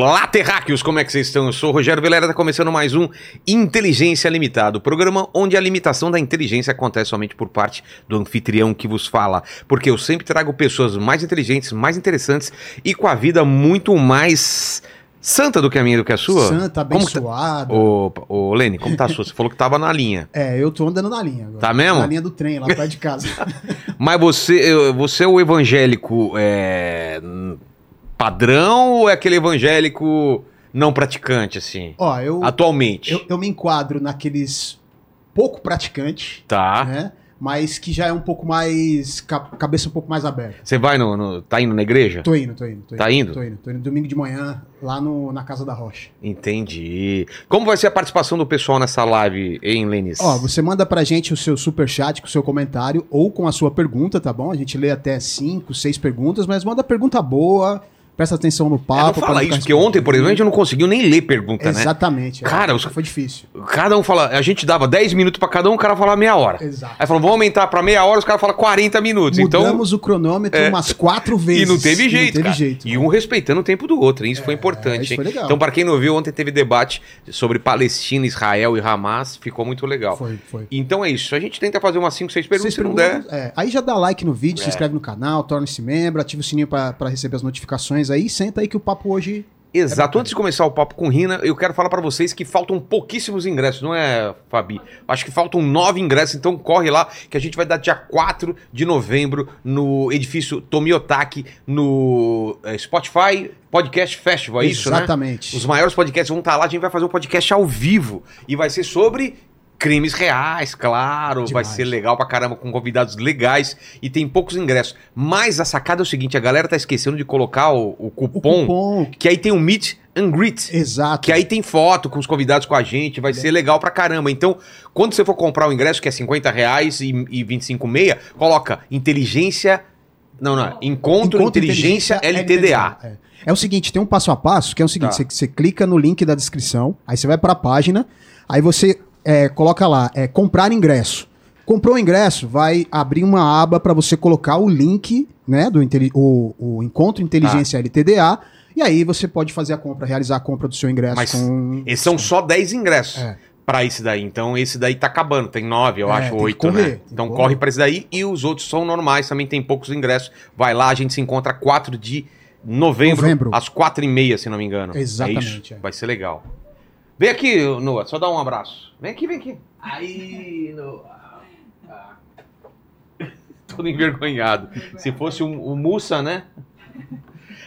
Olá, terráqueos, como é que vocês estão? Eu sou o Rogério Velera, está começando mais um Inteligência Limitada, o programa onde a limitação da inteligência acontece somente por parte do anfitrião que vos fala, porque eu sempre trago pessoas mais inteligentes, mais interessantes e com a vida muito mais santa do que a minha e do que a sua. Santa, tá- abençoada. Ô, ô, Lene, como tá a sua? Você falou que tava na linha. É, eu tô andando na linha agora. Tá mesmo? Na linha do trem, lá perto de casa. Mas você, você é o evangélico é, padrão ou é aquele evangélico não praticante, assim? Ó, eu, Atualmente. eu, eu me enquadro naqueles pouco praticantes, Tá. né? Mas que já é um pouco mais. ca- cabeça um pouco mais aberta. Você vai no, no- Tá indo na igreja? Tô indo, tô indo. Tô indo Tá indo? Tô indo. Tô indo domingo de manhã, lá no, na Casa da Rocha. Entendi. Como vai ser a participação do pessoal nessa live, hein, Lenis? Ó, você manda pra gente o seu super chat com o seu comentário ou com a sua pergunta, tá bom? A gente lê até cinco, seis perguntas, mas manda pergunta boa, presta atenção no É, papo. não pra fala isso, porque ontem, por exemplo, a gente não conseguiu nem ler pergunta, né? Exatamente. é. Cara, os- foi difícil. Cada um fala. A gente dava 10 minutos pra cada um, o cara falava meia hora. Exato. Aí falou, vamos aumentar pra meia hora, os caras falam 40 minutos. Então. Mudamos o cronômetro É. umas quatro vezes. E não teve jeito, Não teve jeito. E um respeitando o tempo do outro, isso foi importante. isso foi legal. Então, para quem não viu, ontem teve debate sobre Palestina, Israel e Hamas, ficou muito legal. Foi, foi. Então é isso. A gente tenta fazer umas 5, 6 perguntas, se não der. é, aí já dá like no vídeo, É. se inscreve no canal, torne-se membro, ativa o sininho pra receber as notificações aí. Senta aí que o papo hoje. Exato. Antes de começar o papo com Rina, eu quero falar pra vocês que faltam pouquíssimos ingressos, não é, Fabi? Acho que faltam nove ingressos, então corre lá que a gente vai dar dia 4 de novembro no edifício Tomiotaki, no eh, Spotify Podcast Festival, é isso, né? Exatamente. Os maiores podcasts vão estar lá, a gente vai fazer um podcast ao vivo. E vai ser sobre crimes reais, claro. Vai Demais. ser legal pra caramba, com convidados legais. E tem poucos ingressos. Mas a sacada é o seguinte: a galera tá esquecendo de colocar o, o O cupom, cupom. que aí tem o Meet and Greet. Exato. Que aí tem foto com os convidados com a gente, vai ser legal pra caramba. Então, quando você for comprar o ingresso, que é 50 reais e, e 25 meia, coloca inteligência. Não, não. Encontro, inteligência, LTDA. É. É o seguinte, tem um passo a passo, que é o seguinte, Tá. você, você clica no link da descrição, aí você vai para a página, aí você é, coloca lá, é, comprar ingresso. Comprou o ingresso, vai abrir uma aba para você colocar o link, né, do o, o Encontro Inteligência LTDA, e aí você pode fazer a compra, realizar a compra do seu ingresso Mas com... Esses são só 10 ingressos. É. Pra esse daí. Então, esse daí tá acabando. Tem nove, eu É, acho, oito, correr, né? Então corre pra esse daí. E os outros são normais, também tem poucos ingressos. Vai lá, a gente se encontra 4 de novembro, Novembro. às quatro e meia, se não me engano. Exatamente, É é. Vai ser legal. Vem aqui, Noah, só dá um abraço. Vem aqui, vem aqui. Aí, Noah. Ah. Todo envergonhado. Se fosse o um, Mussa, né?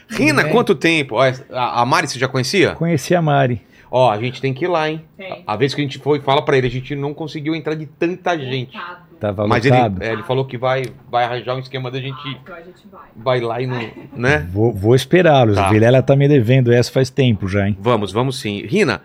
Rina, quanto tempo? A, a Mari você já conhecia? Conheci a Mari. Ó, a gente tem que ir lá, hein? Tem. A vez que a gente foi, fala pra ele, a gente não conseguiu entrar de tanta gente. Lotado. Tava Mas ele, lotado. é, ele falou que vai, vai arranjar um esquema da gente Então a gente vai. vai lá e não, né? Vou, vou esperá-los. Tá. A Vilela tá me devendo essa faz tempo já, hein? Vamos, vamos sim. Rina,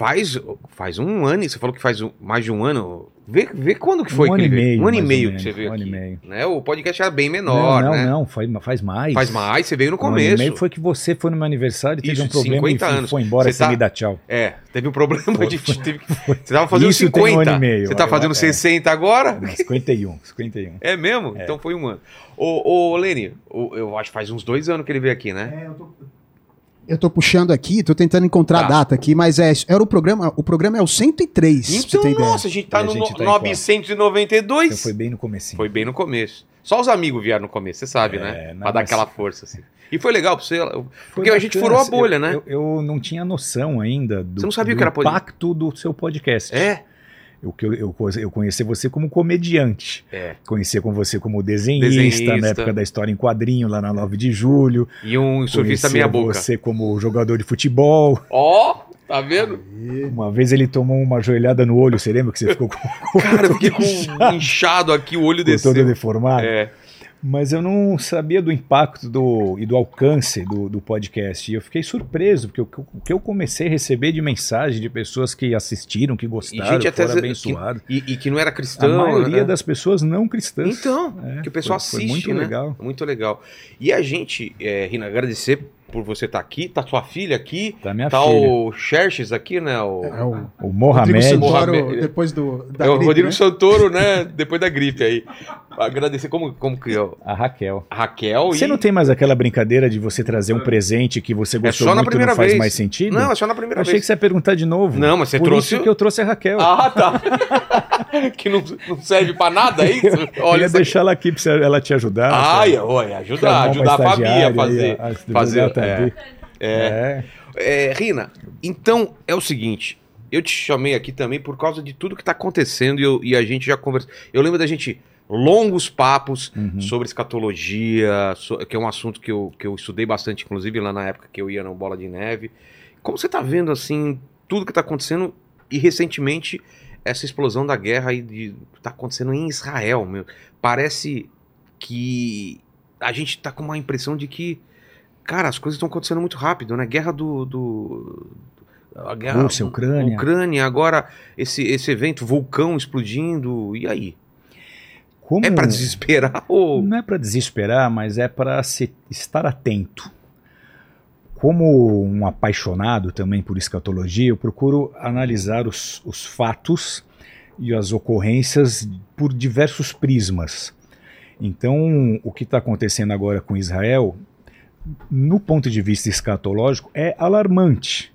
faz, faz um ano, você falou que faz um- mais de um ano. Vê, vê quando que foi Um que ano ele e veio. meio, Um ano e meio que você veio um ano aqui. e meio. Né? O podcast era bem menor, não, não, né? não, faz, faz mais. Faz mais, você veio no Um ano e começo. meio foi que você foi no meu aniversário e teve Isso, um problema 50 e anos. foi embora Você sem tá- me dar tchau. É, teve um problema Foi, de. foi, teve que- Você tava fazendo Isso tem um 50. ano e meio, Você tá eu- fazendo é. 60 agora? Não, 51, 51. É mesmo? Então foi um ano. Ô, ô Lene, ô, eu acho que faz uns dois anos que ele veio aqui, né? É, eu tô... Eu tô puxando aqui, tô tentando encontrar Tá. a data aqui, mas é, era o programa, o programa é o 103, pra você Então, ter ideia. nossa, a gente tá E a no gente tá em 992. Então foi bem no comecinho. Foi bem no começo. Só os amigos vieram no começo, você sabe, É, né? não, Pra dar mas- aquela força, assim. E foi legal pra você. Porque a gente furou a assim, bolha, eu, né? Eu, eu não tinha noção ainda do, Você não sabia do que era pod- impacto do seu podcast. É? Eu, eu, eu, conheci você como comediante. É. Conhecia com você como desenhista, Desenhista. na época da história em quadrinho, lá na 9 de julho. E um surfista meia boca. você como jogador de futebol. Ó, tá vendo? Uma vez ele tomou uma joelhada no olho, você lembra que você ficou com, Cara, eu fiquei com inchado aqui, o olho desceu. todo deformado? É. Mas eu não sabia do impacto do, e do alcance do, do podcast. E eu fiquei surpreso, porque o que eu- o que eu comecei a receber de mensagem de pessoas que assistiram, que E gostaram, gente até foram que, abençoados. e, e que não era A cristão. maioria né? das pessoas não cristãs. Então, É, que o pessoal foi- foi assiste, muito né? legal. Muito legal. E a gente, é, Rina, agradecer por você estar aqui, tá sua filha aqui, Tá minha tá filha. o Xerxes aqui, né? O, É o O Rodrigo Mohamed. Santoro, Mohamed. depois do, da é o gripe, Rodrigo né? Santoro, né? Depois da gripe aí. agradecer como, como que eu. A Raquel. A Raquel Você e. não tem mais aquela brincadeira de você trazer um presente que você gostou só na muito e primeira não faz vez. mais sentido? Não, é só na Eu primeira achei vez. que você ia perguntar de novo. Não, mas você Por trouxe- isso que eu trouxe a Raquel. Ah, tá. que não, não serve pra nada, é isso? eu Olha ia isso aqui. deixar ela aqui pra ela te ajudar. Pra- olha, ajudar, ajudar a Fabi a fazer. aí, a- a fazer é, é. É. É, Rina, então é o seguinte. Eu te chamei aqui também por causa de tudo que tá acontecendo e, eu- e a gente já conversou. Eu lembro da gente longos papos Uhum. sobre escatologia, so- que é um assunto que eu, que eu estudei bastante, inclusive lá na época que eu ia no Bola de Neve. Como você tá vendo, assim, tudo que tá acontecendo e recentemente essa explosão da guerra aí de, que tá acontecendo em Israel, meu. Parece que a gente tá com uma impressão de que, cara, as coisas estão acontecendo muito rápido, né? Guerra do... do a guerra, Rússia, Ucrânia. Ucrânia, agora esse, esse evento, vulcão explodindo, e aí? Como... É pra desesperar ou... Não é para desesperar, mas é para se estar atento. Como um apaixonado também por escatologia, eu procuro analisar os, os fatos e as ocorrências por diversos prismas. Então, o que está acontecendo agora com Israel, no ponto de vista escatológico, é alarmante,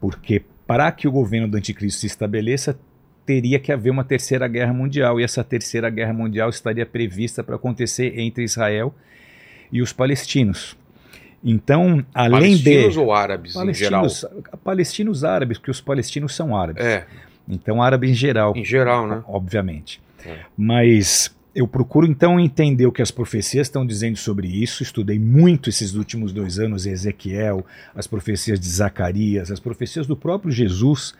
porque para que o governo do anticristo se estabeleça, teria que haver uma terceira guerra mundial, e essa terceira guerra mundial estaria prevista para acontecer entre Israel e os palestinos. Então, além Palestinos de ou árabes em geral? palestinos, palestinos árabes, porque os palestinos são árabes. É, Então, árabe em geral, em geral, né? obviamente. É. Mas eu procuro então entender o que as profecias estão dizendo sobre isso. Estudei muito esses últimos dois anos Ezequiel, as profecias de Zacarias, as profecias do próprio Jesus.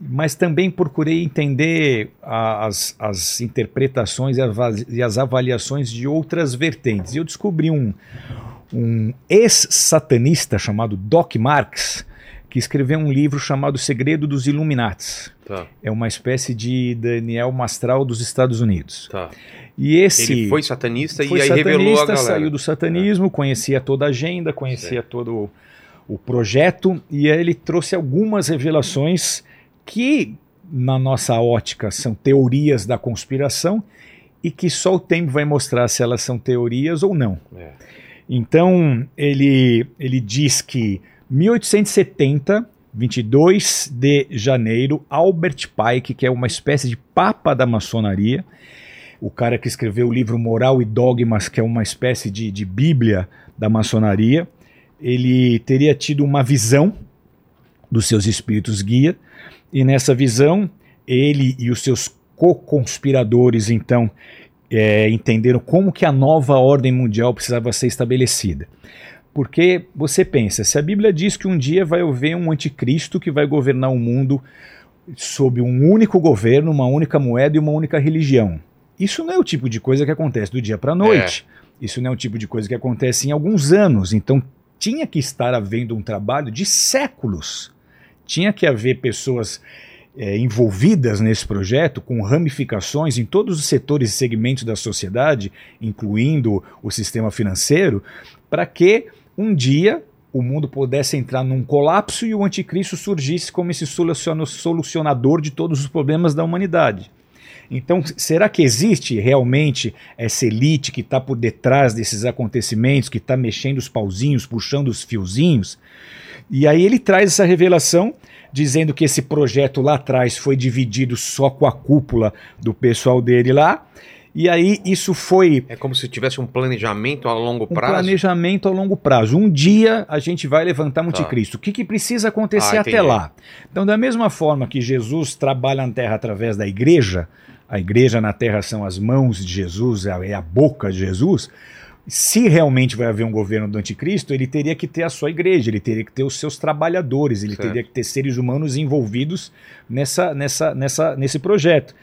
Mas também procurei entender as, as interpretações e as avaliações de outras vertentes. E eu descobri um, um ex-satanista chamado Doc Marx, que escreveu um livro chamado Segredo dos Illuminates. Tá, É uma espécie de Daniel Mastral dos Estados Unidos. tá. E esse Ele foi satanista foi e aí satanista, revelou a galera. saiu do satanismo, conhecia toda a agenda, conhecia todo o, o projeto, e aí ele trouxe algumas revelações que, na nossa ótica, são teorias da conspiração e que só o tempo vai mostrar se elas são teorias ou não. É. Então, ele, ele diz que 1870, 22 de janeiro, Albert Pike, que é uma espécie de papa da maçonaria, o cara que escreveu o livro Moral e Dogmas, que é uma espécie de, de bíblia da maçonaria, ele teria tido uma visão dos seus espíritos guia, e nessa visão, ele e os seus co-conspiradores, então, é, entenderam como que a nova ordem mundial precisava ser estabelecida. Porque você pensa, se a Bíblia diz que um dia vai haver um anticristo que vai governar o mundo sob um único governo, uma única moeda e uma única religião. Isso não é o tipo de coisa que acontece do dia para a noite. Isso não é o tipo de coisa que acontece em alguns anos. Então tinha que estar havendo um trabalho de séculos. Tinha que haver pessoas é, envolvidas nesse projeto, com ramificações em todos os setores e segmentos da sociedade, incluindo o sistema financeiro, para que um dia o mundo pudesse entrar num colapso e o anticristo surgisse como esse soluciona- solucionador de todos os problemas da humanidade. Então, será que existe realmente essa elite que está por detrás desses acontecimentos, que está mexendo os pauzinhos, puxando os fiozinhos? E aí ele traz essa revelação, dizendo que esse projeto lá atrás foi dividido só com a cúpula do pessoal dele lá. E aí isso foi É como se tivesse um planejamento a longo um prazo. planejamento a longo prazo. Um dia a gente vai levantar um anticristo. O que, que precisa acontecer Ah, até lá? Então, da mesma forma que Jesus trabalha na terra através da igreja, a igreja na terra são as mãos de Jesus, é a boca de Jesus. Se realmente vai haver um governo do anticristo, ele teria que ter a sua igreja, ele teria que ter os seus trabalhadores, ele Certo. teria que ter seres humanos envolvidos nessa, nessa, nessa, nesse projeto.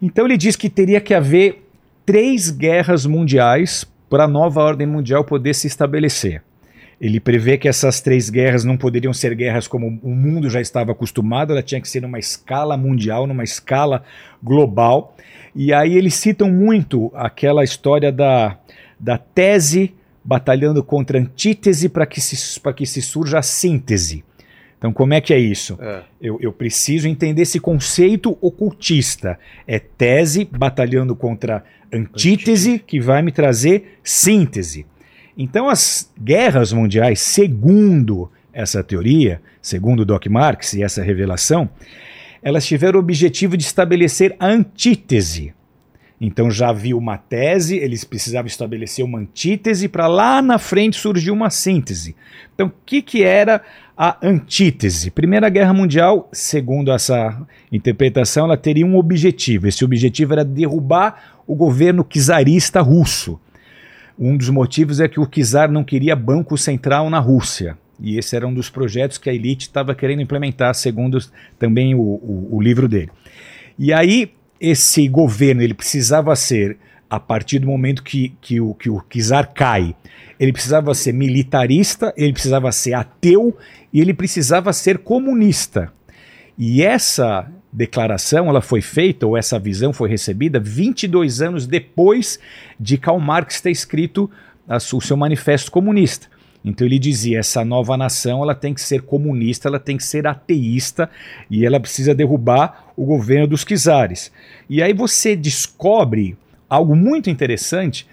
Então ele diz que teria que haver três guerras mundiais para a nova ordem mundial poder se estabelecer. Ele prevê que essas três guerras não poderiam ser guerras como o mundo já estava acostumado, ela tinha que ser numa escala mundial, numa escala global. E aí eles citam muito aquela história da, da tese batalhando contra a antítese para que, que se surja a síntese. Então, como é que é isso? É. Eu, eu preciso entender esse conceito ocultista. É tese batalhando contra antítese, que vai me trazer síntese. Então, as guerras mundiais, segundo essa teoria, segundo Doc Marx e essa revelação, elas tiveram o objetivo de estabelecer a antítese. Então já havia uma tese, eles precisavam estabelecer uma antítese para lá na frente surgir uma síntese. Então, o que, que era a antítese? Primeira Guerra Mundial, segundo essa interpretação, ela teria um objetivo. Esse objetivo era derrubar o governo czarista russo. Um dos motivos é que o czar não queria banco central na Rússia. E esse era um dos projetos que a elite estava querendo implementar, segundo também o, o, o livro dele. E aí, esse governo ele precisava ser, a partir do momento que, que, o, que o czar cai, ele precisava ser militarista, ele precisava ser ateu e ele precisava ser comunista. E essa declaração ela foi feita, ou essa visão foi recebida 22 anos depois de Karl Marx ter escrito a, o seu manifesto comunista. Então ele dizia: essa nova nação ela tem que ser comunista, ela tem que ser ateísta e ela precisa derrubar o governo dos czares. E aí você descobre algo muito interessante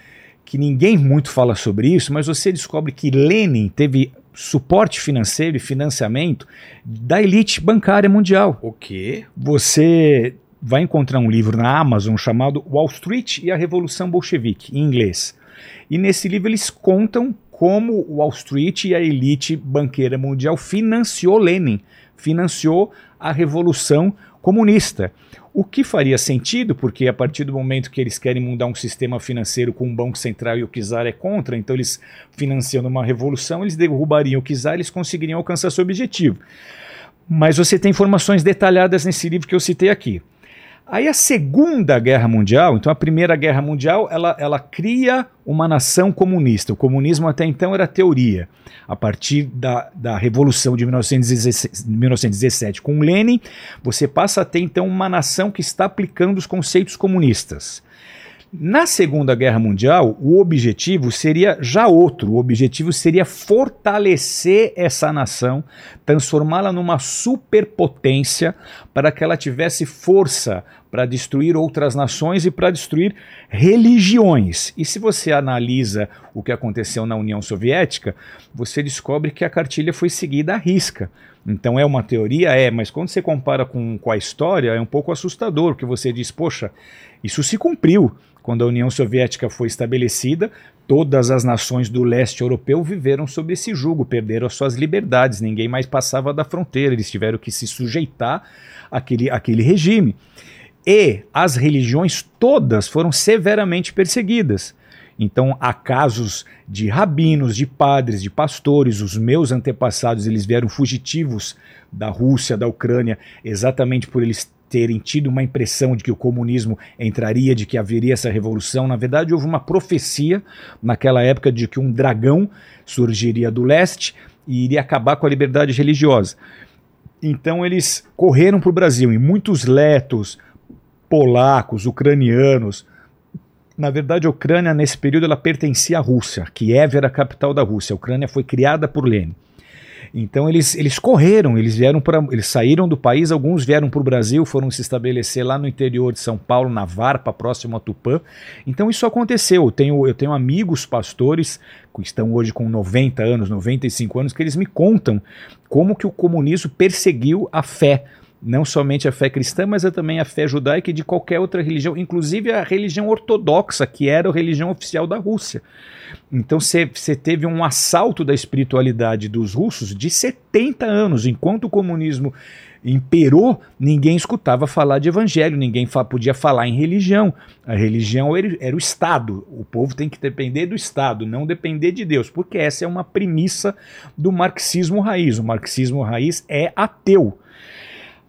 que ninguém muito fala sobre isso, mas você descobre que Lenin teve suporte financeiro e financiamento da elite bancária mundial. O quê? Você vai encontrar um livro na Amazon chamado Wall Street e a Revolução Bolchevique, em inglês. E nesse livro eles contam como Wall Street e a elite banqueira mundial financiou Lenin, financiou a revolução comunista. O que faria sentido, porque a partir do momento que eles querem mudar um sistema financeiro com um banco central e o czar é contra, então eles financiando uma revolução, eles derrubariam o czar, eles conseguiriam alcançar seu objetivo. Mas você tem informações detalhadas nesse livro que eu citei aqui. Aí a Segunda Guerra Mundial, então a Primeira Guerra Mundial, ela, ela cria uma nação comunista. O comunismo até então era teoria. A partir da, da Revolução de 1917, 1917 com Lenin, você passa a ter então uma nação que está aplicando os conceitos comunistas. Na Segunda Guerra Mundial, o objetivo seria já outro. O objetivo seria fortalecer essa nação, transformá-la numa superpotência para que ela tivesse força para destruir outras nações e para destruir religiões. E se você analisa o que aconteceu na União Soviética, você descobre que a cartilha foi seguida à risca. Então é uma teoria, é, mas quando você compara com, com a história, é um pouco assustador, porque você diz, poxa, isso se cumpriu. Quando a União Soviética foi estabelecida, todas as nações do leste europeu viveram sob esse jugo, perderam as suas liberdades, ninguém mais passava da fronteira, eles tiveram que se sujeitar àquele, àquele regime. E as religiões todas foram severamente perseguidas. Então há casos de rabinos, de padres, de pastores, os meus antepassados, eles vieram fugitivos da Rússia, da Ucrânia, exatamente por eles terem tido uma impressão de que o comunismo entraria, de que haveria essa revolução. Na verdade, houve uma profecia naquela época de que um dragão surgiria do leste e iria acabar com a liberdade religiosa. Então eles correram para o Brasil e muitos letos, polacos, ucranianos. Na verdade, a Ucrânia, nesse período, ela pertencia à Rússia. Kiev era a capital da Rússia. A Ucrânia foi criada por Lenin. Então eles, eles correram, eles vieram para, eles saíram do país, alguns vieram para o Brasil, foram se estabelecer lá no interior de São Paulo, na Varpa, próximo a Tupã. Então isso aconteceu. Eu tenho, eu tenho amigos pastores que estão hoje com 90 anos, 95 anos, que eles me contam como que o comunismo perseguiu a fé não somente a fé cristã, mas também a fé judaica e de qualquer outra religião, inclusive a religião ortodoxa, que era a religião oficial da Rússia. Então você teve um assalto da espiritualidade dos russos de 70 anos. Enquanto o comunismo imperou, ninguém escutava falar de evangelho, ninguém fa podia falar em religião. A religião era, era, o Estado. O povo tem que depender do Estado, não depender de Deus, porque essa é uma premissa do marxismo raiz. O marxismo raiz é ateu.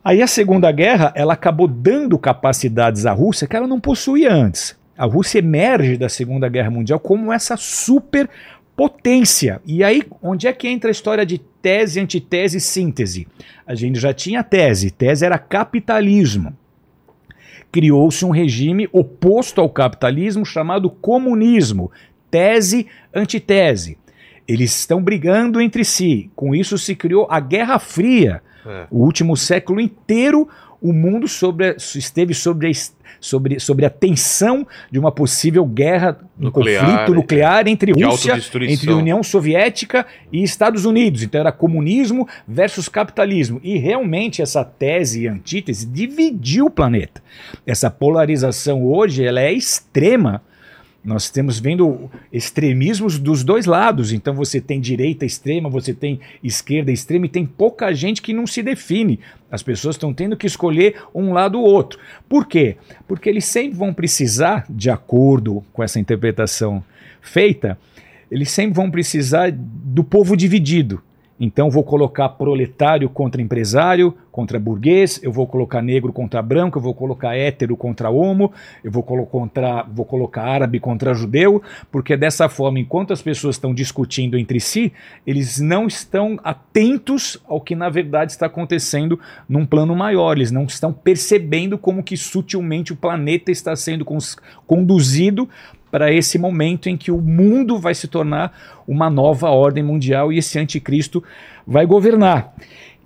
Aí a Segunda Guerra ela acabou dando capacidades à Rússia que ela não possuía antes. A Rússia emerge da Segunda Guerra Mundial como essa superpotência. E aí, onde é que entra a história de tese, antitese e síntese? A gente já tinha tese. Tese era capitalismo. Criou-se um regime oposto ao capitalismo chamado comunismo. Tese, antitese. Eles estão brigando entre si. Com isso se criou a Guerra Fria. É. O último século inteiro, o mundo sobre, esteve sobre a, sobre, sobre a tensão de uma possível guerra, um Nuclear, conflito nuclear entre Rússia, entre União Soviética e Estados Unidos. Então era comunismo versus capitalismo. E realmente essa tese e antítese dividiu o planeta. Essa polarização hoje ela é extrema. Nós estamos vendo extremismos dos dois lados. Então você tem direita extrema, você tem esquerda extrema e tem pouca gente que não se define. As pessoas estão tendo que escolher um lado ou outro. Por quê? Porque eles sempre vão precisar, de acordo com essa interpretação feita, eles sempre vão precisar do povo dividido. Então vou colocar proletário contra empresário, contra burguês, eu vou colocar negro contra branco, eu vou colocar hétero contra homo, eu vou, colo contra, vou colocar árabe contra judeu, porque dessa forma, enquanto as pessoas estão discutindo entre si, eles não estão atentos ao que na verdade está acontecendo num plano maior, eles não estão percebendo como que sutilmente o planeta está sendo conduzido para esse momento em que o mundo vai se tornar uma nova ordem mundial e esse anticristo vai governar.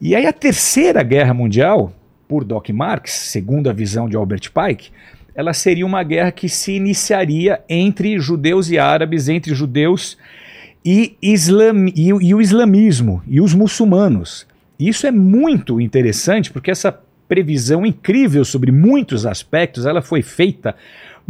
E aí a terceira guerra mundial, por Doc Marx, segundo a visão de Albert Pike, ela seria uma guerra que se iniciaria entre judeus e árabes, entre judeus e, islam, e, e o islamismo e os muçulmanos. Isso é muito interessante porque essa previsão incrível sobre muitos aspectos, ela foi feita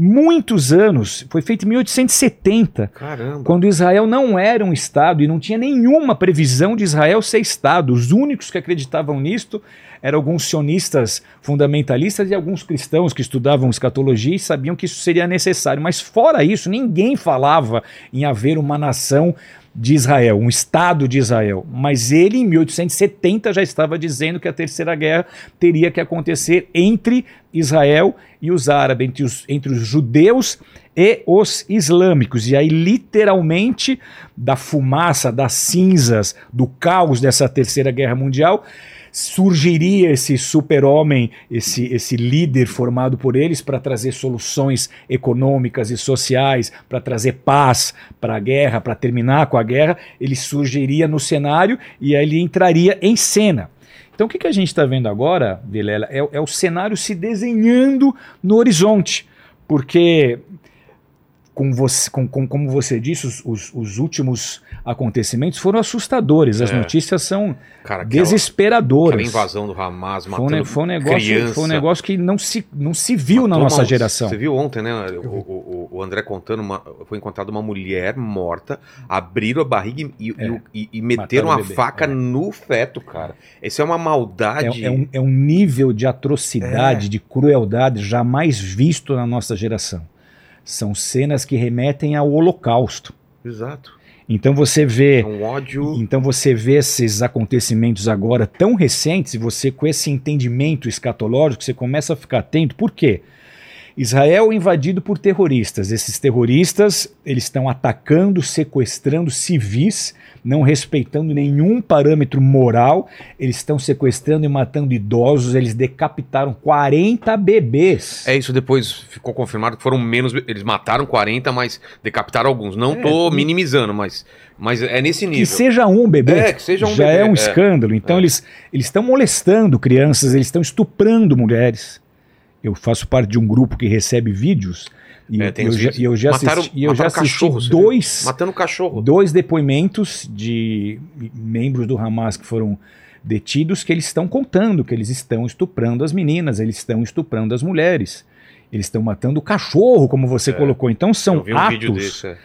muitos anos, foi feita em 1870, Caramba. quando Israel não era um Estado e não tinha nenhuma previsão de Israel ser Estado. Os únicos que acreditavam nisto eram alguns sionistas fundamentalistas e alguns cristãos que estudavam escatologia e sabiam que isso seria necessário. Mas fora isso, ninguém falava em haver uma nação de Israel, um Estado de Israel. Mas ele, em 1870, já estava dizendo que a Terceira Guerra teria que acontecer entre Israel e os árabes, entre os, entre os judeus e os islâmicos. E aí, literalmente, da fumaça, das cinzas, do caos dessa Terceira Guerra Mundial, surgiria esse super-homem, esse, esse líder formado por eles para trazer soluções econômicas e sociais, para trazer paz para a guerra, para terminar com a guerra, ele surgiria no cenário e aí ele entraria em cena. Então o que, que a gente está vendo agora, Vilela, é, é o cenário se desenhando no horizonte, porque com você, com, com- como você disse, os, os- os últimos acontecimentos foram assustadores. As É. notícias são Cara, aquela, desesperadoras. aquela invasão do Hamas Foi um, matando foi um negócio, criança. foi um negócio que não se, não se viu na Matou nossa uma- geração. Você viu ontem, né? O, o- o- André contando, uma, foi encontrada uma mulher morta, abriram a barriga e, É. e e- e meteram a faca é. no feto, cara. Isso é uma maldade. É, é um, é um nível de atrocidade, É. de crueldade jamais visto na nossa geração. São cenas que remetem ao Holocausto. Exato. Então você vê É um ódio. Então você vê esses acontecimentos agora tão recentes e você com esse entendimento escatológico, você começa a ficar atento. Por quê? Israel é invadido por terroristas. Esses terroristas, eles estão atacando, sequestrando civis, não respeitando nenhum parâmetro moral. Eles estão sequestrando e matando idosos, eles decapitaram 40 bebês. É isso, depois ficou confirmado que foram menos. Eles mataram 40, mas decapitaram alguns. Não É, tô e- minimizando, mas, mas é nesse nível. Que seja um bebê, É, que seja um já bebê, é um é. escândalo. Então É. eles eles estão molestando crianças, eles estão estuprando mulheres. Eu faço parte de um grupo que recebe vídeos e É, eu, já, eu já Mataram- assisti, eu já assisti cachorro, dois, Matando cachorro. dois depoimentos de membros do Hamas que foram detidos que eles estão contando que eles estão estuprando as meninas, eles estão estuprando as mulheres. Eles estão matando o cachorro, como você É. colocou. Então são um atos desse. é.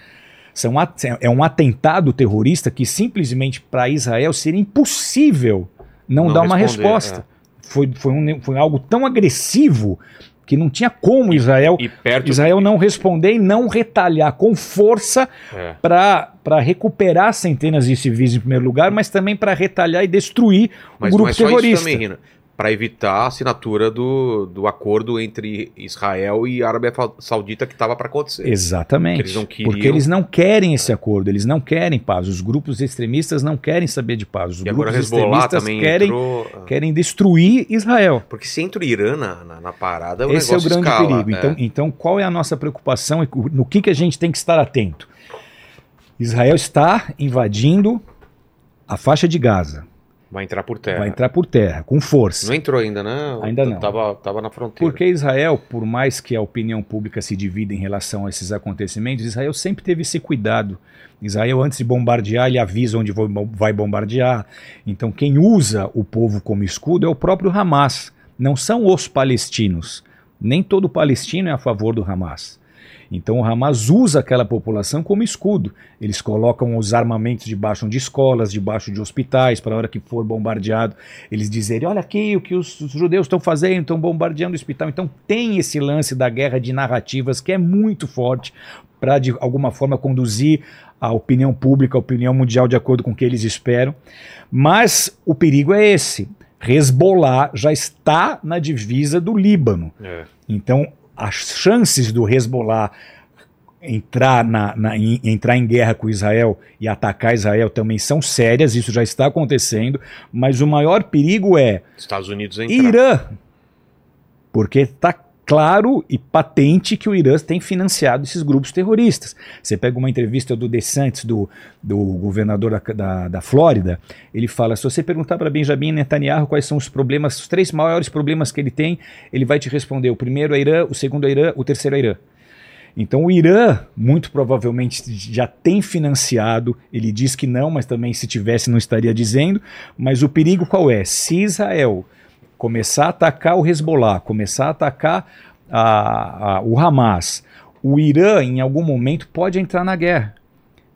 são at- é um atentado terrorista que simplesmente para Israel seria impossível não, Não dar uma responder, resposta. Foi, foi, um- foi algo tão agressivo que não tinha como Israel, E perto. Israel não responder e não retalhar com força É. para recuperar centenas de civis em primeiro lugar, mas também para retalhar e destruir Mas o não grupo é só terrorista. isso também, Rina. Para evitar a assinatura do, do acordo entre Israel e Arábia Saudita que estava para acontecer. Exatamente. Que eles não queriam. Porque eles não querem esse acordo, eles não querem paz. Os grupos extremistas não querem saber de paz. Os E grupos extremistas também querem, entrou. ah, querem destruir Israel. Porque se entra o Irã na, na, na parada, o Esse é o grande escala, perigo. é. Então, então, qual é a nossa preocupação e no que, que a gente tem que estar atento? Israel está invadindo a faixa de Gaza. Vai entrar por terra. Vai entrar por terra, com força. Não entrou ainda, né? Ainda não. Tava, tava na fronteira. Porque Israel, por mais que a opinião pública se divida em relação a esses acontecimentos, Israel sempre teve esse cuidado. Israel, antes de bombardear, ele avisa onde vai bombardear. Então, quem usa o povo como escudo é o próprio Hamas. Não são os palestinos. Nem todo palestino é a favor do Hamas. Então o Hamas usa aquela população como escudo. Eles colocam os armamentos debaixo de escolas, debaixo de hospitais, para a hora que for bombardeado, eles dizerem: olha aqui o que os, judeus estão fazendo, estão bombardeando o hospital. Então tem esse lance da guerra de narrativas que é muito forte para, de alguma forma, conduzir a opinião pública, a opinião mundial de acordo com o que eles esperam. Mas o perigo é esse. Hezbollah já está na divisa do Líbano. É. Então, as chances do Hezbollah entrar, na, na, em, entrar em guerra com Israel e atacar Israel também são sérias, isso já está acontecendo, mas o maior perigo é Estados Unidos entrar. Irã, porque está claro e patente que o Irã tem financiado esses grupos terroristas. Você pega uma entrevista do DeSantis, do, do governador da, da, da Flórida, ele fala, se você perguntar para Benjamin Netanyahu quais são os problemas, os três maiores problemas que ele tem, ele vai te responder, o primeiro é Irã, o segundo é Irã, o terceiro é Irã. Então o Irã, muito provavelmente, já tem financiado, ele diz que não, mas também se tivesse não estaria dizendo, mas o perigo qual é? Se Israel começar a atacar o Hezbollah, começar a atacar a, a, o Hamas, o Irã em algum momento pode entrar na guerra.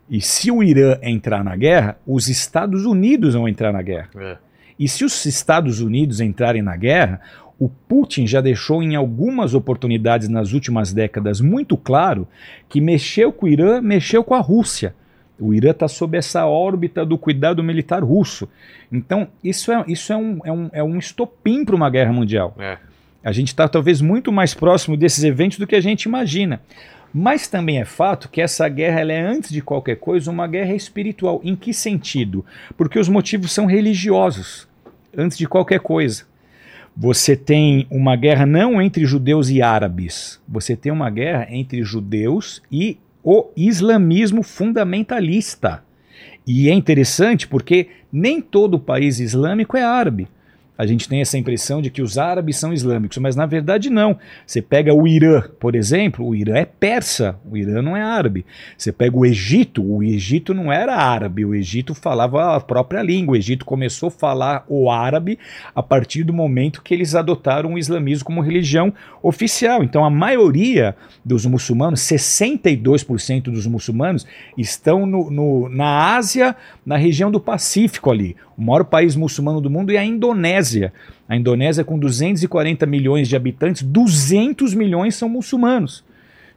E se o Irã entrar na guerra, os Estados Unidos vão entrar na guerra. É. E se os Estados Unidos entrarem na guerra, o Putin já deixou em algumas oportunidades nas últimas décadas muito claro que mexeu com o Irã, mexeu com a Rússia. O Irã está sob essa órbita do cuidado militar russo. Então, isso é, isso é, um, é, um, é um estopim para uma guerra mundial. É. A gente está talvez muito mais próximo desses eventos do que a gente imagina. Mas também é fato que essa guerra é, antes de qualquer coisa, uma guerra espiritual. Em que sentido? Porque os motivos são religiosos, antes de qualquer coisa. Você tem uma guerra não entre judeus e árabes, você tem uma guerra entre judeus e o islamismo fundamentalista. E é interessante porque nem todo país islâmico é árabe a gente tem essa impressão de que os árabes são islâmicos, mas na verdade não. Você pega o Irã, por exemplo, o Irã é persa, o Irã não é árabe. Você pega o Egito, o Egito não era árabe, o Egito falava a própria língua. O Egito começou a falar o árabe a partir do momento que eles adotaram o islamismo como religião oficial. Então a maioria dos muçulmanos, 62% dos muçulmanos, estão no, no, na Ásia, na região do Pacífico ali. O maior país muçulmano do mundo é a Indonésia. A Indonésia, com 240 milhões de habitantes, 200 milhões são muçulmanos.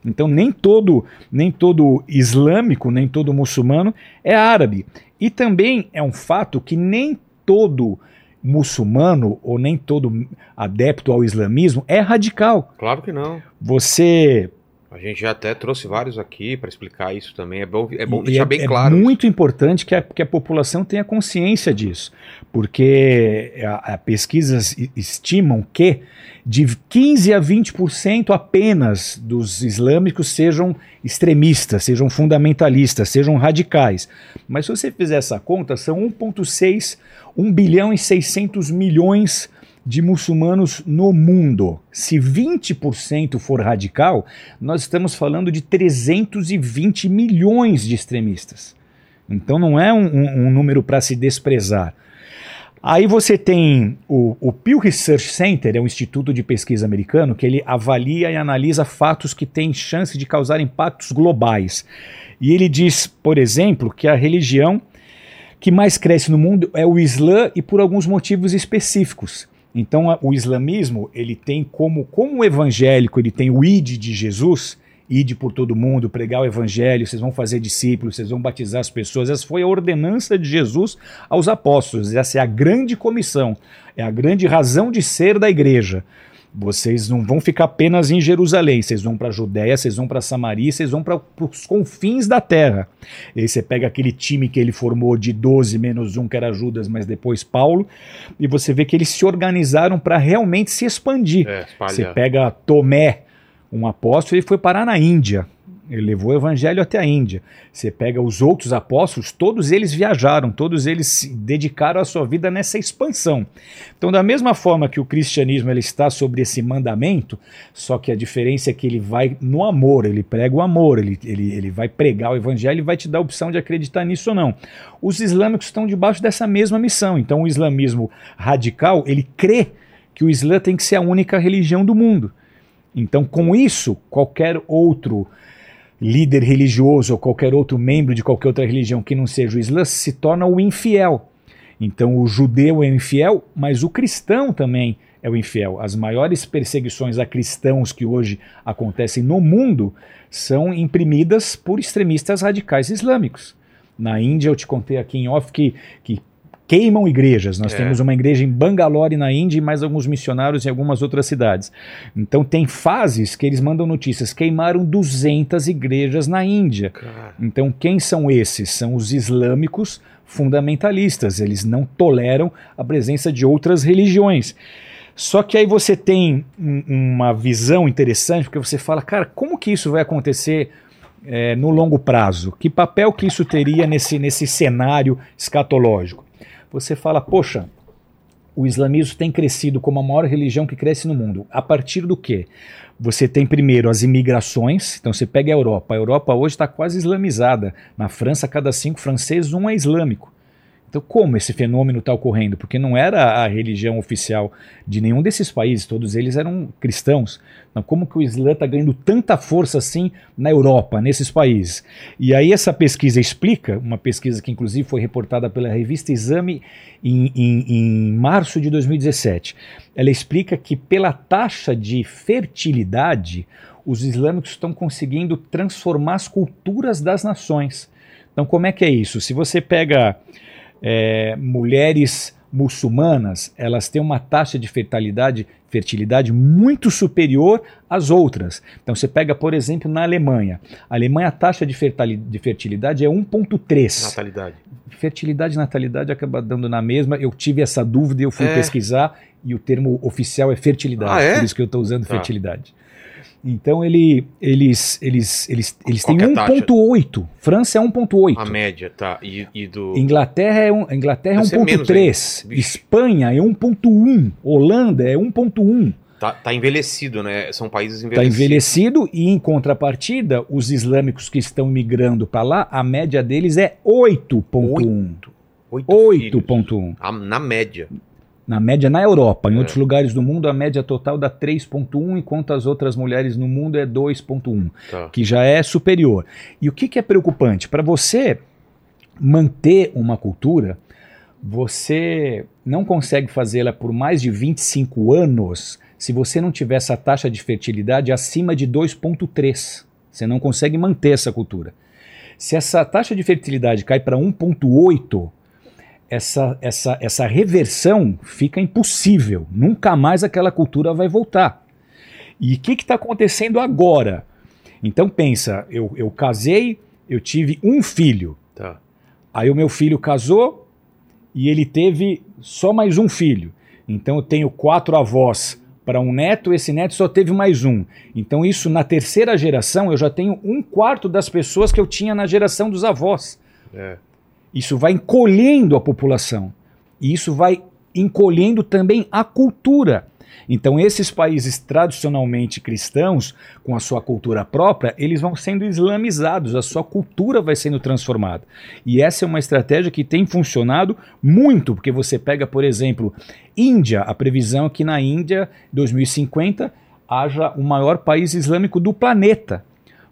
Então, nem todo, nem todo islâmico, nem todo muçulmano é árabe. E também é um fato que nem todo muçulmano ou nem todo adepto ao islamismo é radical. Claro que não. Você a gente já até trouxe vários aqui para explicar isso também. É bom, é bom deixar é, bem claro. É muito importante que a, que a população tenha consciência disso, porque a, a pesquisas estimam que de 15 a 20% apenas dos islâmicos sejam extremistas, sejam fundamentalistas, sejam radicais. Mas se você fizer essa conta, são 1,6, 1 bilhão e 600 milhões de de muçulmanos no mundo. Se 20% for radical, nós estamos falando de 320 milhões de extremistas. Então não é um, um, um número para se desprezar. Aí você tem o, o Pew Research Center, é um instituto de pesquisa americano que ele avalia e analisa fatos que têm chance de causar impactos globais. E ele diz, por exemplo, que a religião que mais cresce no mundo é o Islã e por alguns motivos específicos. Então o islamismo ele tem como como evangélico ele tem o id de Jesus, ide por todo mundo, pregar o evangelho, vocês vão fazer discípulos, vocês vão batizar as pessoas. Essa foi a ordenança de Jesus aos apóstolos. Essa é a grande comissão, é a grande razão de ser da igreja. Vocês não vão ficar apenas em Jerusalém, vocês vão para a Judéia, vocês vão para Samaria, vocês vão para os confins da terra. E aí você pega aquele time que ele formou de 12 menos um, que era Judas, mas depois Paulo, e você vê que eles se organizaram para realmente se expandir. É, você pega Tomé, um apóstolo, ele foi parar na Índia. Ele levou o evangelho até a Índia. Você pega os outros apóstolos, todos eles viajaram, todos eles se dedicaram a sua vida nessa expansão. Então, da mesma forma que o cristianismo ele está sobre esse mandamento, só que a diferença é que ele vai no amor, ele prega o amor, ele, ele, ele vai pregar o evangelho e vai te dar a opção de acreditar nisso ou não. Os islâmicos estão debaixo dessa mesma missão. Então, o islamismo radical, ele crê que o Islã tem que ser a única religião do mundo. Então, com isso, qualquer outro líder religioso ou qualquer outro membro de qualquer outra religião que não seja o Islã se torna o infiel. Então, o judeu é o infiel, mas o cristão também é o infiel. As maiores perseguições a cristãos que hoje acontecem no mundo são imprimidas por extremistas radicais islâmicos. Na Índia, eu te contei aqui em off que, que queimam igrejas. Nós é. temos uma igreja em Bangalore, na Índia, e mais alguns missionários em algumas outras cidades. Então, tem fases que eles mandam notícias. Queimaram 200 igrejas na Índia. Cara. Então, quem são esses? São os islâmicos fundamentalistas. Eles não toleram a presença de outras religiões. Só que aí você tem um, uma visão interessante, porque você fala, cara, como que isso vai acontecer é, no longo prazo? Que papel que isso teria nesse, nesse cenário escatológico? Você fala, poxa, o islamismo tem crescido como a maior religião que cresce no mundo. A partir do quê? Você tem primeiro as imigrações, então você pega a Europa. A Europa hoje está quase islamizada. Na França, cada cinco franceses, um é islâmico. Então, como esse fenômeno está ocorrendo? Porque não era a religião oficial de nenhum desses países, todos eles eram cristãos. Então, como que o Islã está ganhando tanta força assim na Europa, nesses países? E aí essa pesquisa explica, uma pesquisa que inclusive foi reportada pela revista Exame em, em, em março de 2017. Ela explica que pela taxa de fertilidade, os islâmicos estão conseguindo transformar as culturas das nações. Então, como é que é isso? Se você pega é, mulheres muçulmanas, elas têm uma taxa de fertilidade, fertilidade muito superior às outras. Então você pega, por exemplo, na Alemanha. A Alemanha a taxa de, de fertilidade é 1.3. Natalidade. Fertilidade e natalidade acaba dando na mesma. Eu tive essa dúvida, eu fui é. pesquisar e o termo oficial é fertilidade. Ah, é? Por isso que eu estou usando tá. fertilidade. Então ele, eles, eles, eles, eles têm 1.8. França é 1.8. A média, tá. E, e do... Inglaterra é, um, Inglaterra é 1.3. Espanha é 1.1. Holanda é 1.1. Tá, tá, envelhecido, né? São países tá envelhecidos. Está envelhecido e, em contrapartida, os islâmicos que estão migrando para lá, a média deles é 8,1. 8,1. Na média na média na Europa. Em é. outros lugares do mundo, a média total dá 3,1, enquanto as outras mulheres no mundo é 2,1, tá. que já é superior. E o que, que é preocupante? Para você manter uma cultura, você não consegue fazê-la por mais de 25 anos se você não tiver essa taxa de fertilidade acima de 2,3. Você não consegue manter essa cultura. Se essa taxa de fertilidade cai para 1,8, essa, essa, essa reversão fica impossível. Nunca mais aquela cultura vai voltar. E o que está acontecendo agora? Então pensa, eu, eu casei, eu tive um filho. Tá. Aí o meu filho casou e ele teve só mais um filho. Então eu tenho quatro avós para um neto, esse neto só teve mais um. Então isso na terceira geração eu já tenho um quarto das pessoas que eu tinha na geração dos avós. É. Isso vai encolhendo a população. E isso vai encolhendo também a cultura. Então, esses países tradicionalmente cristãos, com a sua cultura própria, eles vão sendo islamizados, a sua cultura vai sendo transformada. E essa é uma estratégia que tem funcionado muito, porque você pega, por exemplo, Índia, a previsão é que na Índia, 2050, haja o maior país islâmico do planeta.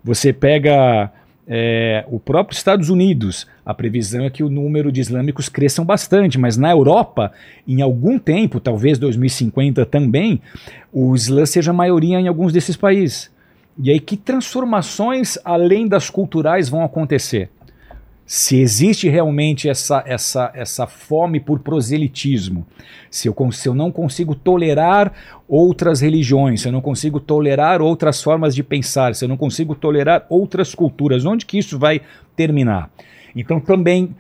Você pega é, o próprio Estados Unidos, a previsão é que o número de islâmicos cresçam bastante, mas na Europa, em algum tempo, talvez 2050 também, o Islã seja maioria em alguns desses países. E aí, que transformações além das culturais vão acontecer? Se existe realmente essa, essa, essa fome por proselitismo, se eu, se eu não consigo tolerar outras religiões, se eu não consigo tolerar outras formas de pensar, se eu não consigo tolerar outras culturas, onde que isso vai terminar? Então também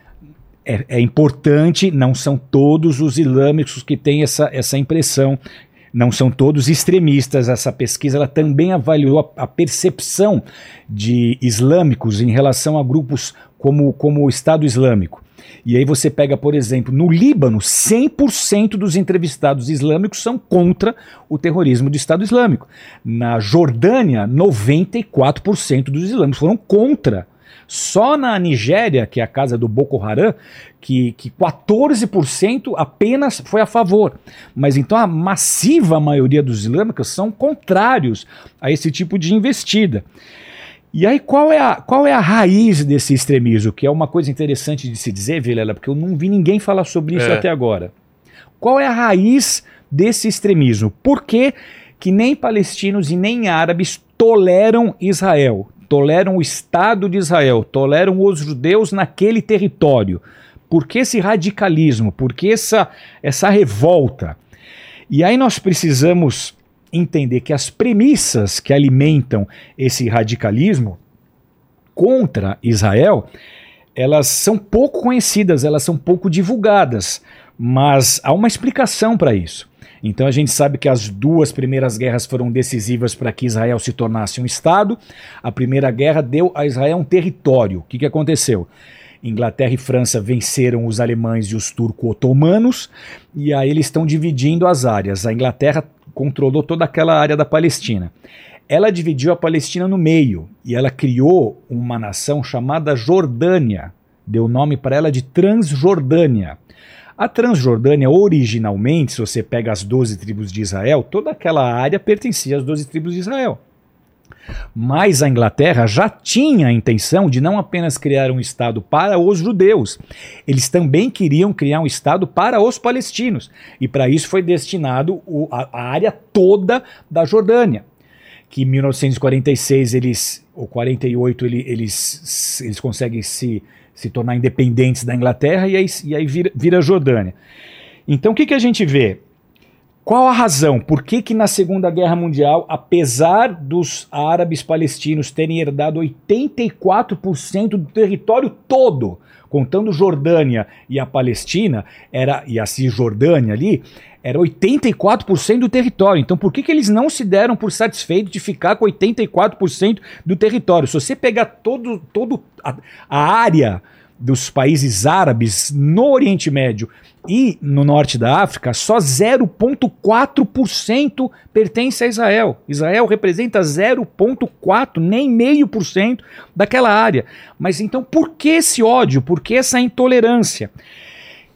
é, é importante, não são todos os islâmicos que têm essa, essa impressão Não são todos extremistas. Essa pesquisa ela também avaliou a, a percepção de islâmicos em relação a grupos como, como o Estado Islâmico. E aí você pega, por exemplo, no Líbano, 100% dos entrevistados islâmicos são contra o terrorismo do Estado Islâmico. Na Jordânia, 94% dos islâmicos foram contra. Só na Nigéria, que é a casa do Boko Haram, que, que 14% apenas foi a favor. Mas então a massiva maioria dos islâmicos são contrários a esse tipo de investida. E aí, qual é, a, qual é a raiz desse extremismo? Que é uma coisa interessante de se dizer, Vilela, porque eu não vi ninguém falar sobre isso É. até agora. Qual é a raiz desse extremismo? Por que, que nem palestinos e nem árabes toleram Israel? Toleram o Estado de Israel, toleram os judeus naquele território. Por que esse radicalismo? Por que essa, essa revolta? E aí nós precisamos entender que as premissas que alimentam esse radicalismo contra Israel, elas são pouco conhecidas, elas são pouco divulgadas, mas há uma explicação para isso. Então a gente sabe que as duas primeiras guerras foram decisivas para que Israel se tornasse um Estado. A primeira guerra deu a Israel um território. O que, que aconteceu? Inglaterra e França venceram os alemães e os turco-otomanos, e aí eles estão dividindo as áreas. A Inglaterra controlou toda aquela área da Palestina. Ela dividiu a Palestina no meio e ela criou uma nação chamada Jordânia. Deu nome para ela de Transjordânia. A Transjordânia, originalmente, se você pega as 12 tribos de Israel, toda aquela área pertencia às 12 tribos de Israel. Mas a Inglaterra já tinha a intenção de não apenas criar um Estado para os judeus, eles também queriam criar um Estado para os palestinos. E para isso foi destinado o- a, a área toda da Jordânia. Que em 1946 eles, ou 48, ele- eles, eles conseguem se, se tornar independentes da Inglaterra e aí, e aí vira, vira Jordânia. Então o que, que a gente vê? Qual a razão? Por que, que na Segunda Guerra Mundial, apesar dos árabes palestinos terem herdado 84% do território todo, contando Jordânia e a Palestina, era e a Cisjordânia ali, era 84% do território. Então por que, que eles não se deram por satisfeitos de ficar com 84% do território? Se você pegar todo, todo a, a área dos países árabes no Oriente Médio e no norte da África, só 0,4% pertence a Israel. Israel representa 0,4%, nem meio por cento daquela área. Mas então por que esse ódio? Por que essa intolerância?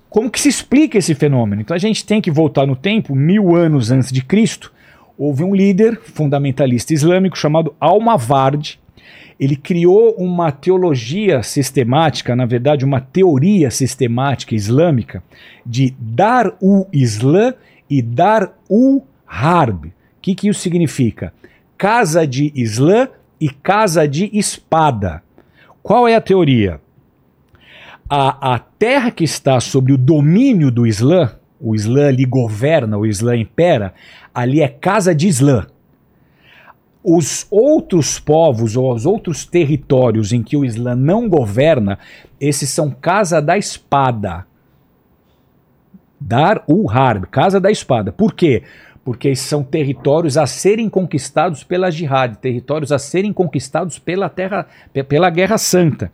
Como que se explica esse fenômeno? Então a gente tem que voltar no tempo, mil anos antes de Cristo, houve um líder fundamentalista islâmico chamado Almavard. Ele criou uma teologia sistemática, na verdade, uma teoria sistemática islâmica de Dar u Islã e Dar u Harb. O que, que isso significa? Casa de Islã e casa de espada. Qual é a teoria? a, a terra que está sob o domínio do Islã, o Islã ali governa, o Islã impera, ali é casa de Islã. Os outros povos ou os outros territórios em que o Islã não governa, esses são casa da espada. Dar ul Harb, casa da espada. Por quê? Porque são territórios a serem conquistados pela jihad, territórios a serem conquistados pela terra, pe- pela Guerra Santa.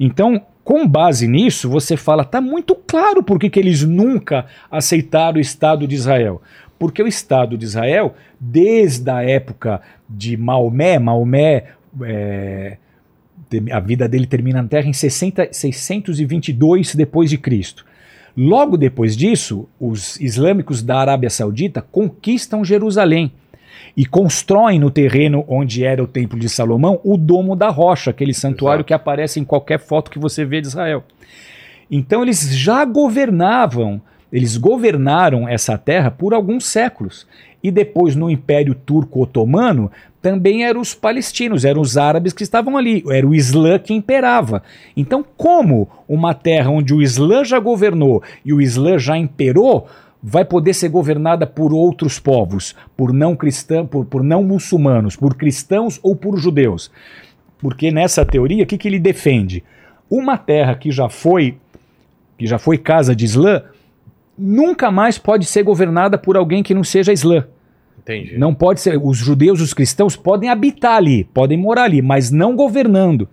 Então, com base nisso, você fala, tá muito claro por que, que eles nunca aceitaram o Estado de Israel. Porque o Estado de Israel, desde a época de Maomé, Maomé, é, a vida dele termina na Terra em 60, 622 depois de Cristo. Logo depois disso, os islâmicos da Arábia Saudita conquistam Jerusalém e constroem no terreno onde era o Templo de Salomão o Domo da Rocha, aquele santuário Exato. que aparece em qualquer foto que você vê de Israel. Então eles já governavam, eles governaram essa terra por alguns séculos. E depois no Império Turco-Otomano também eram os palestinos, eram os árabes que estavam ali, era o Islã que imperava. Então, como uma terra onde o Islã já governou e o Islã já imperou, vai poder ser governada por outros povos, por não cristãos, por, por não muçulmanos, por cristãos ou por judeus? Porque nessa teoria, o que, que ele defende? Uma terra que já foi que já foi casa de Islã, nunca mais pode ser governada por alguém que não seja islã. Entendi. Não pode ser. Os judeus, os cristãos podem habitar ali, podem morar ali, mas não governando.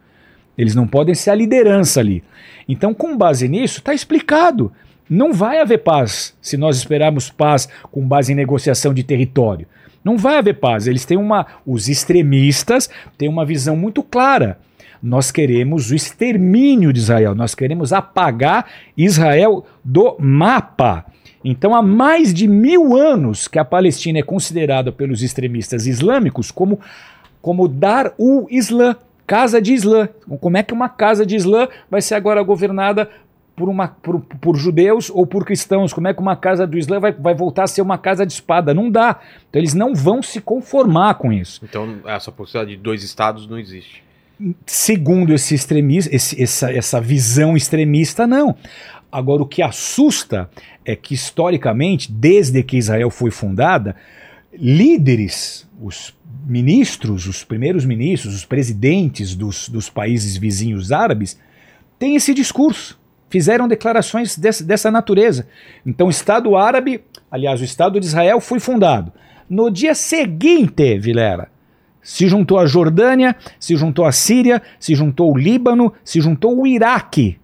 Eles não podem ser a liderança ali. Então, com base nisso, está explicado. Não vai haver paz se nós esperarmos paz com base em negociação de território. Não vai haver paz. Eles têm uma. Os extremistas têm uma visão muito clara. Nós queremos o extermínio de Israel, nós queremos apagar Israel do mapa. Então, há mais de mil anos que a Palestina é considerada pelos extremistas islâmicos como, como dar o Islã, casa de Islã. Como é que uma casa de Islã vai ser agora governada por, uma, por, por, judeus ou por cristãos? Como é que uma casa do Islã vai, vai voltar a ser uma casa de espada? Não dá. Então eles não vão se conformar com isso. Então essa possibilidade de dois estados não existe. Segundo esse extremista, esse, essa, essa visão extremista, não. Agora, o que assusta é que, historicamente, desde que Israel foi fundada, líderes, os ministros, os primeiros ministros, os presidentes dos, dos países vizinhos árabes, têm esse discurso. Fizeram declarações dessa, dessa natureza. Então, o Estado árabe, aliás, o Estado de Israel foi fundado. No dia seguinte, Vilera, se juntou a Jordânia, se juntou a Síria, se juntou o Líbano, se juntou o Iraque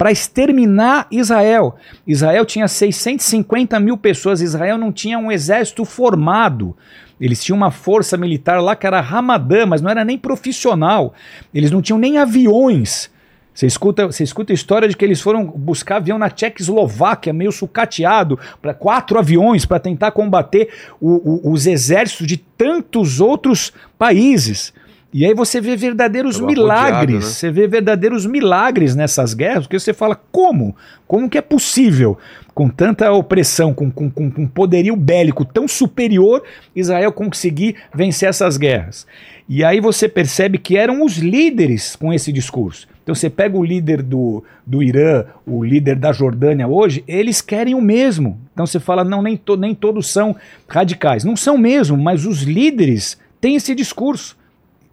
para exterminar Israel. Israel tinha 650 mil pessoas, Israel não tinha um exército formado. Eles tinham uma força militar lá que era Ramadã, mas não era nem profissional. Eles não tinham nem aviões. Você escuta, você escuta a história de que eles foram buscar avião na Tchecoslováquia, meio sucateado, para quatro aviões para tentar combater o, o, os exércitos de tantos outros países. E aí você vê verdadeiros milagres, né? você vê verdadeiros milagres nessas guerras, porque você fala, como? Como que é possível, com tanta opressão, com, com, com, com poderio bélico tão superior, Israel conseguir vencer essas guerras? E aí você percebe que eram os líderes com esse discurso. Então você pega o líder do, do Irã, o líder da Jordânia hoje, eles querem o mesmo. Então você fala, não, nem, to, nem todos são radicais. Não são mesmo, mas os líderes têm esse discurso.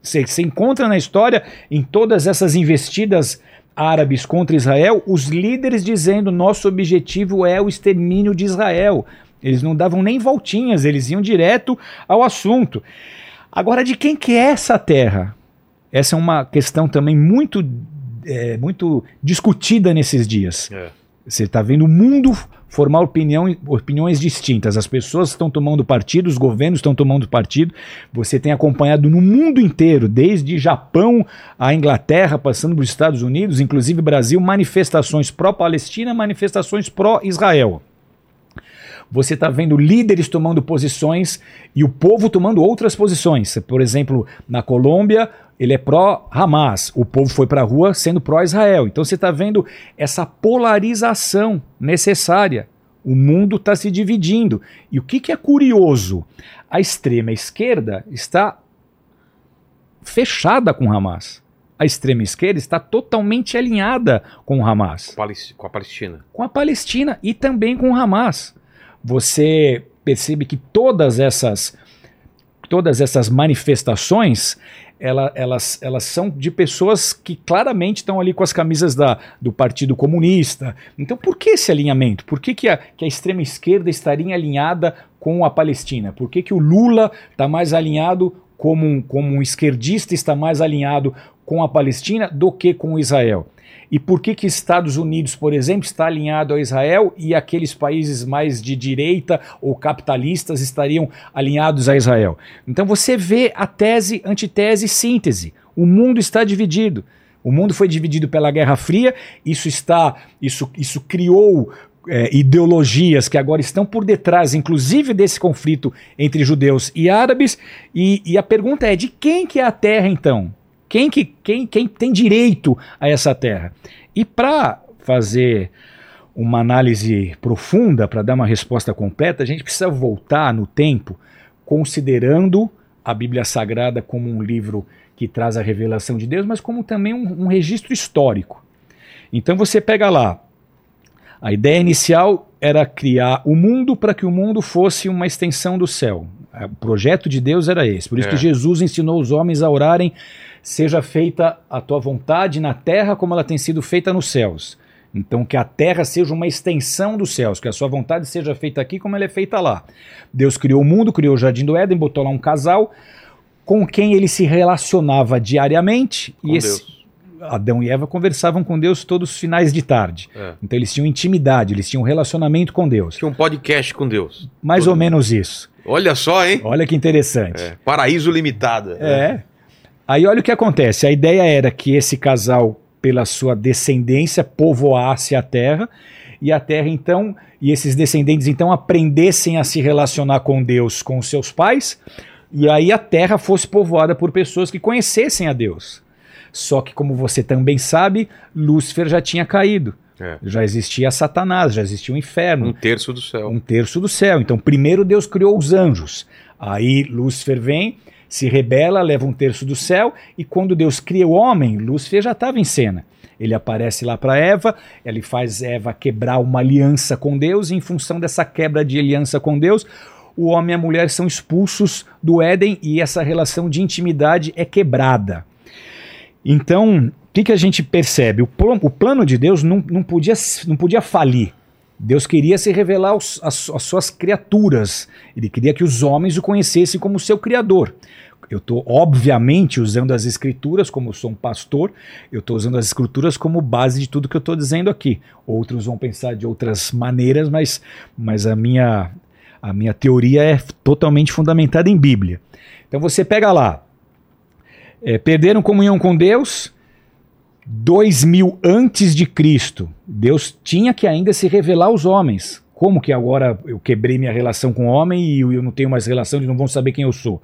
Você, você encontra na história, em todas essas investidas árabes contra Israel, os líderes dizendo nosso objetivo é o extermínio de Israel. Eles não davam nem voltinhas, eles iam direto ao assunto. Agora, de quem que é essa terra? Essa é uma questão também muito, é, muito discutida nesses dias. É. Você está vendo o mundo formar opinião, opiniões distintas. As pessoas estão tomando partido, os governos estão tomando partido. Você tem acompanhado no mundo inteiro, desde Japão à Inglaterra, passando por Estados Unidos, inclusive Brasil, manifestações pró-Palestina, manifestações pró-Israel. Você está vendo líderes tomando posições e o povo tomando outras posições. Por exemplo, na Colômbia, ele é pró-Hamas, o povo foi para a rua sendo pró-Israel. Então você está vendo essa polarização necessária. O mundo está se dividindo. E o que, que é curioso? A extrema esquerda está fechada com Hamas. A extrema esquerda está totalmente alinhada com o Hamas Com a Palestina. com a Palestina e também com o Hamas. Você percebe que todas essas todas essas manifestações ela- elas, elas são de pessoas que claramente estão ali com as camisas da, do Partido Comunista. Então, por que esse alinhamento? Por que, que, a, que a extrema esquerda estaria alinhada com a Palestina? Por que, que o Lula está mais alinhado como um, como um esquerdista, está mais alinhado com a Palestina do que com Israel? E por que que Estados Unidos, por exemplo, está alinhado a Israel e aqueles países mais de direita ou capitalistas estariam alinhados a Israel? Então você vê a tese, antitese, síntese. O mundo está dividido. O mundo foi dividido pela Guerra Fria, isso está, isso, isso criou é, ideologias que agora estão por detrás, inclusive desse conflito entre judeus e árabes. E, e a pergunta é: de quem que é a terra então? Quem, que, quem, quem tem direito a essa terra? E para fazer uma análise profunda, para dar uma resposta completa, a gente precisa voltar no tempo, considerando a Bíblia Sagrada como um livro que traz a revelação de Deus, mas como também um, um registro histórico. Então você pega lá, a ideia inicial era criar o mundo para que o mundo fosse uma extensão do céu. O projeto de Deus era esse. Por isso É. que Jesus ensinou os homens a orarem: seja feita a tua vontade na terra como ela tem sido feita nos céus. Então, que a terra seja uma extensão dos céus, que a sua vontade seja feita aqui como ela é feita lá. Deus criou o mundo, criou o jardim do Éden, botou lá um casal com quem ele se relacionava diariamente. Com e esse. Adão e Eva conversavam com Deus todos os finais de tarde. É. Então, eles tinham intimidade, eles tinham um relacionamento com Deus. Tinha um podcast com Deus. Mais Todo ou menos isso. Olha só, hein? Olha que interessante. É, Paraíso limitado. É. Aí olha o que acontece. A ideia era que esse casal, pela sua descendência, povoasse a terra e a terra então e esses descendentes então aprendessem a se relacionar com Deus, com seus pais, e aí a terra fosse povoada por pessoas que conhecessem a Deus. Só que como você também sabe, Lúcifer já tinha caído. É. Já existia Satanás, já existia o inferno Um terço do céu. um terço do céu. Então, primeiro Deus criou os anjos. Aí Lúcifer vem, se rebela, leva um terço do céu, e quando Deus cria o homem, Lúcifer já estava em cena. Ele aparece lá para Eva, ele faz Eva quebrar uma aliança com Deus, e em função dessa quebra de aliança com Deus, o homem e a mulher são expulsos do Éden e essa relação de intimidade é quebrada. Então, que, que a gente percebe? O, o plano de Deus não, não, podia, não podia falir. Deus queria se revelar aos, às, às suas criaturas. Ele queria que os homens o conhecessem como seu criador. Eu estou, obviamente, usando as escrituras, como eu sou um pastor, eu estou usando as escrituras como base de tudo que eu estou dizendo aqui. Outros vão pensar de outras maneiras, mas, mas a, minha, a minha teoria é totalmente fundamentada em Bíblia. Então você pega lá, é, perderam comunhão com Deus, dois mil antes de Cristo, Deus tinha que ainda se revelar aos homens. Como que agora eu quebrei minha relação com o homem e eu não tenho mais relação, eles não vão saber quem eu sou?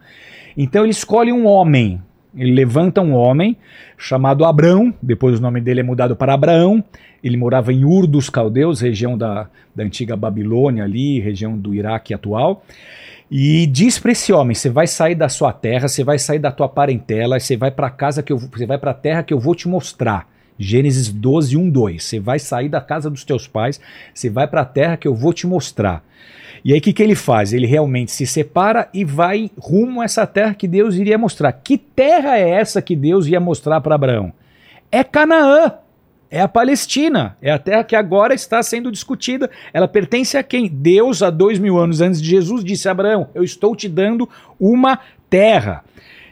Então ele escolhe um homem, ele levanta um homem chamado Abrão, depois o nome dele é mudado para Abraão, ele morava em Ur dos Caldeus, região da, da antiga Babilônia ali, região do Iraque atual, e diz para esse homem: você vai sair da sua terra, você vai sair da tua parentela, você vai para casa que eu, você vai para a terra que eu vou te mostrar. Gênesis 12, 1, 2. Você vai sair da casa dos teus pais, você vai para a terra que eu vou te mostrar. E aí o que, que ele faz? Ele realmente se separa e vai rumo a essa terra que Deus iria mostrar. Que terra é essa que Deus ia mostrar para Abraão? É Canaã. É a Palestina, é a terra que agora está sendo discutida. Ela pertence a quem? Deus, há dois mil anos antes de Jesus, disse a Abraão: Eu estou te dando uma terra.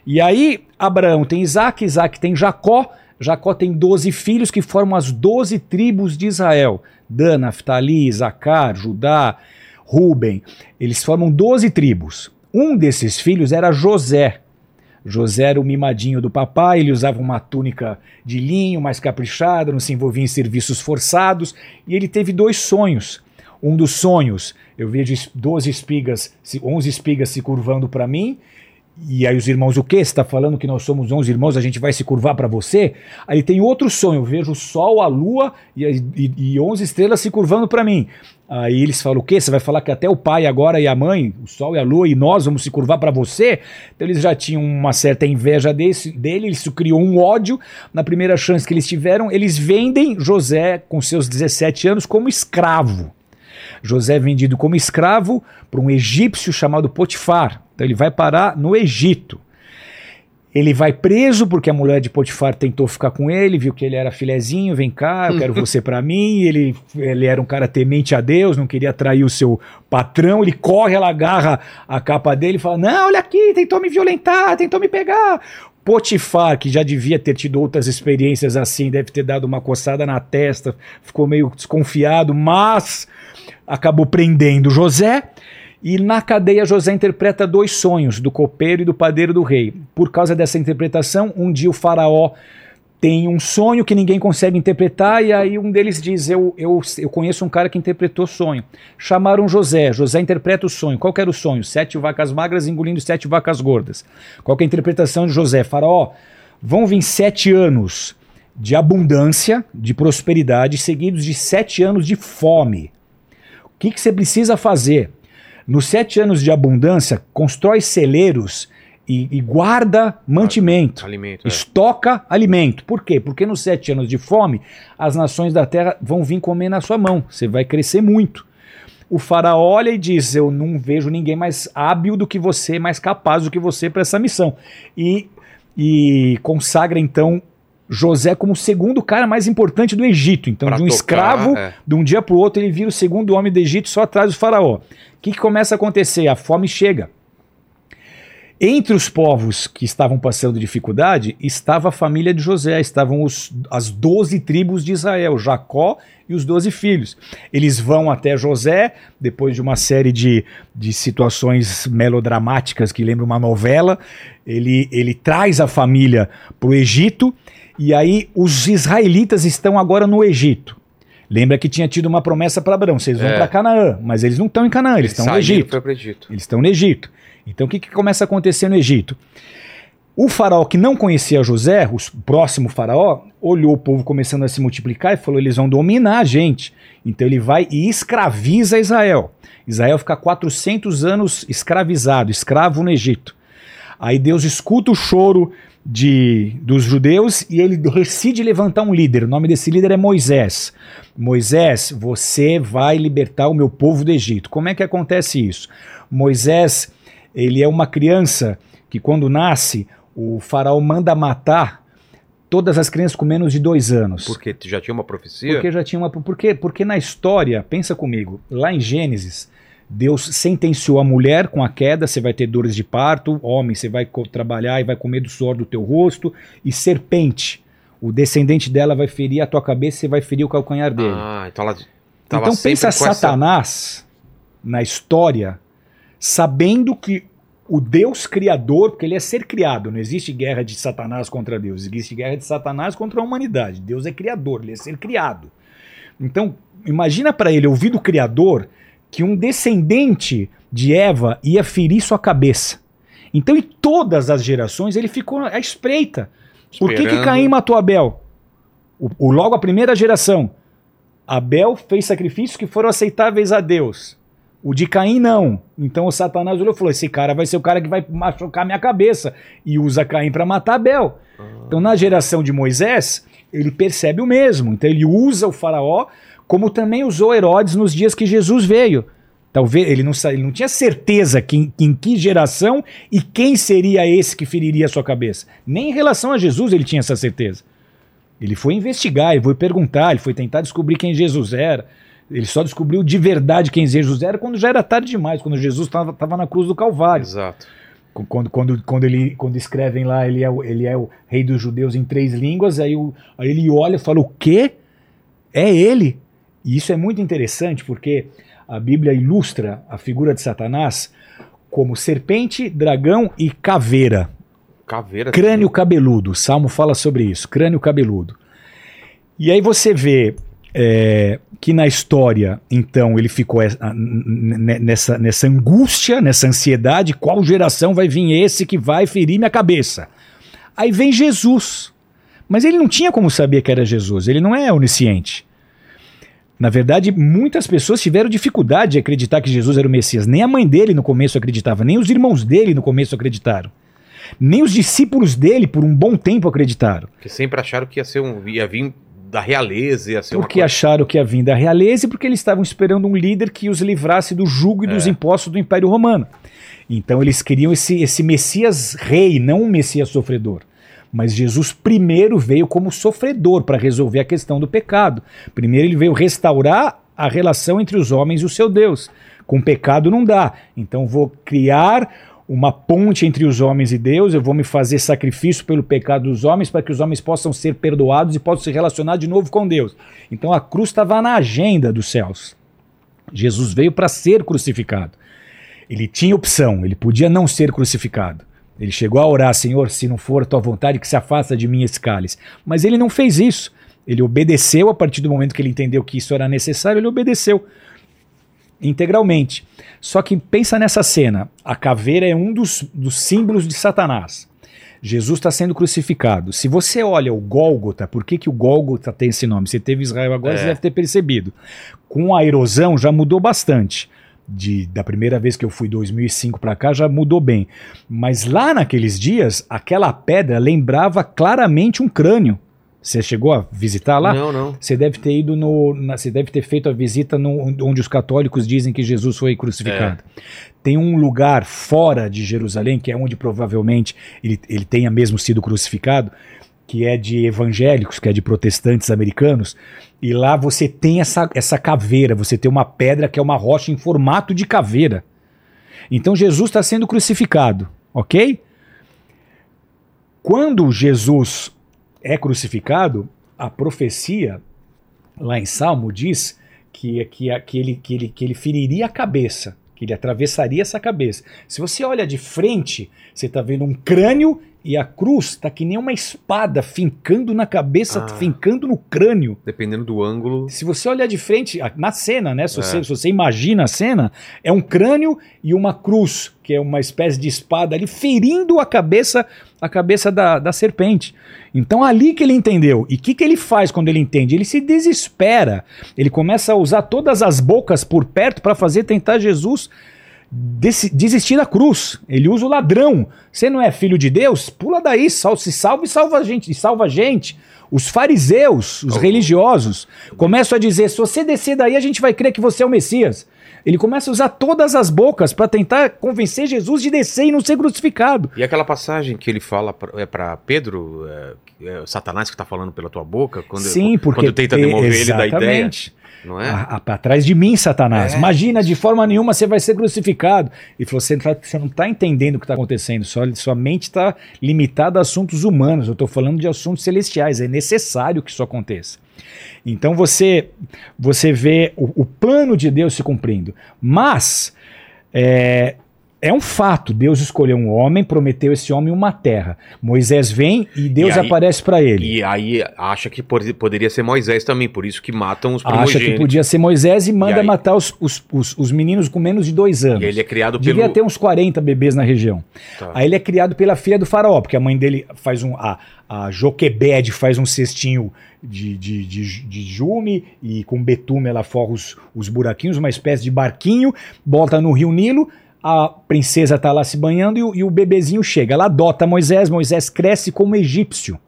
E aí, Abraão tem Isaac, Isaac tem Jacó, Jacó tem 12 filhos que formam as 12 tribos de Israel: Dan, Naftali, Isacar, Judá, Ruben. Eles formam 12 tribos. Um desses filhos era José. José era o mimadinho do papai, ele usava uma túnica de linho mais caprichada, não se envolvia em serviços forçados, e ele teve dois sonhos. Um dos sonhos, eu vejo es- 12 espigas, se- 11 espigas se curvando para mim, e aí os irmãos, o quê? Você está falando que nós somos 11 irmãos, a gente vai se curvar para você? Aí tem outro sonho, eu vejo o sol, a lua e, e, e 11 estrelas se curvando para mim. Aí eles falam, o quê? Você vai falar que até o pai agora e a mãe, o sol e a lua, e nós vamos se curvar para você? Então eles já tinham uma certa inveja desse, dele, isso criou um ódio. Na primeira chance que eles tiveram, eles vendem José, com seus 17 anos, como escravo. José é vendido como escravo para um egípcio chamado Potifar. Então ele vai parar no Egito. Ele vai preso porque a mulher de Potifar tentou ficar com ele, viu que ele era filezinho, vem cá, eu quero você para mim. Ele, ele era um cara temente a Deus, não queria trair o seu patrão. Ele corre, ela agarra a capa dele e fala: Não, olha aqui, tentou me violentar, tentou me pegar. Potifar, que já devia ter tido outras experiências assim, deve ter dado uma coçada na testa, ficou meio desconfiado, mas acabou prendendo José. E na cadeia, José interpreta dois sonhos, do copeiro e do padeiro do rei. Por causa dessa interpretação, um dia o faraó tem um sonho que ninguém consegue interpretar, e aí um deles diz: Eu, eu, eu conheço um cara que interpretou sonho. Chamaram José. José interpreta o sonho. Qual era o sonho? Sete vacas magras engolindo sete vacas gordas. Qual é a interpretação de José? Faraó, vão vir sete anos de abundância, de prosperidade, seguidos de sete anos de fome. O que, que você precisa fazer? Nos sete anos de abundância, constrói celeiros e, e guarda mantimento. Alimento. é. Estoca alimento. Por quê? Porque nos sete anos de fome, as nações da terra vão vir comer na sua mão. Você vai crescer muito. O faraó olha e diz: Eu não vejo ninguém mais hábil do que você, mais capaz do que você para essa missão. E, e consagra então José como o segundo cara mais importante do Egito. Então, Pra de um tocar, escravo, é. de um dia para o outro, ele vira o segundo homem do Egito só atrás do faraó. O que, que começa a acontecer? A fome chega. Entre os povos que estavam passando dificuldade, estava a família de José, estavam os, as doze tribos de Israel, Jacó e os doze filhos. Eles vão até José, depois de uma série de, de situações melodramáticas que lembram uma novela, ele, ele traz a família para o Egito, e aí os israelitas estão agora no Egito. Lembra que tinha tido uma promessa para Abraão, vocês vão É. para Canaã, mas eles não estão em Canaã, eles estão no Egito. Egito. Eles estão no Egito. Então o que, que começa a acontecer no Egito? O faraó que não conhecia José, o próximo faraó, olhou o povo começando a se multiplicar e falou: eles vão dominar a gente. Então ele vai e escraviza Israel. Israel fica 400 anos escravizado, escravo no Egito. Aí Deus escuta o choro de, dos judeus e ele decide levantar um líder. O nome desse líder é Moisés. Moisés, você vai libertar o meu povo do Egito. Como é que acontece isso? Moisés, ele é uma criança que quando nasce, o faraó manda matar todas as crianças com menos de dois anos. Porque já tinha uma profecia? Porque já tinha uma. Porque, porque na história, pensa comigo, lá em Gênesis, Deus sentenciou a mulher com a queda, você vai ter dores de parto, homem, você vai trabalhar e vai comer do suor do teu rosto, e serpente, o descendente dela vai ferir a tua cabeça e você vai ferir o calcanhar dele. Ah, então ela então pensa com essa- Satanás na história, sabendo que o Deus criador, porque ele é ser criado, não existe guerra de Satanás contra Deus, existe guerra de Satanás contra a humanidade. Deus é criador, ele é ser criado. Então, imagina para ele, ouvir do criador, que um descendente de Eva ia ferir sua cabeça. Então, em todas as gerações, ele ficou à espreita. Por que, que Esperando. Caim matou Abel? O, o- logo a primeira geração. Abel fez sacrifícios que foram aceitáveis a Deus. O de Caim não. Então o Satanás olhou e falou: esse cara vai ser o cara que vai machucar minha cabeça. E usa Caim para matar Abel. Então na geração de Moisés, ele percebe o mesmo. Então ele usa o faraó, como também usou Herodes nos dias que Jesus veio. Talvez ele não, ele não tinha certeza que em, em que geração e quem seria esse que feriria a sua cabeça. Nem em relação a Jesus ele tinha essa certeza. Ele foi investigar, ele foi perguntar, ele foi tentar descobrir quem Jesus era. Ele só descobriu de verdade quem Jesus era quando já era tarde demais, quando Jesus estava na cruz do Calvário. Exato. Quando, quando, quando, ele, quando escrevem lá, ele é, o, ele é o rei dos judeus em três línguas, aí, o, aí ele olha e fala: O quê? É ele? E isso é muito interessante porque a Bíblia ilustra a figura de Satanás como serpente, dragão e caveira. Caveira. Crânio cabeludo, o Salmo fala sobre isso, crânio cabeludo. E aí você vê é, que na história, então, ele ficou nessa, nessa angústia, nessa ansiedade, qual geração vai vir esse que vai ferir minha cabeça? Aí vem Jesus. Mas ele não tinha como saber que era Jesus, ele não é onisciente. Na verdade, muitas pessoas tiveram dificuldade de acreditar que Jesus era o Messias. Nem a mãe dele no começo acreditava, nem os irmãos dele no começo acreditaram. Nem os discípulos dele, por um bom tempo, acreditaram. Que sempre acharam que ia ser um. ia vir da realeza, ia ser Porque coisa. acharam que ia vir da realeza e porque eles estavam esperando um líder que os livrasse do jugo e dos É. impostos do Império Romano. Então eles queriam esse, esse Messias rei, não um Messias sofredor. Mas Jesus primeiro veio como sofredor para resolver a questão do pecado. Primeiro ele veio restaurar a relação entre os homens e o seu Deus. Com pecado não dá. Então vou criar uma ponte entre os homens e Deus, eu vou me fazer sacrifício pelo pecado dos homens para que os homens possam ser perdoados e possam se relacionar de novo com Deus. Então a cruz estava na agenda dos céus. Jesus veio para ser crucificado. Ele tinha opção, ele podia não ser crucificado. Ele chegou a orar, Senhor, se não for a tua vontade, que se afasta de mim esse cálice. Mas ele não fez isso. Ele obedeceu a partir do momento que ele entendeu que isso era necessário, ele obedeceu integralmente. Só que pensa nessa cena: a caveira é um dos, dos símbolos de Satanás. Jesus está sendo crucificado. Se você olha o Gólgota, por que, que o Gólgota tem esse nome? Você teve Israel agora, É. você deve ter percebido. Com a erosão já mudou bastante. De, da primeira vez que eu fui 2005 para cá já mudou bem. Mas lá naqueles dias, aquela pedra lembrava claramente um crânio. Você chegou a visitar lá? Não, não. Você deve ter ido no. na- você deve ter feito a visita no, onde os católicos dizem que Jesus foi crucificado. Tem um lugar fora de Jerusalém, que é onde provavelmente ele, ele tenha mesmo sido crucificado, que é de evangélicos, que é de protestantes americanos, e lá você tem essa, essa caveira, você tem uma pedra que é uma rocha em formato de caveira. Então Jesus está sendo crucificado, ok? Quando Jesus é crucificado, a profecia lá em Salmo diz que, que, que, ele, que, ele, que ele feriria a cabeça, que ele atravessaria essa cabeça. Se você olha de frente, você está vendo um crânio e a cruz está que nem uma espada fincando na cabeça, Ah. fincando no crânio. Dependendo do ângulo. Se você olhar de frente, na cena, né? Se É. você, se você imagina a cena, é um crânio e uma cruz, que é uma espécie de espada ali, ferindo a cabeça, a cabeça da, da serpente. Então ali que ele entendeu. E o que, que ele faz quando ele entende? Ele se desespera. Ele começa a usar todas as bocas por perto para fazer tentar Jesus desistir da cruz. Ele usa o ladrão. Você não é filho de Deus? Pula daí, sal- se salva e salva a gente. E salva a gente. Os fariseus, os Oh. religiosos, começam a dizer: se você descer daí, a gente vai crer que você é o Messias. Ele começa a usar todas as bocas para tentar convencer Jesus de descer e não ser crucificado. E aquela passagem que ele fala pra- é para Pedro, é, é Satanás que está falando pela tua boca, quando, Sim, porque quando tenta demover ele da ideia, não é? De mim, Satanás. É. Imagina, de forma nenhuma você vai ser crucificado. Ele falou: você, não tá- você não está entendendo o que está acontecendo. Sua, sua mente está limitada a assuntos humanos. Eu estou falando de assuntos celestiais. É necessário que isso aconteça. Então você, você vê o, o plano de Deus se cumprindo. Mas é, é um fato. Deus escolheu um homem, prometeu esse homem uma terra. Moisés vem e Deus E aí- aparece para ele. E aí acha que por- poderia ser Moisés também, por isso que matam os Acha que primogênitos. podia ser Moisés e manda E aí? matar os, os, os, os meninos com menos de dois anos. E ele é criado Devia pelo... ter uns 40 bebês na região. Tá. Aí ele é criado pela filha do faraó, porque a mãe dele faz um. A, a Joquebede faz um cestinho de, de, de, de jume e com betume ela forra os, os buraquinhos, uma espécie de barquinho, bota no rio Nilo. A princesa tá lá se banhando e o, e o bebezinho chega. Ela adota Moisés, Moisés cresce como egípcio.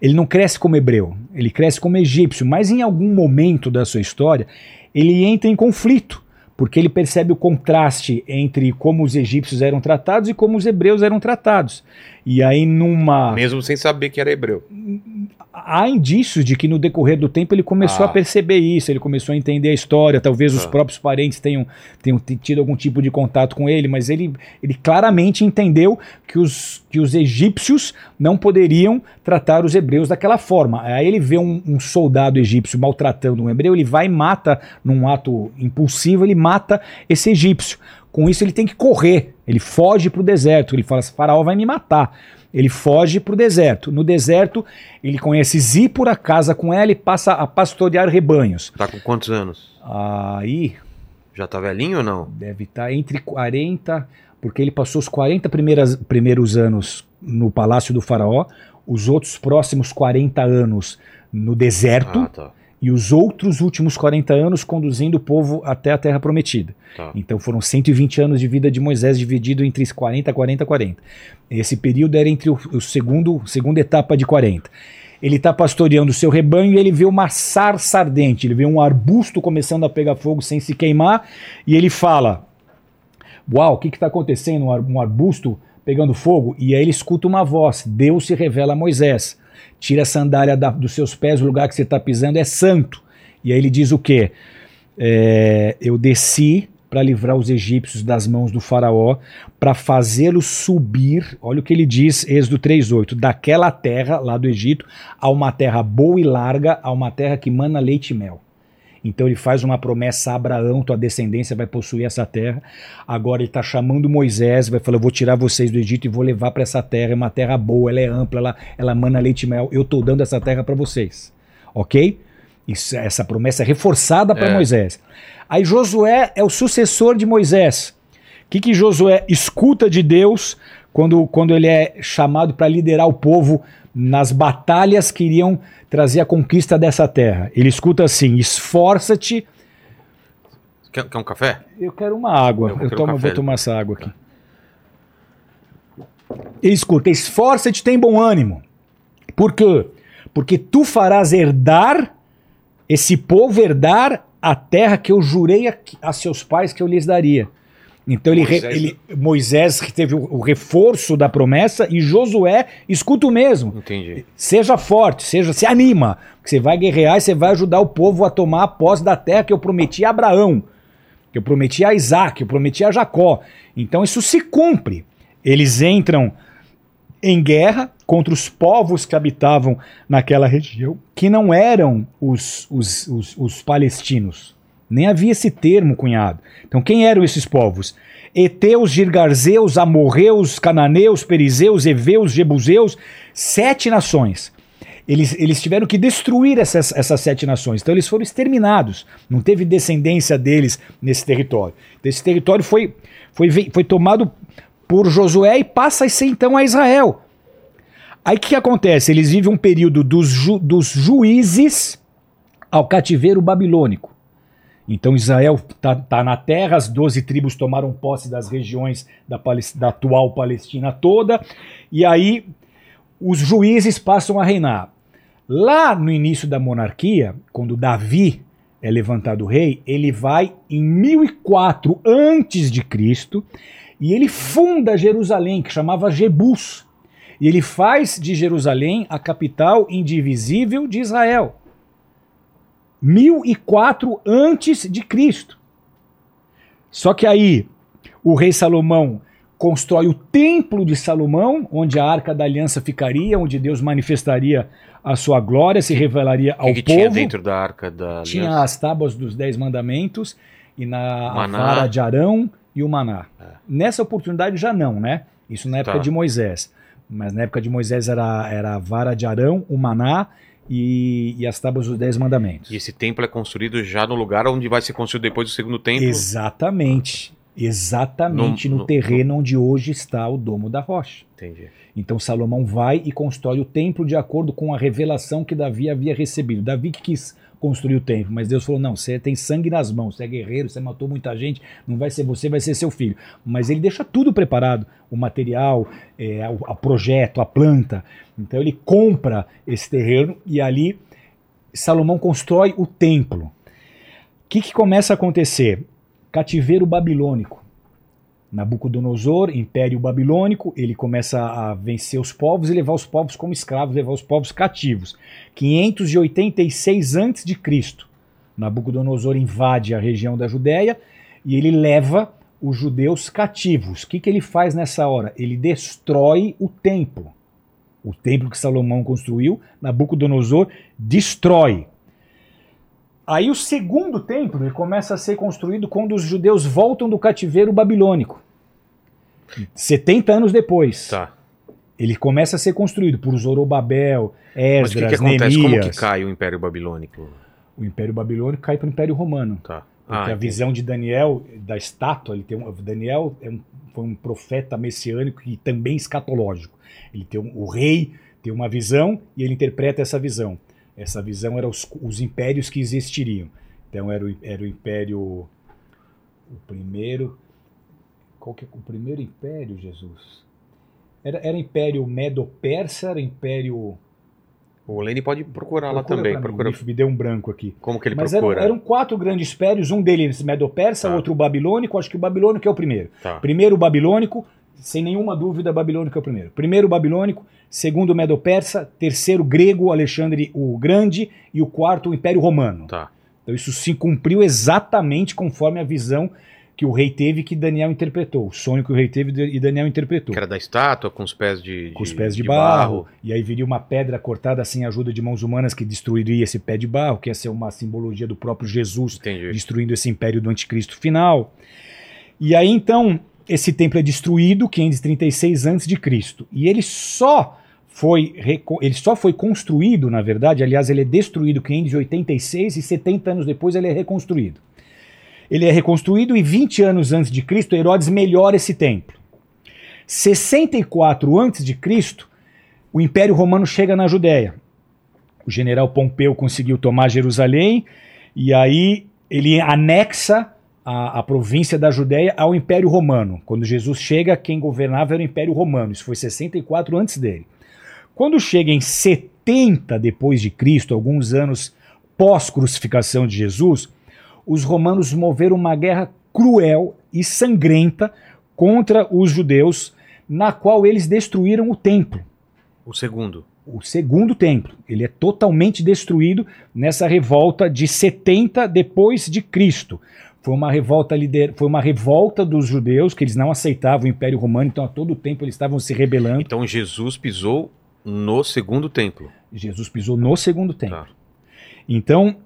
Ele não cresce como hebreu, ele cresce como egípcio, mas em algum momento da sua história ele entra em conflito, porque ele percebe o contraste entre como os egípcios eram tratados e como os hebreus eram tratados. E aí, numa. Mesmo sem saber que era hebreu. Há indícios de que no decorrer do tempo ele começou Ah. a perceber isso, ele começou a entender a história, talvez os Ah. próprios parentes tenham, tenham tido algum tipo de contato com ele, mas ele, ele claramente entendeu que os, que os egípcios não poderiam tratar os hebreus daquela forma. Aí ele vê um, um soldado egípcio maltratando um hebreu, ele vai e mata, num ato impulsivo, ele mata esse egípcio. Com isso ele tem que correr, ele foge para o deserto, ele fala, faraó vai me matar. Ele foge para o deserto. No deserto, ele conhece Zípora, casa com ela e passa a pastorear rebanhos. Tá com quantos anos? Aí Já tá velhinho ou não? deve estar entre 40, porque ele passou os 40 primeiras, primeiros anos no palácio do faraó, os outros próximos 40 anos no deserto Ah, tá. E os outros últimos 40 anos conduzindo o povo até a terra prometida. tá. Então foram 120 anos de vida de Moisés dividido entre 40, 40, 40. Esse período era entre o, o segundo, segunda etapa de 40. Ele está pastoreando o seu rebanho e ele vê uma sarça ardente, ele vê um arbusto começando a pegar fogo sem se queimar e ele fala: Uau, o que está acontecendo? Um, ar- um arbusto pegando fogo? E aí ele escuta uma voz: Deus se revela a Moisés. Tira a sandália da- dos seus pés, o lugar que você está pisando é santo. E aí ele diz o quê? É, eu desci para livrar os egípcios das mãos do faraó, para fazê-los subir, olha o que ele diz, Êxodo 3:8, daquela terra lá do Egito a uma terra boa e larga, a uma terra que mana leite e mel. Então ele faz uma promessa a Abraão, tua descendência vai possuir essa terra. Agora ele está chamando Moisés, vai falar: eu vou tirar vocês do Egito e vou levar para essa terra. É uma terra boa, ela é ampla, ela, ela mana leite e mel. Eu estou dando essa terra para vocês. Ok? Isso, essa promessa é reforçada para É. Moisés. Aí Josué é o sucessor de Moisés. O que, que Josué escuta de Deus quando, quando ele é chamado para liderar o povo nas batalhas que iriam trazer a conquista dessa terra? Ele escuta assim: esforça-te. Quer, quer um café? Eu quero uma água. Eu Eu, tomo, café. vou tomar essa água aqui. Ele escuta: esforça-te, tem bom ânimo. Por quê? Porque tu farás herdar, esse povo herdar a terra que eu jurei a, a seus pais que eu lhes daria. Então ele, Moisés- ele- Moisés teve o, o reforço da promessa e Josué escuta o mesmo. Entendi. Seja forte, seja se anima, porque você vai guerrear e você vai ajudar o povo a tomar a posse da terra que eu prometi a Abraão, que eu prometi a Isaac, que eu prometi a Jacó. Então isso se cumpre. Eles entram em guerra contra os povos que habitavam naquela região, que não eram os, os, os, os palestinos. Nem havia esse termo cunhado. Então, quem eram esses povos? Eteus, Girgarzeus, Amorreus, Cananeus, Perizeus, Eveus, Jebuseus, sete nações. Eles, eles tiveram que destruir essas, essas sete nações. Então, eles foram exterminados. Não teve descendência deles nesse território. Então, esse território foi, foi, foi tomado por Josué e passa a ser então a Israel. Aí o que acontece? Eles vivem um período dos, ju- dos juízes ao cativeiro babilônico. Então Israel está na terra, as 12 tribos tomaram posse das regiões da, da atual Palestina toda, e aí os juízes passam a reinar. Lá no início da monarquia, quando Davi é levantado rei, ele vai em 1004 antes de Cristo e ele funda Jerusalém, que chamava Jebus. E ele faz de Jerusalém a capital indivisível de Israel. 1004 antes de Cristo. Só que aí o rei Salomão constrói o templo de Salomão, onde a arca da aliança ficaria, onde Deus manifestaria a sua glória, se revelaria ao que, que povo. tinha dentro da arca da Tinha aliança? as tábuas dos dez mandamentos e na Maná. vara de Arão e o maná. É. Nessa oportunidade já não, né? Isso na época Tá. de Moisés. Mas na época de Moisés era, era a vara de Arão, o maná e, e as tábuas dos dez mandamentos. E esse templo é construído já no lugar onde vai ser construído depois do segundo templo. Exatamente. Exatamente No- no, no- terreno onde hoje está o Domo da Rocha. Entendi. Então Salomão vai e constrói o templo de acordo com a revelação que Davi havia recebido. Davi que quis construir o templo, mas Deus falou: não, você tem sangue nas mãos, você é guerreiro, você matou muita gente, não vai ser você, vai ser seu filho. Mas ele deixa tudo preparado: o material, é, o a projeto, a planta. Então ele compra esse terreno e ali Salomão constrói o templo. O que, que começa a acontecer? Cativeiro babilônico. Nabucodonosor, Império Babilônico, ele começa a vencer os povos e levar os povos como escravos, levar os povos cativos. 586 a.C., Nabucodonosor invade a região da Judéia e ele leva os judeus cativos. O que, que ele faz nessa hora? Ele destrói o templo. O templo que Salomão construiu, Nabucodonosor destrói. Aí o segundo templo ele começa a ser construído quando os judeus voltam do cativeiro babilônico. 70 anos depois. Tá. Ele começa a ser construído por Zorobabel, Mas o que, Esdras, que acontece? Neemias. Como que cai o Império Babilônico? O Império Babilônico cai para o Império Romano. Tá. Porque a entendi. visão de Daniel, da estátua, ele tem um, Daniel é um- foi um profeta messiânico e também escatológico. Ele tem um- o rei tem uma visão e ele interpreta essa visão. Essa visão era os, os impérios que existiriam. Então era o, era o império, o primeiro, qual que é o primeiro império, Jesus? Era, era império Medo-Persa, era império... O Lene pode procurar lá Procura também. pra mim, Procura me deu um branco aqui. como que ele Mas eram, procura. eram quatro grandes impérios, um deles Medo-Persa, Tá. outro Babilônico, acho que o Babilônico é o primeiro. Tá. Primeiro Babilônico, sem nenhuma dúvida, Babilônico é o primeiro. Primeiro Babilônico, segundo Medo-Persa, terceiro grego, Alexandre o Grande, e o quarto o Império Romano. Tá. Então isso se cumpriu exatamente conforme a visão que o rei teve e que Daniel interpretou. O sonho que o rei teve e Daniel interpretou. Que era da estátua, com os pés de, Com os pés de, barro, e aí viria uma pedra cortada sem a ajuda de mãos humanas que destruiria esse pé de barro, que ia ser uma simbologia do próprio Jesus Entendi. destruindo esse império do anticristo final. E aí então esse templo é destruído 536 a.C. E ele só foi ele só foi construído, na verdade, aliás, ele é destruído 586 e 70 anos depois ele é reconstruído. Ele é reconstruído e 20 anos antes de Cristo Herodes melhora esse templo. 64 antes de Cristo, o Império Romano chega na Judéia. O general Pompeu conseguiu tomar Jerusalém e aí ele anexa a, a província da Judéia ao Império Romano. Quando Jesus chega, quem governava era o Império Romano. Isso foi 64 antes dele. Quando chega em 70 depois de Cristo, alguns anos pós crucificação de Jesus, os romanos moveram uma guerra cruel e sangrenta contra os judeus, na qual eles destruíram o templo. O segundo. O segundo templo, ele é totalmente destruído nessa revolta de 70 depois de Cristo. Foi uma revolta lider... foi uma revolta dos judeus que eles não aceitavam o Império Romano, então a todo tempo eles estavam se rebelando. Então Jesus pisou no segundo templo. Jesus pisou no segundo templo. Tá. Então,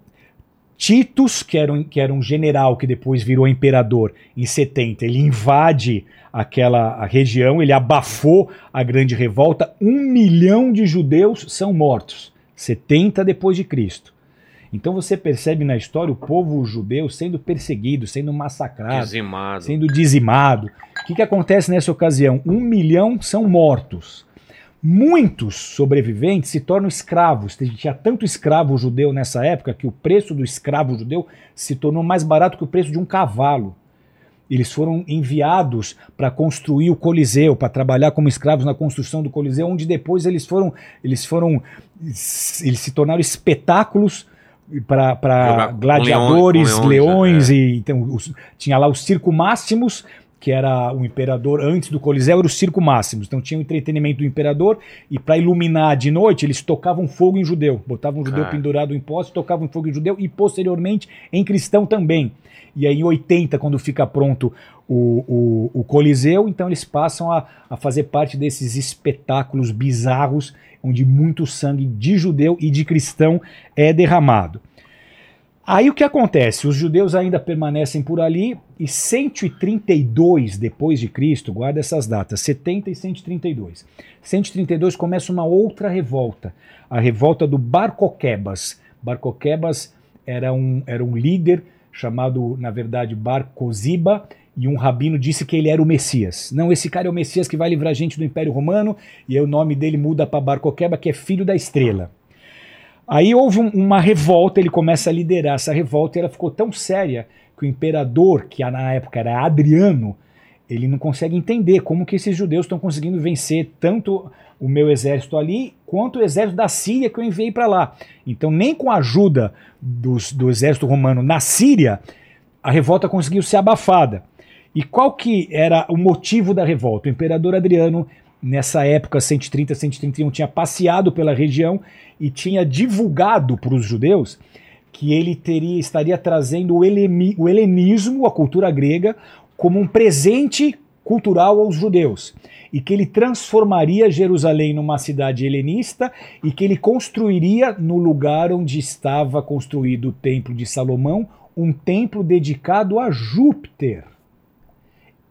Titus, que era, um, que era um general que depois virou imperador em 70, ele invade aquela região, ele abafou a grande revolta, um milhão de judeus são mortos, 70 depois de Cristo. Então você percebe na história o povo judeu sendo perseguido, sendo massacrado, Dizimado. sendo dizimado. O que, que acontece nessa ocasião? Um milhão são mortos. Muitos sobreviventes se tornam escravos. Tinha tanto escravo judeu nessa época que o preço do escravo judeu se tornou mais barato que o preço de um cavalo. Eles foram enviados para construir o Coliseu, para trabalhar como escravos na construção do Coliseu, onde depois eles foram, eles foram, eles se tornaram espetáculos para gladiadores, leões, com leões, leões, é. e então os- tinha lá o Circo Máximos, que era o imperador antes do Coliseu, era o Circo Máximos. Então tinha o entretenimento do imperador e para iluminar de noite eles tocavam fogo em judeu, botavam um judeu pendurado em poste, tocavam fogo em judeu e posteriormente em cristão também. E aí em 80, quando fica pronto o, o, o Coliseu, então eles passam a, a fazer parte desses espetáculos bizarros onde muito sangue de judeu e de cristão é derramado. Aí o que acontece? Os judeus ainda permanecem por ali e 132 depois de Cristo, guarda essas datas, 70 e 132. 132 começa uma outra revolta, a revolta do Bar Coquebas. Bar Coquebas era um, era um líder chamado, na verdade, Bar Coziba, e um rabino disse que ele era o Messias. Não, esse cara é o Messias que vai livrar a gente do Império Romano, e o nome dele muda para Bar que é filho da estrela. Aí houve um- uma revolta, ele começa a liderar essa revolta e ela ficou tão séria que o imperador, que na época era Adriano, ele não consegue entender como que esses judeus estão conseguindo vencer tanto o meu exército ali quanto o exército da Síria que eu enviei para lá. Então, nem com a ajuda dos- do exército romano na Síria, a revolta conseguiu ser abafada. E qual que era o motivo da revolta? O imperador Adriano, nessa época, 130, 131, tinha passeado pela região e tinha divulgado para os judeus que ele teria, estaria trazendo o, heleni- o helenismo, a cultura grega, como um presente cultural aos judeus. E que ele transformaria Jerusalém numa cidade helenista e que ele construiria no lugar onde estava construído o Templo de Salomão, um templo dedicado a Júpiter.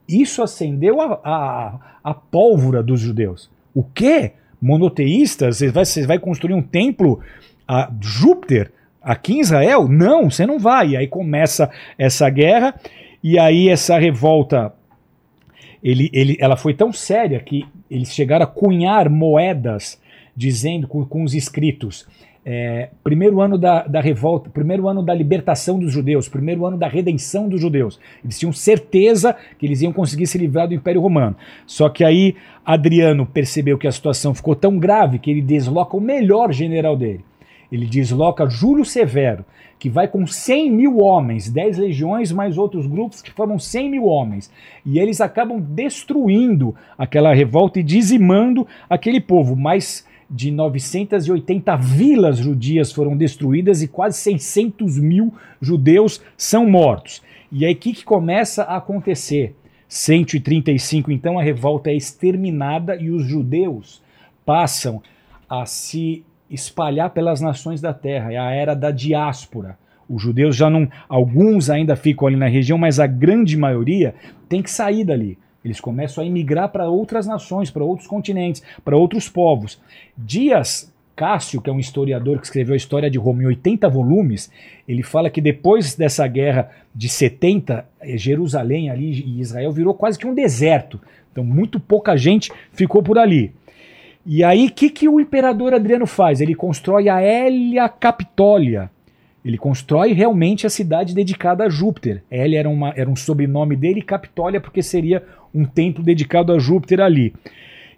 Isso acendeu a, a, a pólvora dos judeus. O quê? Monoteístas? Você vai, você vai construir um templo a Júpiter aqui em Israel? Não, você não vai. E aí começa essa guerra, e aí essa revolta. Ele, ele, ela foi tão séria que eles chegaram a cunhar moedas dizendo com, com os escritos é, primeiro ano da, da revolta, primeiro ano da libertação dos judeus, primeiro ano da redenção dos judeus. Eles tinham certeza que eles iam conseguir se livrar do Império Romano. Só que aí Adriano percebeu que a situação ficou tão grave que ele desloca o melhor general dele. Ele desloca Júlio Severo, que vai com 100 mil homens, 10 legiões mais outros grupos que formam 100 mil homens. E eles acabam destruindo aquela revolta e dizimando aquele povo. Mas de 980 vilas judias foram destruídas e quase 600 mil judeus são mortos. E aí o que, que começa a acontecer? 135, então a revolta é exterminada e os judeus passam a se espalhar pelas nações da terra. É a era da diáspora. Os judeus já não. Alguns ainda ficam ali na região, mas a grande maioria tem que sair dali. Eles começam a emigrar para outras nações, para outros continentes, para outros povos. Dias Cássio, que é um historiador que escreveu a história de Roma em 80 volumes, ele fala que depois dessa guerra de 70, eh, Jerusalém ali e Israel virou quase que um deserto. Então, muito pouca gente ficou por ali. E aí, o que, que o imperador Adriano faz? Ele constrói a Hélia Capitolia. Ele constrói realmente a cidade dedicada a Júpiter. Hélia era, uma, era um sobrenome dele, Capitolia porque seria um templo dedicado a Júpiter ali.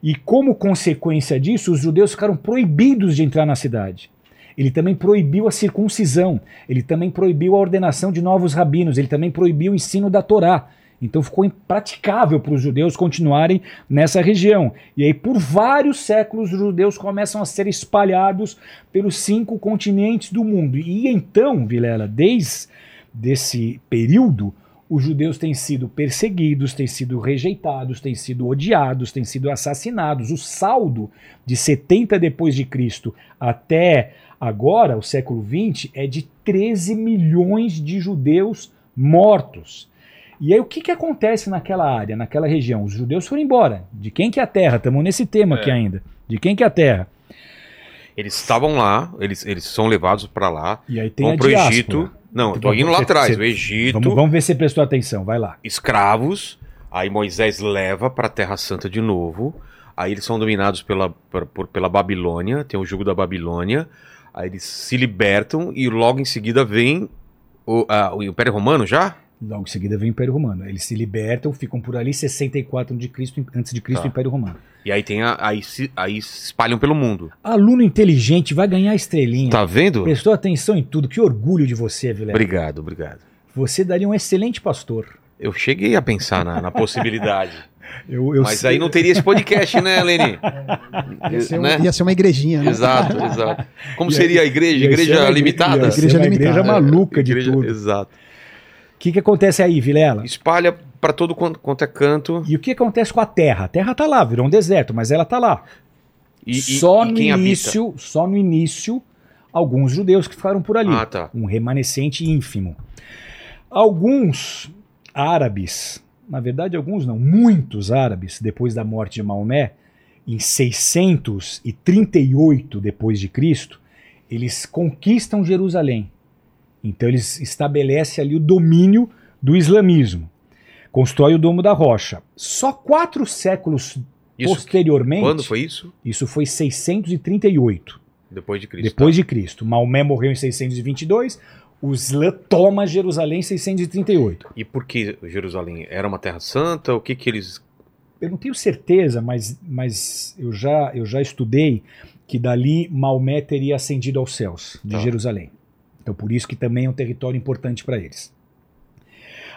E como consequência disso, os judeus ficaram proibidos de entrar na cidade. Ele também proibiu a circuncisão, ele também proibiu a ordenação de novos rabinos, ele também proibiu o ensino da Torá. Então ficou impraticável para os judeus continuarem nessa região. E aí, por vários séculos, os judeus começam a ser espalhados pelos cinco continentes do mundo. E então, Vilela, desde esse período, os judeus têm sido perseguidos, têm sido rejeitados, têm sido odiados, têm sido assassinados. O saldo de 70 depois de Cristo até agora, o século 20, é de 13 milhões de judeus mortos. E aí o que, que acontece naquela área, naquela região? Os judeus foram embora. De quem que é a terra? Estamos nesse tema É. aqui ainda. De quem que é a terra? Eles estavam lá, eles, eles são levados pra lá, E aí tem vão a pro diáspora. Egito. Não, eu tô Vamos- indo lá atrás, o Egito, Vamos, vamos ver se você prestou atenção, vai lá. escravos. Aí Moisés leva pra Terra Santa de novo. Aí eles são dominados pela, por- pela Babilônia, tem o jugo da Babilônia. Aí eles se libertam e logo em seguida vem o, ah, o Império Romano já? Logo em seguida vem o Império Romano. Eles se libertam, ficam por ali 64 de Cristo, antes de Cristo Tá. o Império Romano. E aí tem a- aí, se, aí se espalham pelo mundo. Aluno inteligente vai ganhar estrelinha. Tá vendo? Prestou atenção em tudo. Que orgulho de você, Vilela. Obrigado, obrigado. Você daria um excelente pastor. Eu cheguei a pensar na, na possibilidade. Eu, eu Mas sei- aí não teria esse podcast, né, Leni? Ia ser, um- Né? ia ser uma igrejinha, né? Exato, exato. Como Ia- seria a igreja? ia ser Igreja limitada? Igreja uma limitada. igreja maluca de Igreja- tudo. O Exato. que, que acontece aí, Vilela? Espalha pra todo quanto, quanto é canto. E o que acontece com a terra? A terra tá lá, virou um deserto, mas ela tá lá. E, só e no início, só no início, alguns judeus que ficaram por ali. habita? Ah, tá. um remanescente ínfimo. Alguns árabes, na verdade alguns não, muitos árabes, depois da morte de Maomé, em 638 depois de Cristo, eles conquistam Jerusalém. Então eles estabelecem ali o domínio do islamismo. Constrói o Domo da Rocha. Só quatro séculos Isso, posteriormente, quando foi isso? isso foi 638 Depois de Cristo. depois de Cristo. Maomé morreu em 622, o Islã toma Jerusalém em 638. E por que Jerusalém? Era uma terra santa? O que que eles... Eu não tenho certeza, mas, mas eu, já, eu já estudei que dali Maomé teria ascendido aos céus de Tá. Jerusalém. Então por isso que também é um território importante para eles.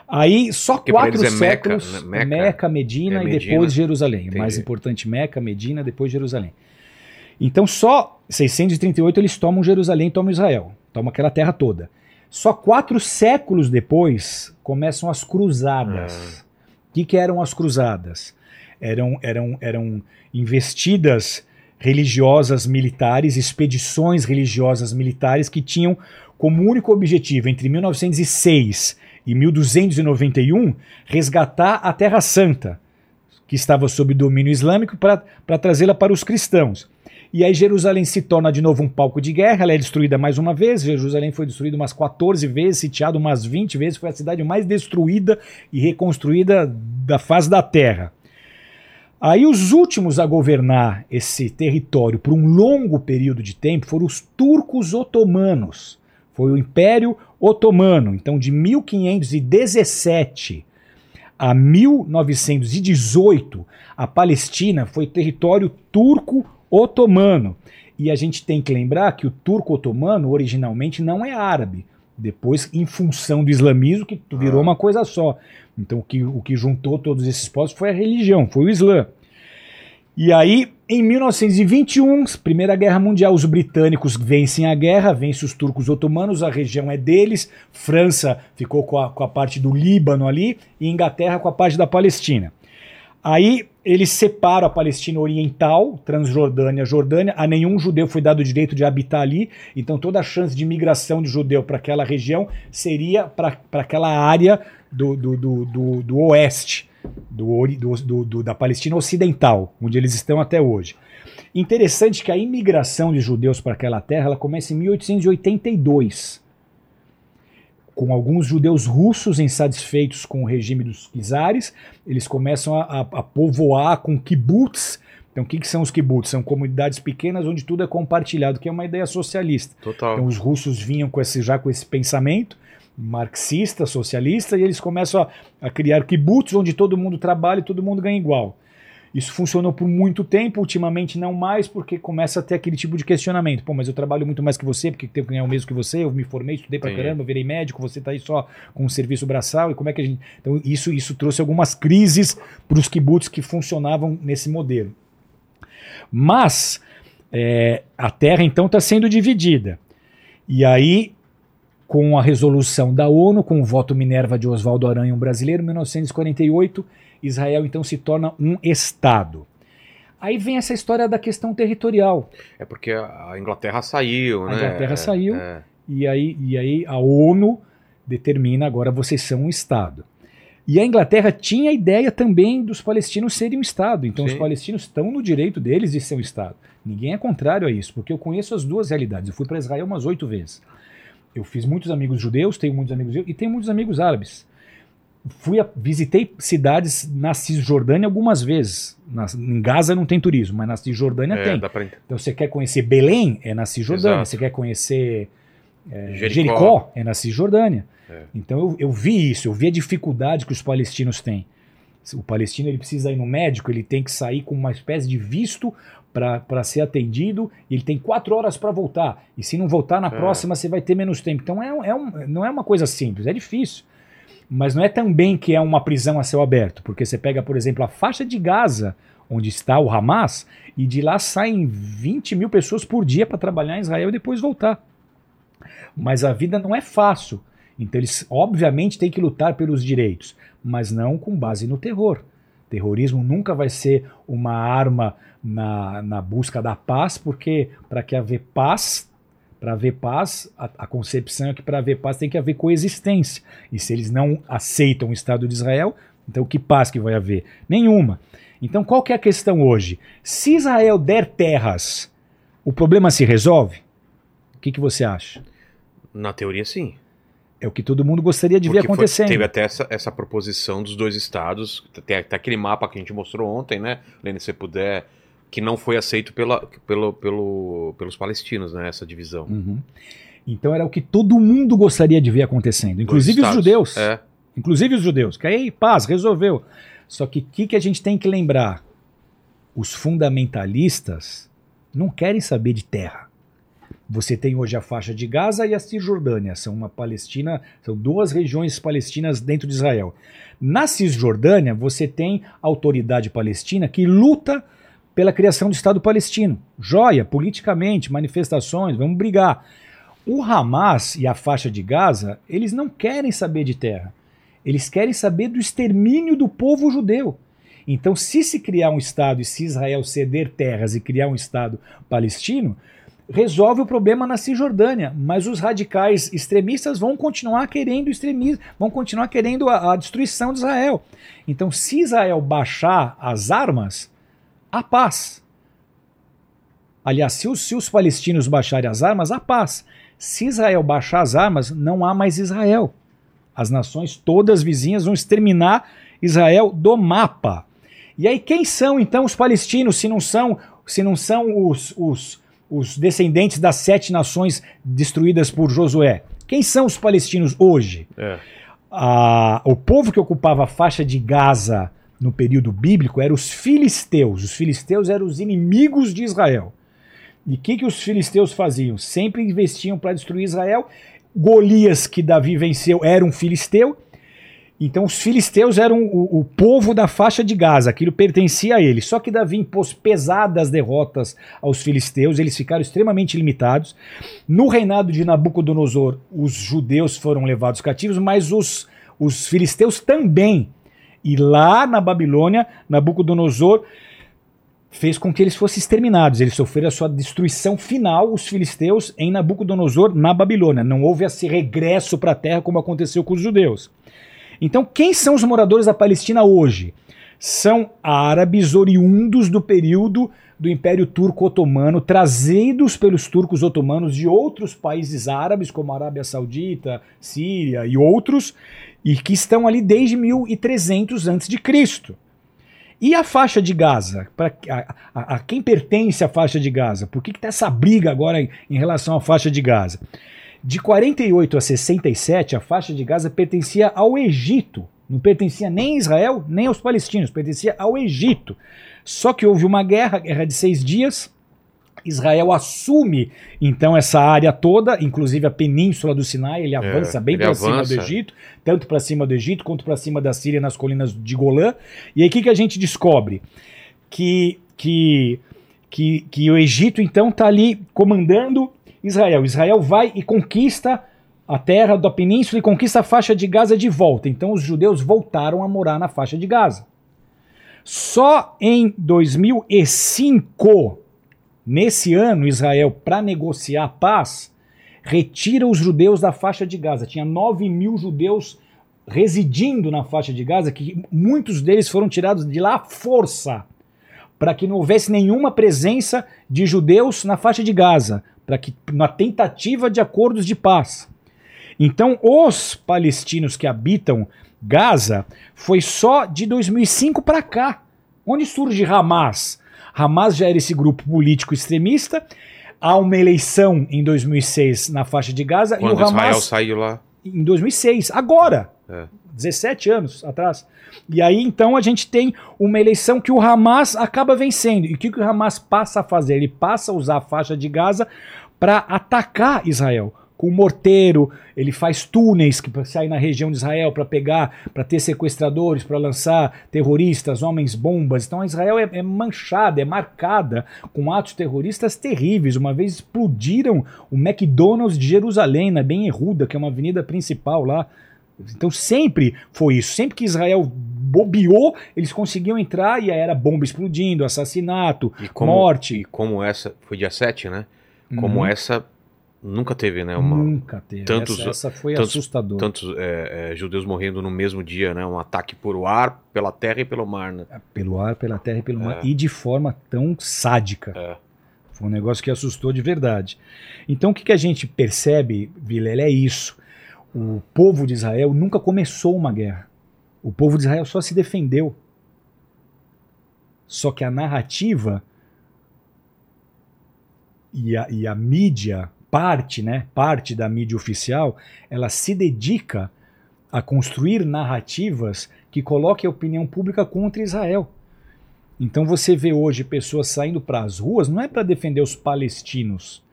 Aí só Porque quatro é Meca, séculos, né? Meca, Meca. Medina É e Medina. depois Jerusalém. O mais Entendi. importante Meca, Medina, depois Jerusalém. Então só 638 eles tomam Jerusalém, tomam Israel, tomam aquela terra toda. Só quatro séculos depois começam as cruzadas. O que, que eram as cruzadas? Eram, eram, eram investidas religiosas militares, expedições religiosas militares que tinham como único objetivo, entre 1906 e 1291, resgatar a Terra Santa, que estava sob domínio islâmico, para trazê-la para os cristãos. E aí Jerusalém se torna de novo um palco de guerra, ela é destruída mais uma vez, Jerusalém foi destruída umas 14 vezes, sitiada umas 20 vezes, foi a cidade mais destruída e reconstruída da face da terra. Aí os últimos a governar esse território por um longo período de tempo foram os turcos otomanos. Foi o Império Otomano. Então, de 1517 a 1918, a Palestina foi território turco-otomano. E a gente tem que lembrar que o turco-otomano originalmente não é árabe. Depois, em função do islamismo, que virou Ah. uma coisa só. Então, o que, o que juntou todos esses povos foi a religião, foi o Islã. E aí, em 1921, Primeira Guerra Mundial, os britânicos vencem a guerra, vencem os turcos otomanos, a região é deles, França ficou com a, com a parte do Líbano ali, e Inglaterra com a parte da Palestina. Aí eles separam a Palestina Oriental, Transjordânia, Jordânia. A nenhum judeu foi dado o direito de habitar ali, então toda a chance de migração de judeu para aquela região seria para aquela área do, do, do, do, do oeste, do, do- do- da Palestina Ocidental, onde eles estão até hoje. Interessante que a imigração de judeus para aquela terra ela começa em 1882 com alguns judeus russos insatisfeitos com o regime dos czares, eles começam a, a- a povoar com kibbutz. Então, o que, que são os kibbutz? São comunidades pequenas onde tudo é compartilhado, que é uma ideia socialista. Total. Então, os russos vinham com esse, já com esse pensamento marxista, socialista, e eles começam a, a criar kibbutz, onde todo mundo trabalha e todo mundo ganha igual. Isso funcionou por muito tempo, ultimamente não mais, porque começa a ter aquele tipo de questionamento. Pô, mas eu trabalho muito mais que você, porque tenho que ganhar o mesmo que você, eu me formei, estudei pra Sim. caramba, virei médico, você tá aí só com um serviço braçal, e como é que a gente. Então, isso, isso trouxe algumas crises para os kibbutz que funcionavam nesse modelo. Mas é, a terra então está sendo dividida. E aí, com a resolução da ONU, com o voto Minerva de Oswaldo Aranha, um brasileiro, em 1948, Israel então se torna um Estado. Aí vem essa história da questão territorial. É porque a Inglaterra saiu, A né? Inglaterra É, saiu. é. E aí, e aí a ONU determina agora vocês são um Estado. E a Inglaterra tinha a ideia também dos palestinos serem um Estado. Então os Sim. palestinos estão no direito deles de ser um Estado. Ninguém é contrário a isso, porque eu conheço as duas realidades. Eu fui para Israel umas oito vezes. Eu fiz muitos amigos judeus, tenho muitos amigos judeus e tenho muitos amigos árabes. Fui a- visitei cidades na Cisjordânia algumas vezes. Na- em Gaza não tem turismo, mas na Cisjordânia É, tem. pra... Então você quer conhecer Belém, é na Cisjordânia. Exato. Você quer conhecer é, Jericó. Jericó. é na Cisjordânia. É. Então eu, eu vi isso, eu vi a dificuldade que os palestinos têm. O palestino ele precisa ir no médico, ele tem que sair com uma espécie de visto para ser atendido, ele tem quatro horas para voltar. E se não voltar na É. próxima, você vai ter menos tempo. Então é, é um, não é uma coisa simples, é difícil. Mas não é também que é uma prisão a céu aberto, porque você pega, por exemplo, a faixa de Gaza, onde está o Hamas, e de lá saem 20 mil pessoas por dia para trabalhar em Israel e depois voltar. Mas a vida não é fácil. Então eles, obviamente, têm que lutar pelos direitos, mas não com base no terror. Terrorismo nunca vai ser uma arma na, na busca da paz, porque para que haver paz, para haver paz, a, a concepção é que para haver paz tem que haver coexistência. E se eles não aceitam o Estado de Israel, então que paz que vai haver? Nenhuma. Então qual que é a questão hoje? Se Israel der terras, o problema se resolve? O que, que você acha? Na teoria, sim. É o que todo mundo gostaria de ver Porque foi- acontecendo. teve até essa, essa proposição dos dois estados, tem até aquele mapa que a gente mostrou ontem, né, Lene, se você puder, que não foi aceito pela, pelo, pelo, pelos palestinos, né, essa divisão. Uhum. Então era o que todo mundo gostaria de ver acontecendo, inclusive os judeus. É, Inclusive os judeus. Que aí, paz, resolveu. Só que o que, que a gente tem que lembrar? Os fundamentalistas não querem saber de terra. Você tem hoje a faixa de Gaza e a Cisjordânia. São uma Palestina, são duas regiões palestinas dentro de Israel. Na Cisjordânia, você tem a autoridade palestina que luta pela criação do Estado palestino. Joia, politicamente, manifestações, vamos brigar. O Hamas e a faixa de Gaza, eles não querem saber de terra. Eles querem saber do extermínio do povo judeu. Então, se se criar um Estado e se Israel ceder terras e criar um Estado palestino, resolve o problema na Cisjordânia. Mas os radicais extremistas vão continuar querendo extremismo, vão continuar querendo a, a destruição de Israel. Então, se Israel baixar as armas, a paz. Aliás, se os, se os palestinos baixarem as armas, a paz. Se Israel baixar as armas, não há mais Israel. As nações todas vizinhas vão exterminar Israel do mapa. E aí quem são então os palestinos se não são se não são os, os, os descendentes das sete nações destruídas por Josué? Quem são os palestinos hoje? é. a- o povo que ocupava a faixa de Gaza no período bíblico eram os filisteus. Os filisteus eram os inimigos de Israel. E o que, que os filisteus faziam? Sempre investiam para destruir Israel. Golias, que Davi venceu, era um filisteu. Então os filisteus eram o, o povo da faixa de Gaza, aquilo pertencia a eles. Só que Davi impôs pesadas derrotas aos filisteus, eles ficaram extremamente limitados. No reinado de Nabucodonosor, os judeus foram levados cativos, mas os, os filisteus também. E lá na Babilônia, Nabucodonosor fez com que eles fossem exterminados. Eles sofreram a sua destruição final, os filisteus, em Nabucodonosor, na Babilônia. Não houve esse regresso para a terra como aconteceu com os judeus. Então, quem são os moradores da Palestina hoje? São árabes oriundos do período do Império Turco Otomano, trazidos pelos turcos otomanos de outros países árabes, como a Arábia Saudita, Síria e outros, e que estão ali desde 1300 a.C. E a faixa de Gaza? Pra, a, a- a quem pertence a faixa de Gaza? Por que está essa briga agora em, em relação à faixa de Gaza? De 48 a 67, a faixa de Gaza pertencia ao Egito. Não pertencia nem a Israel, nem aos palestinos, pertencia ao Egito. Só que houve uma guerra, guerra de seis dias. Israel assume então essa área toda, inclusive a península do Sinai, ele avança bem É, ele para cima do avança. Egito, tanto para cima do Egito quanto para cima da Síria nas colinas de Golã. E aí o que, que a gente descobre? Que, que, que, que o Egito então está ali comandando Israel. Israel vai e conquista a terra da península e conquista a faixa de Gaza de volta. Então os judeus voltaram a morar na faixa de Gaza. Só em 2005, nesse ano, Israel, para negociar a paz, retira os judeus da faixa de Gaza. Tinha 9 mil judeus residindo na faixa de Gaza, que muitos deles foram tirados de lá à força, para que não houvesse nenhuma presença de judeus na faixa de Gaza, para que na tentativa de acordos de paz. Então, os palestinos que habitam Gaza foi só de 2005 para cá. Onde surge Hamas? Hamas já era esse grupo político extremista. Há uma eleição em 2006 na faixa de Gaza Quando e o Israel Hamas saiu lá. em 2006, agora. É. 17 anos atrás. E aí então a gente tem uma eleição que o Hamas acaba vencendo. E o que, que o Hamas passa a fazer? Ele passa a usar a faixa de Gaza para atacar Israel. Com morteiro, ele faz túneis que saem na região de Israel para pegar, para ter sequestradores, para lançar terroristas, homens bombas. Então Israel é, é manchada, é marcada com atos terroristas terríveis. Uma vez explodiram o McDonald's de Jerusalém, na Ben Yehuda, que é uma avenida principal lá. Então sempre foi isso. Sempre que Israel bobeou, eles conseguiam entrar e aí era bomba explodindo, assassinato, E como, morte. E como essa. Foi dia 7, né? Como Uhum. essa nunca teve, né? Uma, Nunca teve. tantos- essa, essa foi tantos- assustadora. tantos é, é, judeus morrendo no mesmo dia, né? Um ataque por ar, pela terra e pelo mar, né? Pelo ar, pela terra e pelo mar. É. E de forma tão sádica. É. Foi um negócio que assustou de verdade. Então o que, que a gente percebe, Vilela, é isso. O povo de Israel nunca começou uma guerra. O povo de Israel só se defendeu. Só que a narrativa e a, e a mídia, parte, né? Parte da mídia oficial, ela se dedica a construir narrativas que coloquem a opinião pública contra Israel. Então você vê hoje pessoas saindo para as ruas, não é para defender os palestinos,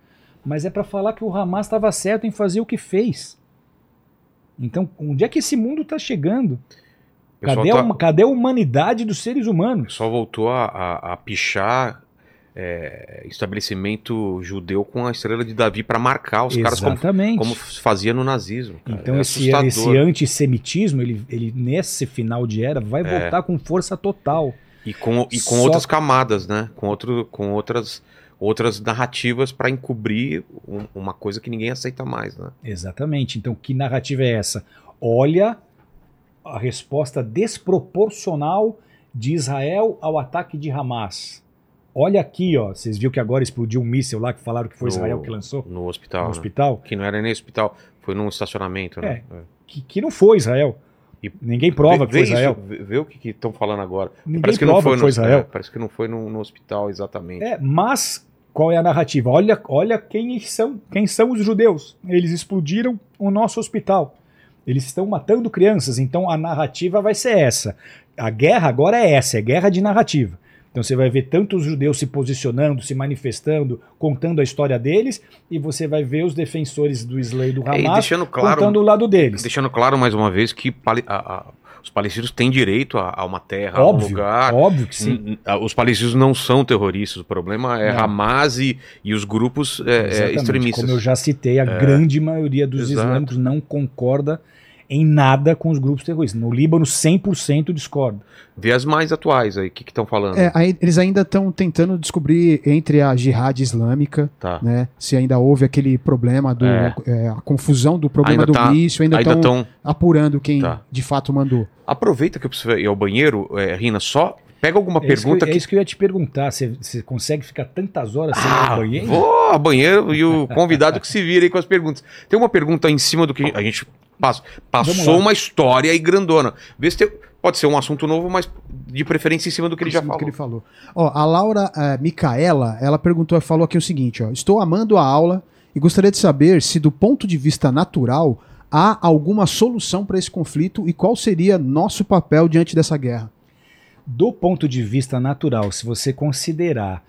mas é para falar que o Hamas estava certo em fazer o que fez. Então, onde é que esse mundo está chegando? Cadê, tá- a, cadê a humanidade dos seres humanos? pessoal voltou a, a, a pichar é, estabelecimento judeu com a estrela de Davi para marcar os caras como, Exatamente. como fazia no nazismo. cara. Então É esse, esse antissemitismo, ele, ele nesse final de era vai É. voltar com força total. E com, e com Só- outras camadas, né? Com, outro, com outras, outras narrativas para encobrir um- uma coisa que ninguém aceita mais, né? Exatamente. Então, que narrativa é essa? Olha a resposta desproporcional de Israel ao ataque de Hamas. Olha aqui, ó. Vocês viram que agora explodiu um míssil lá que falaram que foi No- Israel que lançou No hospital. no né? hospital? Que não era nem hospital, foi num estacionamento, né? É. Que, que não foi Israel. E- Ninguém prova Vê- que foi vê isso, Israel. vê, vê o que estão falando agora. Ninguém parece que prova não foi que no, foi Israel. é, parece que não foi no, no hospital exatamente. É, mas qual é a narrativa? Olha, olha quem são, quem são os judeus. Eles explodiram o nosso hospital. Eles estão matando crianças, então a narrativa vai ser essa. A guerra agora é essa, é guerra de narrativa. Então você vai ver tanto os judeus se posicionando, se manifestando, contando a história deles, e você vai ver os defensores do Islã e do É, e Hamas claro, contando o lado deles. deixando claro mais uma vez que a- a- os palestinos têm direito a, a uma terra, a um Óbvio, lugar. óbvio que sim. Os palestinos não são terroristas, o problema é Não. Hamas e, e os grupos é, é, extremistas. Como eu já citei, a grande maioria dos Exato. islâmicos não concorda em nada com os grupos terroristas. No Líbano, 100% discorda. Vê as mais atuais aí, o que estão falando? É, aí eles ainda estão tentando descobrir entre a jihad islâmica, Tá. né, se ainda houve aquele problema do É. é, a confusão do problema Ainda do tá- míssil, ainda estão estão. apurando quem Tá. de fato mandou. Aproveita que eu preciso ir ao banheiro, é, Rina, só pega alguma É isso, pergunta que, é isso que eu ia te perguntar. Você, você consegue ficar tantas horas sem ir Ah, ao banheiro? Vou ao banheiro e o convidado que se vira aí com as perguntas. Tem uma pergunta em cima do que a gente pass- Vamos passou uma história aí grandona. Vê se tem- pode ser um assunto novo, mas de preferência em cima do que ele já Em falou. que ele falou. Ó, a Laura eh, Micaela, ela perguntou, falou aqui o seguinte, ó, estou amando a aula e gostaria de saber se, do ponto de vista natural, há alguma solução para esse conflito e qual seria nosso papel diante dessa guerra. Do ponto de vista natural, se você considerar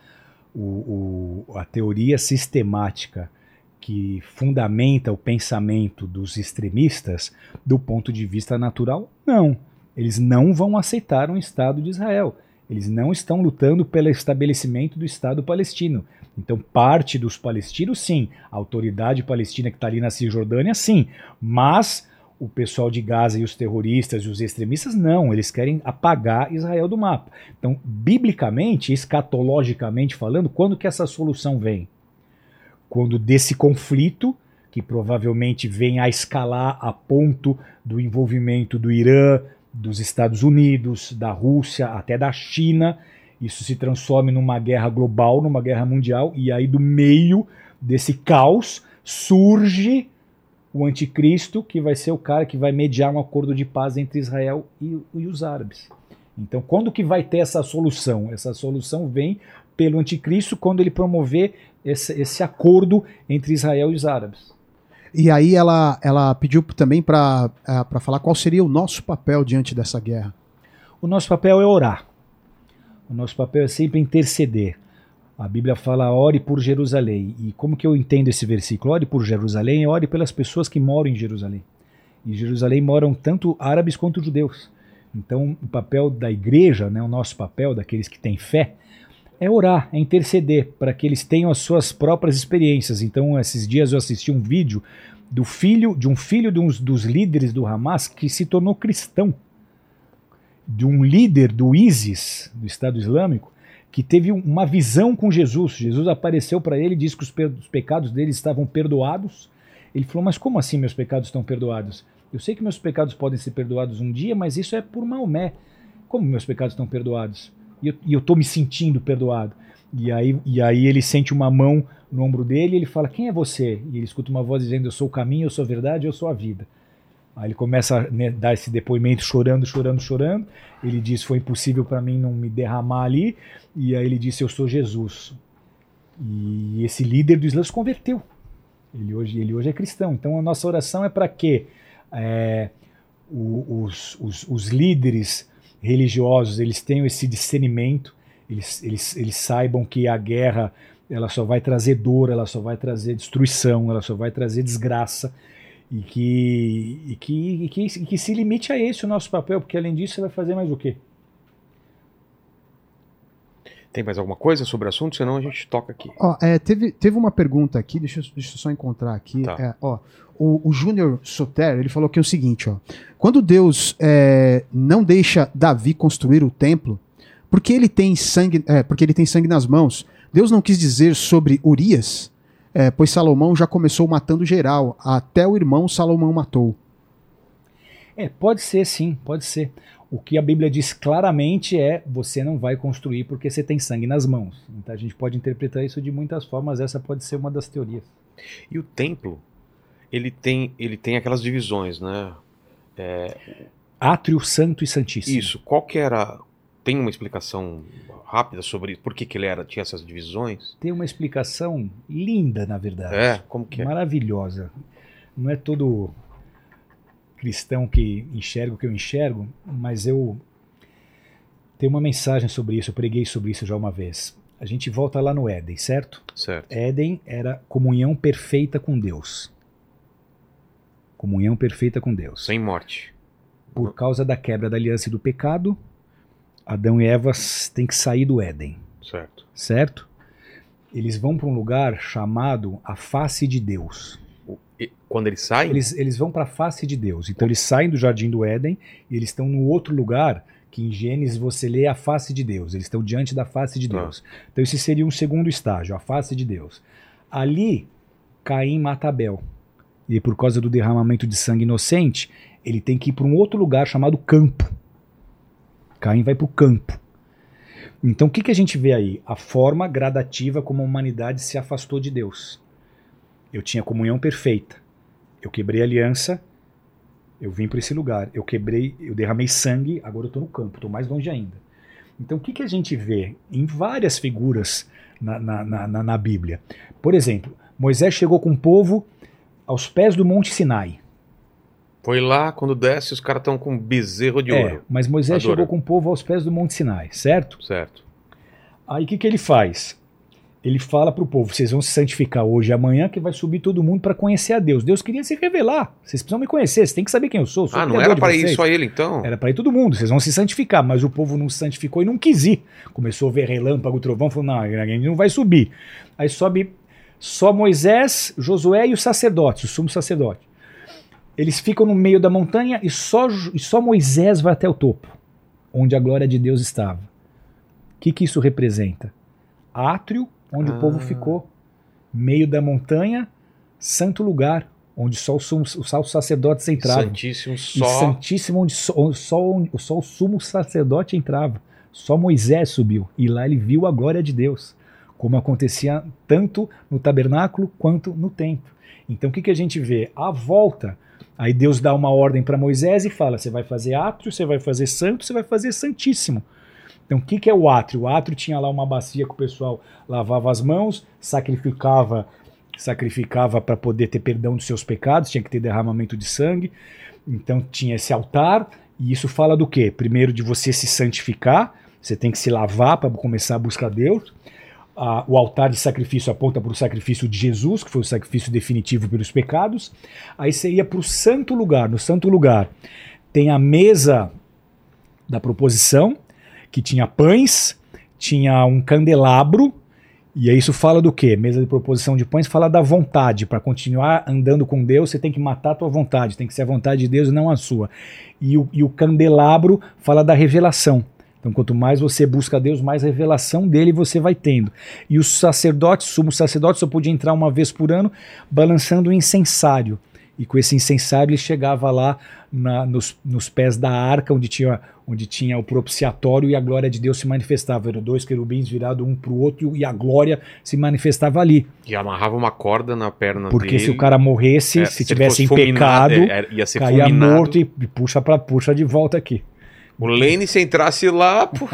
o, o, a teoria sistemática que fundamenta o pensamento dos extremistas, do ponto de vista natural, não. Eles não vão aceitar um Estado de Israel. Eles não estão lutando pelo estabelecimento do Estado palestino. Então, parte dos palestinos, sim. A autoridade palestina que está ali na Cisjordânia, sim. Mas o pessoal de Gaza e os terroristas e os extremistas, não. Eles querem apagar Israel do mapa. Então, biblicamente, escatologicamente falando, quando que essa solução vem? Quando desse conflito, que provavelmente vem a escalar a ponto do envolvimento do Irã, dos Estados Unidos, da Rússia, até da China, isso se transforme numa guerra global, numa guerra mundial, e aí do meio desse caos surge o anticristo, que vai ser o cara que vai mediar um acordo de paz entre Israel e, e os árabes. Então, quando que vai ter essa solução? Essa solução vem pelo anticristo quando ele promover esse, esse acordo entre Israel e os árabes. E aí ela, ela pediu também para uh, falar qual seria o nosso papel diante dessa guerra. O nosso papel é orar. O nosso papel é sempre interceder. A Bíblia fala ore por Jerusalém. E como que eu entendo esse versículo? Ore por Jerusalém, ore pelas pessoas que moram em Jerusalém. Em Jerusalém moram tanto árabes quanto judeus. Então, o papel da igreja, né, o nosso papel daqueles que têm fé, é orar, é interceder para que eles tenham as suas próprias experiências. Então, esses dias eu assisti um vídeo do filho de um filho de um dos líderes do Hamas que se tornou cristão de um líder do ISIS, do Estado Islâmico, que teve uma visão com Jesus. Jesus apareceu para ele e disse que os, os pecados dele estavam perdoados. Ele falou: Mas como assim meus pecados estão perdoados? Eu sei que meus pecados podem ser perdoados um dia, mas isso é por Maomé. Como meus pecados estão perdoados? E eu estou me sentindo perdoado. E aí, e aí ele sente uma mão no ombro dele e ele fala: Quem é você? E ele escuta uma voz dizendo: Eu sou o caminho, eu sou a verdade, eu sou a vida. Aí ele começa a né, dar esse depoimento chorando, chorando, chorando. Ele diz: Foi impossível para mim não me derramar ali. E aí ele disse: Eu sou Jesus. E esse líder do Islã se converteu. Ele hoje, ele hoje é cristão. Então a nossa oração é para que é, os, os, os, líderes religiosos eles tenham esse discernimento, eles, eles, eles saibam que a guerra ela só vai trazer dor, ela só vai trazer destruição, ela só vai trazer desgraça e que, e que, e que, e que se limite a esse o nosso papel, porque além disso você vai fazer mais o quê? Tem mais alguma coisa sobre o assunto? Senão a gente toca aqui. Ó, é, teve, teve uma pergunta aqui, deixa eu, deixa eu só encontrar aqui. Tá. É, ó, o, o Júnior Soter, ele falou que é o seguinte, ó. Quando Deus é, não deixa Davi construir o templo, porque ele tem sangue, é, porque ele tem sangue nas mãos, Deus não quis dizer sobre Urias? É, pois Salomão já começou matando geral, até o irmão Salomão matou. É, pode ser sim, pode ser. O que a Bíblia diz claramente é você não vai construir porque você tem sangue nas mãos. Então a gente pode interpretar isso de muitas formas, essa pode ser uma das teorias. E o templo, ele tem, ele tem aquelas divisões, né? É... Átrio Santo e Santíssimo. Isso. Qual que era tem uma explicação rápida sobre por que, que ele era, tinha essas divisões? Tem uma explicação linda, na verdade. É, como que é? Maravilhosa. Não é todo cristão que enxerga o que eu enxergo, mas eu tenho uma mensagem sobre isso, eu preguei sobre isso já uma vez. A gente volta lá no Éden, certo? Certo. Éden era comunhão perfeita com Deus. Comunhão perfeita com Deus. Sem morte. Por causa da quebra da aliança e do pecado, Adão e Eva têm que sair do Éden. Certo. Certo? Eles vão para um lugar chamado a face de Deus. E quando eles saem? Eles, eles vão para a face de Deus. Então eles saem do jardim do Éden e eles estão no outro lugar que em Gênesis você lê a face de Deus. Eles estão diante da face de tá. Deus. Ah. Então esse seria um segundo estágio, a face de Deus. Ali, Caim mata Abel. E por causa do derramamento de sangue inocente, ele tem que ir para um outro lugar chamado campo. Caim vai para o campo. Então o que, que a gente vê aí? A forma gradativa como a humanidade se afastou de Deus. Eu tinha comunhão perfeita. Eu quebrei aliança, eu vim para esse lugar. Eu quebrei, eu derramei sangue, agora eu estou no campo, estou mais longe ainda. Então o que, que a gente vê em várias figuras na, na, na, na Bíblia? Por exemplo, Moisés chegou com o povo aos pés do Monte Sinai. Foi lá, quando desce, os caras estão com um bezerro de É, ouro. mas Moisés chegou com o povo aos pés do Monte Sinai, certo? Certo. Aí o que, que ele faz? Ele fala para o povo: vocês vão se santificar hoje e amanhã, que vai subir todo mundo para conhecer a Deus. Deus queria se revelar. Vocês precisam me conhecer, vocês têm que saber quem eu sou. sou Ah, não era para ir só ele, então? Era para ir todo mundo, vocês vão se santificar, mas o povo não se santificou e não quis ir. Começou a ver relâmpago, trovão, falou: não, a gente não vai subir. Aí sobe só Moisés, Josué e os sacerdotes, o sumo sacerdote. Eles ficam no meio da montanha e só, e só Moisés vai até o topo, onde a glória de Deus estava. O que, que isso representa? Átrio, onde Ah. o povo ficou, meio da montanha, santo lugar, onde só os, sumos- só os sacerdotes entravam. Santíssimo E só. Santíssimo, onde só, onde só, onde só o sumo sacerdote entrava. Só Moisés subiu. E lá ele viu a glória de Deus. Como acontecia tanto no tabernáculo quanto no templo. Então o que, que a gente vê? A volta. Aí Deus dá uma ordem para Moisés e fala: você vai fazer átrio, você vai fazer santo, você vai fazer santíssimo. Então o que, que é o átrio? O átrio tinha lá uma bacia que o pessoal lavava as mãos, sacrificava sacrificava para poder ter perdão dos seus pecados, tinha que ter derramamento de sangue. Então tinha esse altar, e isso fala do quê? Primeiro de você se santificar, você tem que se lavar para começar a buscar Deus. Ah, o altar de sacrifício aponta para o sacrifício de Jesus, que foi o sacrifício definitivo pelos pecados. Aí você ia para o santo lugar. No santo lugar tem a mesa da proposição, que tinha pães, tinha um candelabro, e aí isso fala do quê? Mesa de proposição de pães fala da vontade. Para continuar andando com Deus, você tem que matar a tua vontade, tem que ser a vontade de Deus e não a sua. E o, e o candelabro fala da revelação. Então, quanto mais você busca Deus, mais revelação dele você vai tendo. E os sacerdotes, sumo sacerdote, só podia entrar uma vez por ano, balançando o incensário. E com esse incensário ele chegava lá na- nos, nos pés da arca, onde tinha, onde tinha o propiciatório e a glória de Deus se manifestava. Eram dois querubins virados um para o outro e a glória se manifestava ali. E amarrava uma corda na perna Porque dele. se o cara morresse, É, se ele tivesse em fulminado, pecado, é, é, ia ser caía fulminado. morto e, e puxa, pra, puxa de volta aqui. O Lane, se entrasse lá, pô,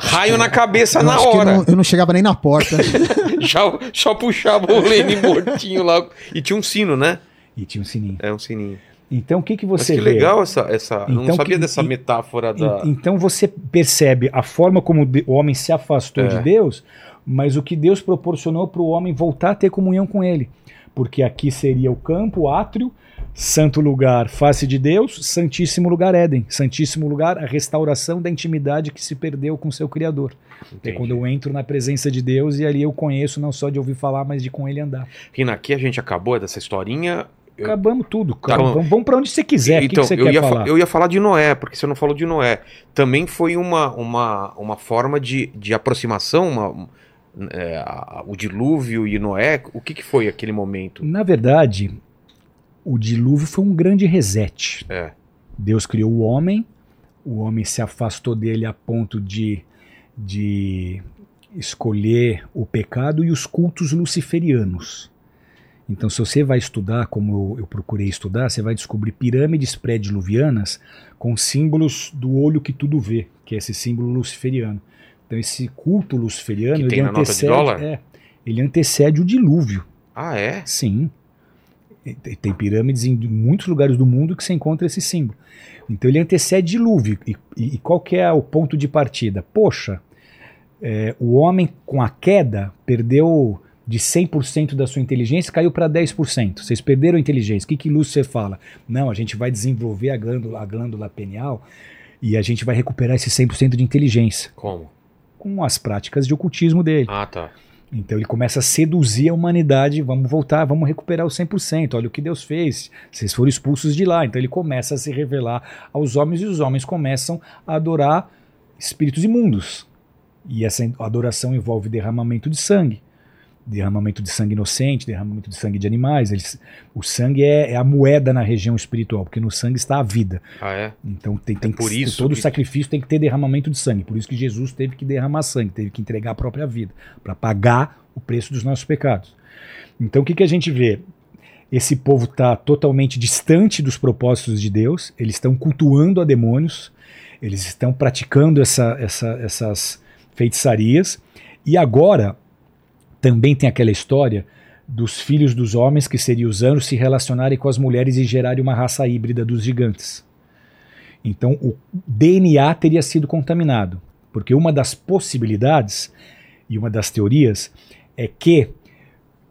raio na cabeça na que eu hora. não, eu não chegava nem na porta. Já, já puxava o Lane mortinho lá. E tinha um sino, né? E tinha um sininho. É um sininho. Então o que, que Mas você que vê? legal essa. essa eu não Então, sabia que- dessa e- metáfora da. En- Então você percebe a forma como o homem se afastou É. de Deus, mas o que Deus proporcionou para o homem voltar a ter comunhão com Ele. Porque aqui seria o campo, o átrio, santo lugar, face de Deus, santíssimo lugar, Éden. Santíssimo lugar, a restauração da intimidade que se perdeu com seu Criador. É Entendi. quando eu entro na presença de Deus e ali eu conheço não só de ouvir falar, mas de com Ele andar. Rina, aqui a gente acabou dessa historinha. Eu- Acabamos tudo. Tá Vamos, bom. vamos para onde você quiser. então, que, você eu, quer ia fa- falar? eu ia falar de Noé, porque você não falou de Noé. Também foi uma, uma, uma forma de, de aproximação, uma, é, o dilúvio e Noé. O que, que foi aquele momento? Na verdade, o dilúvio foi um grande reset. É. Deus criou o homem, o homem se afastou dele a ponto de, de escolher o pecado e os cultos luciferianos. Então, se você vai estudar, como eu, eu procurei estudar, você vai descobrir pirâmides pré-diluvianas com símbolos do olho que tudo vê, que é esse símbolo luciferiano. Então, esse culto luciferiano Que ele tem na nota de antecede, dólar? é, ele antecede o dilúvio. Ah, é? Sim. Tem pirâmides em muitos lugares do mundo que você encontra esse símbolo. Então ele antecede dilúvio. E, e- e qual que é o ponto de partida? Poxa, é, o homem com a queda perdeu de 100% da sua inteligência, caiu para 10%. Vocês perderam a inteligência. O que, que Lúcifer fala? Não, a gente vai desenvolver a glândula, a glândula pineal e a gente vai recuperar esse 100% de inteligência Como? com as práticas de ocultismo dele. Ah, tá. Então ele começa a seduzir a humanidade, vamos voltar, vamos recuperar o 100%, olha o que Deus fez, vocês foram expulsos de lá. Então ele começa a se revelar aos homens e os homens começam a adorar espíritos imundos. E essa adoração envolve derramamento de sangue, derramamento de sangue inocente, derramamento de sangue de animais. Eles, o sangue é, é a moeda na região espiritual, porque no sangue está a vida. Ah, é? Então tem, tem por que, isso todo que- sacrifício tem que ter derramamento de sangue. Por isso que Jesus teve que derramar sangue, teve que entregar a própria vida para pagar o preço dos nossos pecados. Então o que, que a gente vê? Esse povo está totalmente distante dos propósitos de Deus, eles estão cultuando a demônios, eles estão praticando essa, essa, essas feitiçarias, e agora também tem aquela história dos filhos dos homens, que seriam os anjos, se relacionarem com as mulheres e gerarem uma raça híbrida dos gigantes. Então o DNA teria sido contaminado, porque uma das possibilidades e uma das teorias é que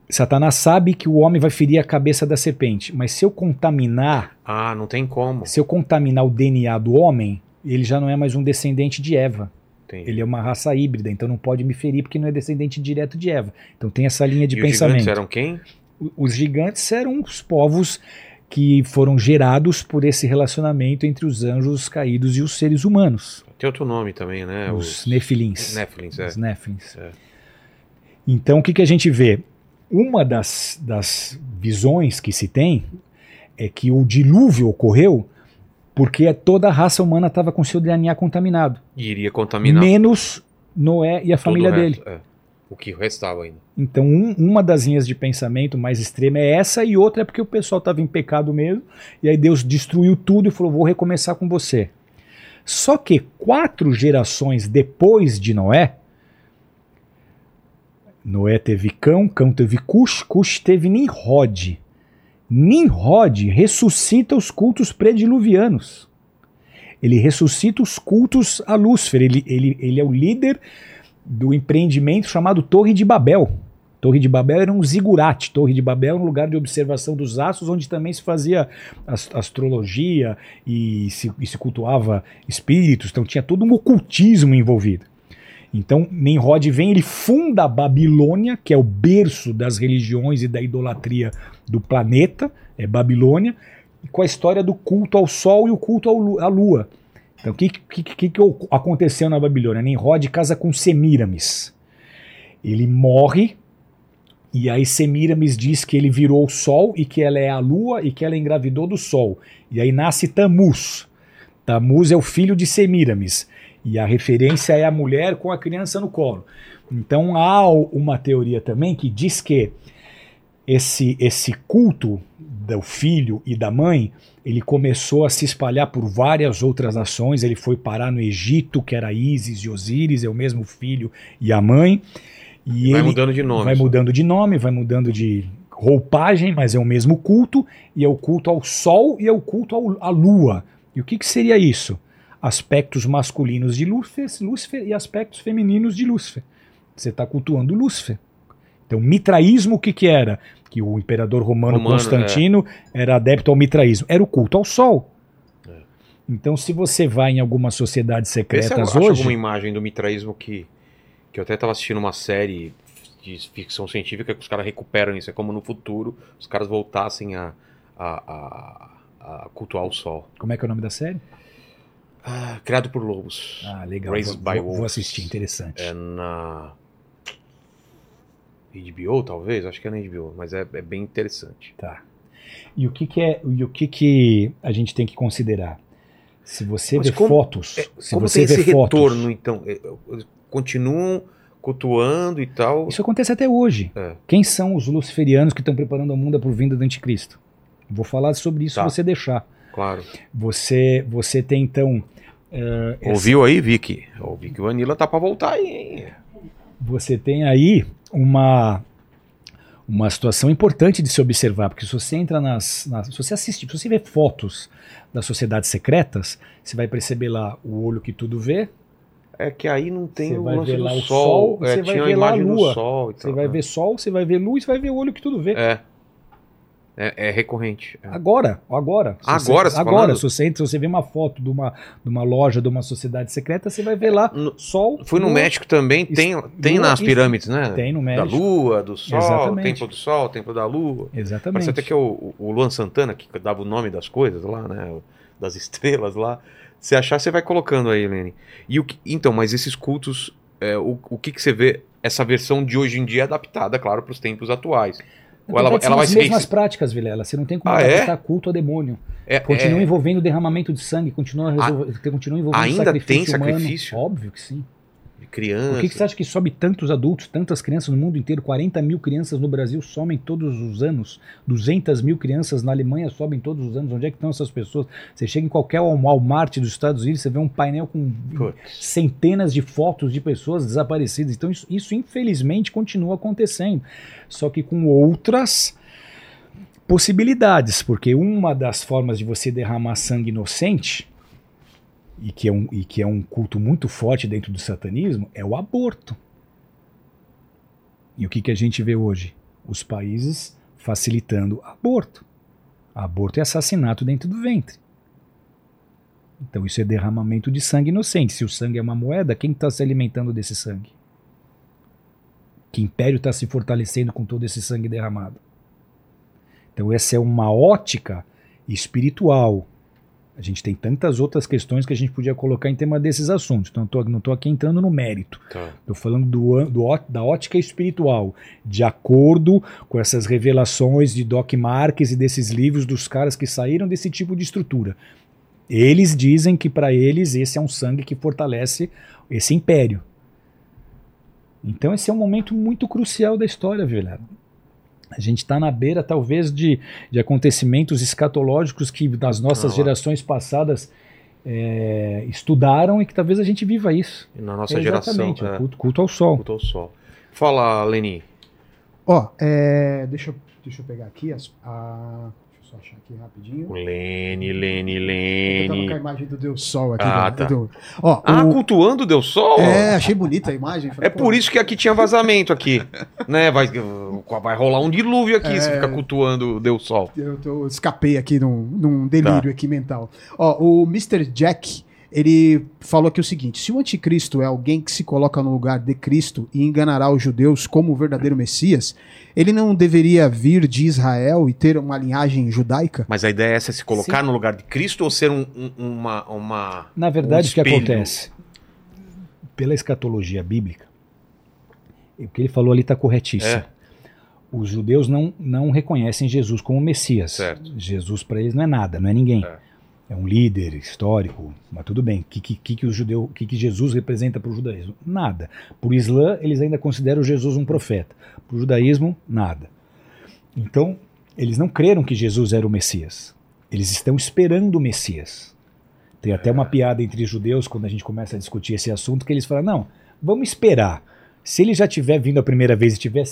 Satanás sabe que o homem vai ferir a cabeça da serpente, mas se eu contaminar, Ah, não tem como. se eu contaminar o DNA do homem, ele já não é mais um descendente de Eva. Tem. Ele é uma raça híbrida, então não pode me ferir porque não é descendente direto de Eva. Então tem essa linha de e os pensamento. gigantes eram quem? Os gigantes eram os povos que foram gerados por esse relacionamento entre os anjos caídos e os seres humanos. Tem outro nome também, né? os nefilins. Nefilins, é. Os Néfilins. É. Então, o que, que a gente vê? Uma das, das visões que se tem é que o dilúvio ocorreu porque toda a raça humana estava com seu DNA contaminado, E iria contaminar menos Noé e a todo família o dele. resto, é. O que restava ainda. Então, um- uma das linhas de pensamento mais extrema é essa, e outra é porque o pessoal estava em pecado mesmo, e aí Deus destruiu tudo e falou: vou recomeçar com você. Só que quatro gerações depois de Noé, Noé teve Cão, Cão teve Cush, Cush teve Nimrod. Nimrod ressuscita os cultos prediluvianos. Ele ressuscita os cultos a Lúcifer. Ele, ele, ele é o líder do empreendimento chamado Torre de Babel. Torre de Babel era um zigurate. Torre de Babel era um lugar de observação dos astros, onde também se fazia as- astrologia e se, e se cultuava espíritos. Então tinha todo um ocultismo envolvido. Então Nimrod vem, ele funda a Babilônia, que é o berço das religiões e da idolatria do planeta, é Babilônia, com a história do culto ao sol e o culto à lua. Então, o que, que, que, que aconteceu na Babilônia? Nimrod casa com Semiramis. Ele morre, e aí Semiramis diz que ele virou o sol e que ela é a lua e que ela engravidou do sol. E aí nasce Tamuz. Tamuz é o filho de Semiramis. E a referência é a mulher com a criança no colo. Então há uma teoria também que diz que esse, esse culto do filho e da mãe, ele começou a se espalhar por várias outras nações. Ele foi parar no Egito, que era Ísis e Osíris, é o mesmo filho e a mãe. E Vai mudando de nome. vai mudando de nome, vai mudando de roupagem, mas é o mesmo culto, e é o culto ao sol e é o culto ao- à lua. E o que, que seria isso? Aspectos masculinos de Lúcifer, e aspectos femininos de Lúcifer. Você está cultuando Lúcifer. Então, mitraísmo, o que, que era? Que o imperador romano, Romano, Constantino era adepto ao mitraísmo. Era o culto ao sol. É. Então, se você vai em algumas sociedades Vê se secretas hoje. alguma imagem do mitraísmo que, que eu até estava assistindo uma série de ficção científica que os caras recuperam isso. É como no futuro os caras voltassem a, a, a, a cultuar o sol. Como é que é o nome da série? Ah, criado por lobos. Ah, legal. Raised Vou, by vou- vou assistir, interessante. É na HBO, talvez? Acho que é na HBO, mas é, é bem interessante. Tá. E o que, que é e o que, que a gente tem que considerar? Se você Mas vê como- fotos, É, se como você tem esse vê fotos, retorno, então? É, Continuam cultuando e tal. isso acontece até hoje. É. Quem são os luciferianos que estão preparando o mundo para o vinda do anticristo? Vou falar sobre isso Tá. se você deixar. Claro. Você, você tem então, essa- Ouviu aí, Vicky? O Vicky Vanilla tá pra voltar aí, hein? você tem aí uma uma situação importante de se observar, porque se você entra nas, nas se você assiste, se você vê fotos das sociedades secretas, você vai perceber lá o olho que tudo vê, É que aí não tem o lance do o sol. sol, é, você vai ver a lá a lua. sol e você tal, vai né? ver sol, você vai ver luz, você vai ver o olho que tudo vê. É. É, é recorrente. é. Agora, agora. Se Agora, você, tá agora, falando? se você entra, se você vê uma foto de uma, de uma loja, de uma sociedade secreta, você vai ver lá No- sol. Fui no México também, tem, tem lua nas e- pirâmides, né? Tem no Da México. lua, do sol, Exatamente. templo do sol, templo da lua. Exatamente. Parece até que é o, o Luan Santana, que dava o nome das coisas lá, né? Das estrelas lá. Se achar, você vai colocando aí, Lenny. E o que, então, mas esses cultos, é, o, o que, que você vê? Essa versão de hoje em dia é adaptada, claro, para os tempos atuais. Ou ela, verdade, ela são vai as ser. mesmas práticas, Vilela. Você não tem como Ah, é? culto ao demônio. é- Continua é- envolvendo derramamento de sangue, continua, resolve- continua envolvendo ainda sacrifício tem humano. sacrifício? Óbvio que sim. De criança. Por que, que você acha que sobe tantos adultos, tantas crianças no mundo inteiro? 40 mil crianças no Brasil somem todos os anos. 200 mil crianças na Alemanha sobem todos os anos. Onde é que estão essas pessoas? Você chega em qualquer Walmart dos Estados Unidos, você vê um painel com Putz. centenas de fotos de pessoas desaparecidas. Então isso, isso infelizmente continua acontecendo. Só que com outras possibilidades, porque uma das formas de você derramar sangue inocente e que é um, e que é um culto muito forte dentro do satanismo é o aborto. E o que, que a gente vê hoje? Os países facilitando aborto. Aborto é assassinato dentro do ventre. Então isso é derramamento de sangue inocente. Se o sangue é uma moeda, quem está se alimentando desse sangue? Que império está se fortalecendo com todo esse sangue derramado? Então essa é uma ótica espiritual. A gente tem tantas outras questões que a gente podia colocar em tema desses assuntos. Então tô, não estou aqui entrando no mérito. Tá. Estou falando do, do da ótica espiritual, de acordo com essas revelações de Doc Marques e desses livros dos caras que saíram desse tipo de estrutura. Eles dizem que para eles esse é um sangue que fortalece esse império. Então esse é um momento muito crucial da história, velho. A gente está na beira, talvez, de, de acontecimentos escatológicos que das nossas Ah. gerações passadas é, estudaram e que talvez a gente viva isso. E na nossa Exatamente, geração. o culto, culto ao sol. Culto ao sol. Fala, Leni. Ó, é, deixa, eu- deixa eu pegar aqui as, a. Só achar aqui rapidinho. Lene, Lene, Eu tava com a Lene. imagem do Deus Sol aqui. Ah, do- tá. do- ó, Ah, o- cultuando Deus Sol? É, achei bonita a imagem. Falei, É por isso que aqui tinha vazamento aqui, né? Vai, vai rolar um dilúvio aqui se É. ficar cultuando o Deus Sol. Eu tô- escapei aqui num, num delírio aqui mental. Ó, o Mr. Jack, ele falou aqui o seguinte: se o anticristo é alguém que se coloca no lugar de Cristo e enganará os judeus como o verdadeiro Messias, ele não deveria vir de Israel e ter uma linhagem judaica? Mas a ideia é essa, se colocar no lugar de Cristo ou ser um- um- uma, uma... Na verdade, Um o que acontece? Pela escatologia bíblica, o que ele falou ali está corretíssimo. É. Os judeus não, não reconhecem Jesus como Messias. Certo. Jesus para eles não é nada, não é ninguém. É. É, um líder histórico, mas tudo bem. O que, que, que, o judeu, que, que Jesus representa para o judaísmo? Nada. Para o Islã, eles ainda consideram Jesus um profeta. Para o judaísmo, nada. Então, eles não creram que Jesus era o Messias. Eles estão esperando o Messias. Tem até uma piada entre judeus quando a gente começa a discutir esse assunto que eles falam: não, vamos esperar. Se ele já tiver vindo a primeira vez e estiver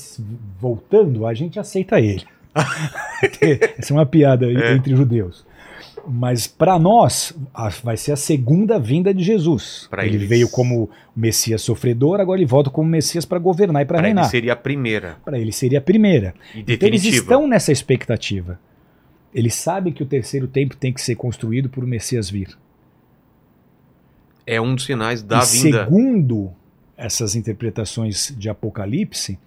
voltando, a gente aceita ele. Essa é uma piada É. entre judeus. Mas para nós a- vai ser a segunda vinda de Jesus. Pra ele eles. veio como Messias sofredor, agora ele volta como Messias para governar e para Para ele reinar. seria a primeira Para ele seria a primeira. e Então eles estão nessa expectativa. Eles sabem que o terceiro tempo tem que ser construído por o Messias vir. É um dos sinais da e vinda. segundo essas interpretações de Apocalipse,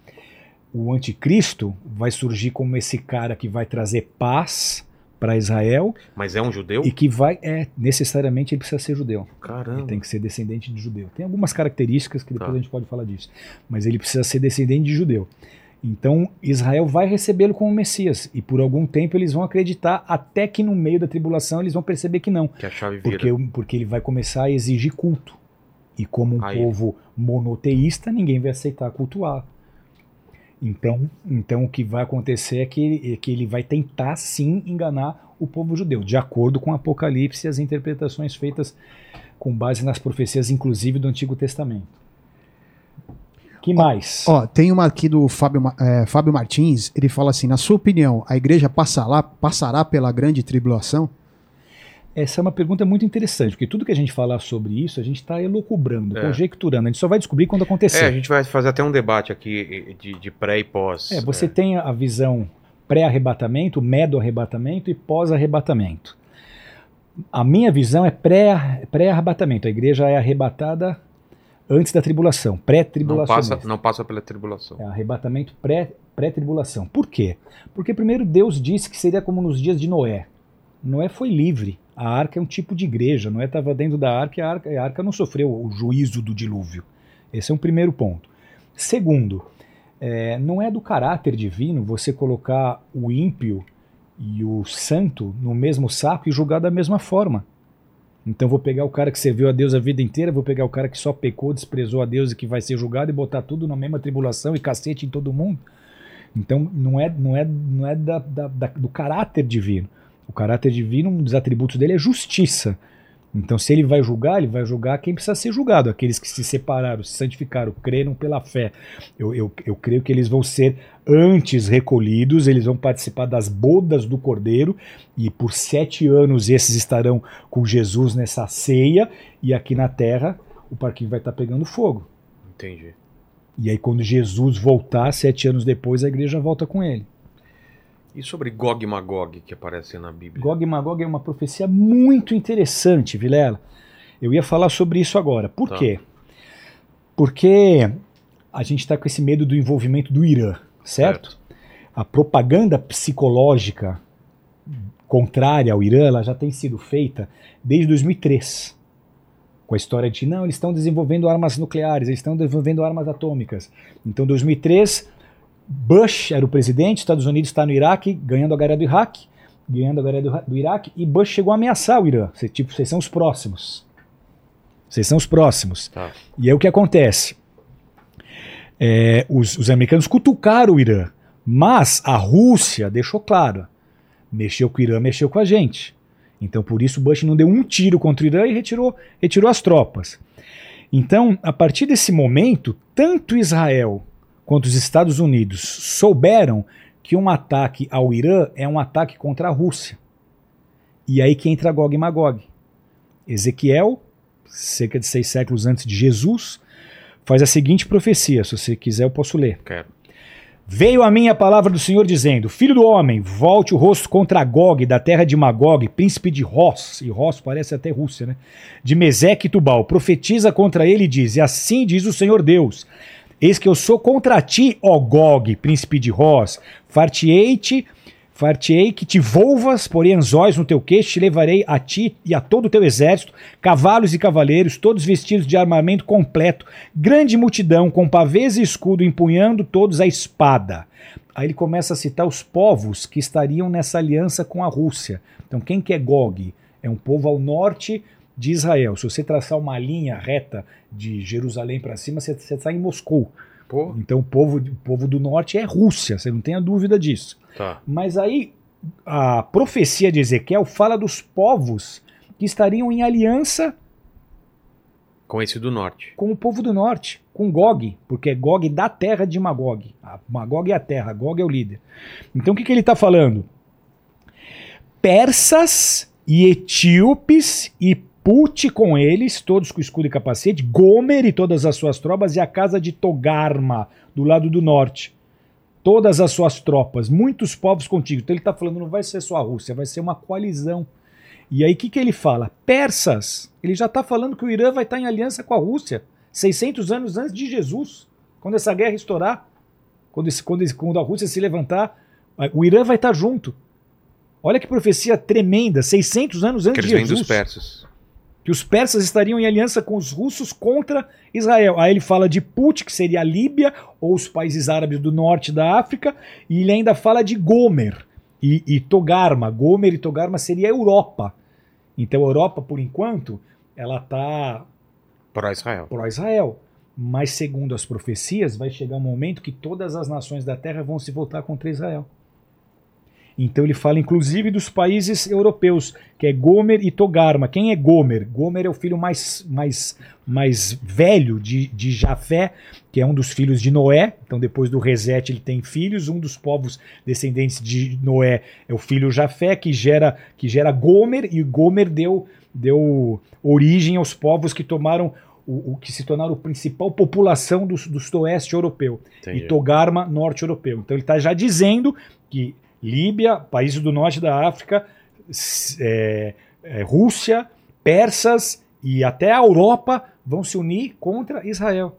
o anticristo vai surgir como esse cara que vai trazer paz para Israel Mas é um judeu? e que vai é necessariamente ele precisa ser judeu. Ele Caramba. tem que ser descendente de judeu. Tem algumas características que depois Tá. a gente pode falar disso, mas ele precisa ser descendente de judeu. Então Israel vai recebê-lo como Messias e por algum tempo eles vão acreditar até que no meio da tribulação eles vão perceber que não, Que a chave vira. porque, porque ele vai começar a exigir culto. E como um Aí. povo monoteísta, ninguém vai aceitar cultuar. Então, então o que vai acontecer é que, é que ele vai tentar sim enganar o povo judeu, de acordo com o Apocalipse e as interpretações feitas com base nas profecias, inclusive do Antigo Testamento. Que mais? Ó, tem uma aqui do Fábio, é, Fábio Martins, ele fala assim: na sua opinião, a igreja passará, passará pela grande tribulação? Essa é uma pergunta muito interessante, porque tudo que a gente falar sobre isso, a gente está elucubrando, É. conjecturando. A gente só vai descobrir quando acontecer. É, a gente vai fazer até um debate aqui de, de pré e pós. É, você tem a visão pré-arrebatamento, medo-arrebatamento e pós-arrebatamento. A minha visão é pré- pré-arrebatamento. a igreja é arrebatada antes da tribulação, não, pré-tribulação. passa, não passa pela tribulação. É arrebatamento pré- pré-tribulação. Por quê? Porque primeiro Deus disse que seria como nos dias de Noé. Noé foi livre. A arca é um tipo de igreja. Noé estava dentro da arca e a arca, a arca não sofreu o juízo do dilúvio. Esse é um primeiro ponto. Segundo, é, não é do caráter divino você colocar o ímpio e o santo no mesmo saco e julgar da mesma forma. Então vou pegar o cara que serviu a Deus a vida inteira, vou pegar o cara que só pecou, desprezou a Deus e que vai ser julgado e botar tudo na mesma tribulação e cacete em todo mundo. Então não é, não é, não é da, da, da, do caráter divino. O caráter divino, um dos atributos dele é justiça. Então, se ele vai julgar, ele vai julgar quem precisa ser julgado, aqueles que se separaram, se santificaram, creram pela fé. Eu, eu, eu creio que eles vão ser antes recolhidos, eles vão participar das bodas do Cordeiro, e por sete anos esses estarão com Jesus nessa ceia, e aqui na terra o parquinho vai estar pegando fogo. Entendi. E aí, quando Jesus voltar, sete anos depois, a igreja volta com ele. E sobre Gog e Magog que aparece na Bíblia? Gog e Magog é uma profecia muito interessante, Vilela. Eu ia falar sobre isso agora. Por Tá. quê? Porque a gente está com esse medo do envolvimento do Irã, certo? A propaganda psicológica contrária ao Irã ela já tem sido feita desde 2003. Com a história de, não, eles estão desenvolvendo armas nucleares, eles estão desenvolvendo armas atômicas. Então, 2003, Bush era o presidente, Estados Unidos está no Iraque, ganhando a guerra do Iraque, ganhando a guerra do, do Iraque, e Bush chegou a ameaçar o Irã. Cê, tipo, vocês são os próximos. Vocês são os próximos. Tá. E aí o que acontece? É, os, os americanos cutucaram o Irã, mas a Rússia deixou claro: mexeu com o Irã, mexeu com a gente. Então por isso Bush não deu um tiro contra o Irã e retirou, retirou as tropas. Então, a partir desse momento, tanto Israel quanto os Estados Unidos souberam que um ataque ao Irã é um ataque contra a Rússia. E aí que entra Gog e Magog. Ezequiel, cerca de seis séculos antes de Jesus, faz a seguinte profecia. Se você quiser, eu posso ler. Quero. Veio a mim a palavra do Senhor dizendo: Filho do homem, volte o rosto contra Gog, da terra de Magog, príncipe de Ros, e Ros parece até Rússia, né? De Meseque e Tubal. Profetiza contra ele e diz: E assim diz o Senhor Deus: Eis que eu sou contra ti, ó Gog, príncipe de Ros, fartei-te, fartei que te volvas, porém anzóis no teu queixo, te levarei a ti e a todo o teu exército, cavalos e cavaleiros, todos vestidos de armamento completo, grande multidão, com pavês e escudo, empunhando todos a espada. Aí ele começa a citar os povos que estariam nessa aliança com a Rússia. Então, quem que é Gog? É um povo ao norte de Israel. Se você traçar uma linha reta de Jerusalém para cima, você está em Moscou. Pô, Então, o povo, o povo do norte é Rússia, você não tenha dúvida disso. tá. Mas aí a profecia de Ezequiel fala dos povos que estariam em aliança Com esse do norte. com o povo do norte, com Gog, porque é Gog da terra de Magog. A Magog é a terra, Gog é o líder. Então o que, que ele está falando? Persas e etíopes e Put com eles, todos com escudo e capacete, Gomer e todas as suas tropas, e a casa de Togarma, do lado do norte. Todas as suas tropas, muitos povos contigo. Então ele está falando, não vai ser só a Rússia, vai ser uma coalizão. E aí o que, que ele fala? Persas. Ele já está falando que o Irã vai estar em aliança com a Rússia, 600 anos antes de Jesus, quando essa guerra estourar, quando, esse, quando, esse, quando a Rússia se levantar, o Irã vai estar junto. Olha que profecia tremenda, 600 anos antes eles de vêm Jesus dos persas. Que os persas estariam em aliança com os russos contra Israel. Aí ele fala de Put, que seria a Líbia, ou os países árabes do norte da África, e ele ainda fala de Gomer e, e Togarma. Gomer e Togarma seria a Europa. Então a Europa, por enquanto, ela está Para Israel. pró-Israel. Mas segundo as profecias, vai chegar um momento que todas as nações da terra vão se voltar contra Israel. Então ele fala inclusive dos países europeus, que é Gomer e Togarma. Quem é Gomer? Gomer é o filho mais, mais, mais velho de, de Jafé, que é um dos filhos de Noé. Então depois do reset ele tem filhos. Um dos povos descendentes de Noé é o filho Jafé, que gera, que gera Gomer, e Gomer deu, deu origem aos povos que tomaram o, o que se tornaram a principal população do, do sudoeste europeu Entendi. e Togarma norte europeu. Então ele está já dizendo que Líbia, países do norte da África, é, é, Rússia, persas e até a Europa vão se unir contra Israel.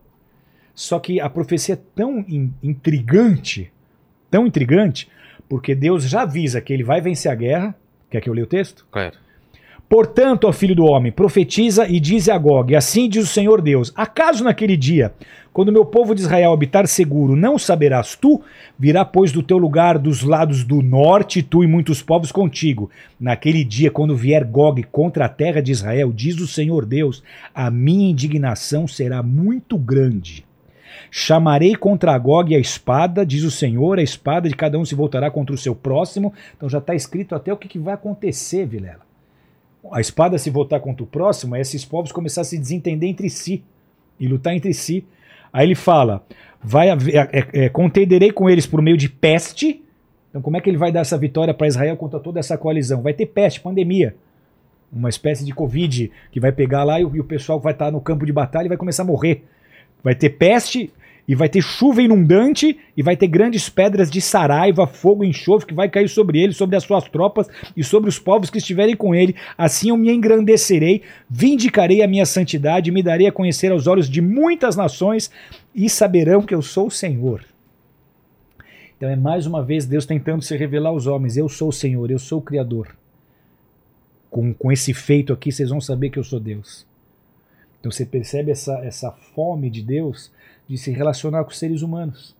Só que a profecia é tão in- intrigante, tão intrigante, porque Deus já avisa que ele vai vencer a guerra. Quer que eu leia o texto? Claro. Portanto, ó filho do homem, profetiza e dize a Gog: Assim diz o Senhor Deus: Acaso naquele dia, quando meu povo de Israel habitar seguro, não saberás tu? Virá, pois, do teu lugar dos lados do norte, tu e muitos povos contigo. Naquele dia, quando vier Gog contra a terra de Israel, diz o Senhor Deus: A minha indignação será muito grande. Chamarei contra Gog a espada, diz o Senhor, a espada de cada um se voltará contra o seu próximo. Então já está escrito até o que, que vai acontecer, Vilela a espada se voltar contra o próximo, é esses povos começar a se desentender entre si e lutar entre si. Aí ele fala: vai haver, é, é, é, contenderei com eles por meio de peste. Então, como é que ele vai dar essa vitória para Israel contra toda essa coalizão? Vai ter peste, pandemia. Uma espécie de Covid que vai pegar lá e o, e o pessoal vai estar tá no campo de batalha e vai começar a morrer. Vai ter peste, e vai ter chuva inundante, e vai ter grandes pedras de saraiva, fogo enxofre que vai cair sobre ele, sobre as suas tropas e sobre os povos que estiverem com ele. Assim eu me engrandecerei, vindicarei a minha santidade, me darei a conhecer aos olhos de muitas nações, e saberão que eu sou o Senhor. Então é mais uma vez Deus tentando se revelar aos homens: eu sou o Senhor, eu sou o Criador. Com, com esse feito aqui, vocês vão saber que eu sou Deus. Então você percebe essa, essa fome de Deus de se relacionar com os seres humanos.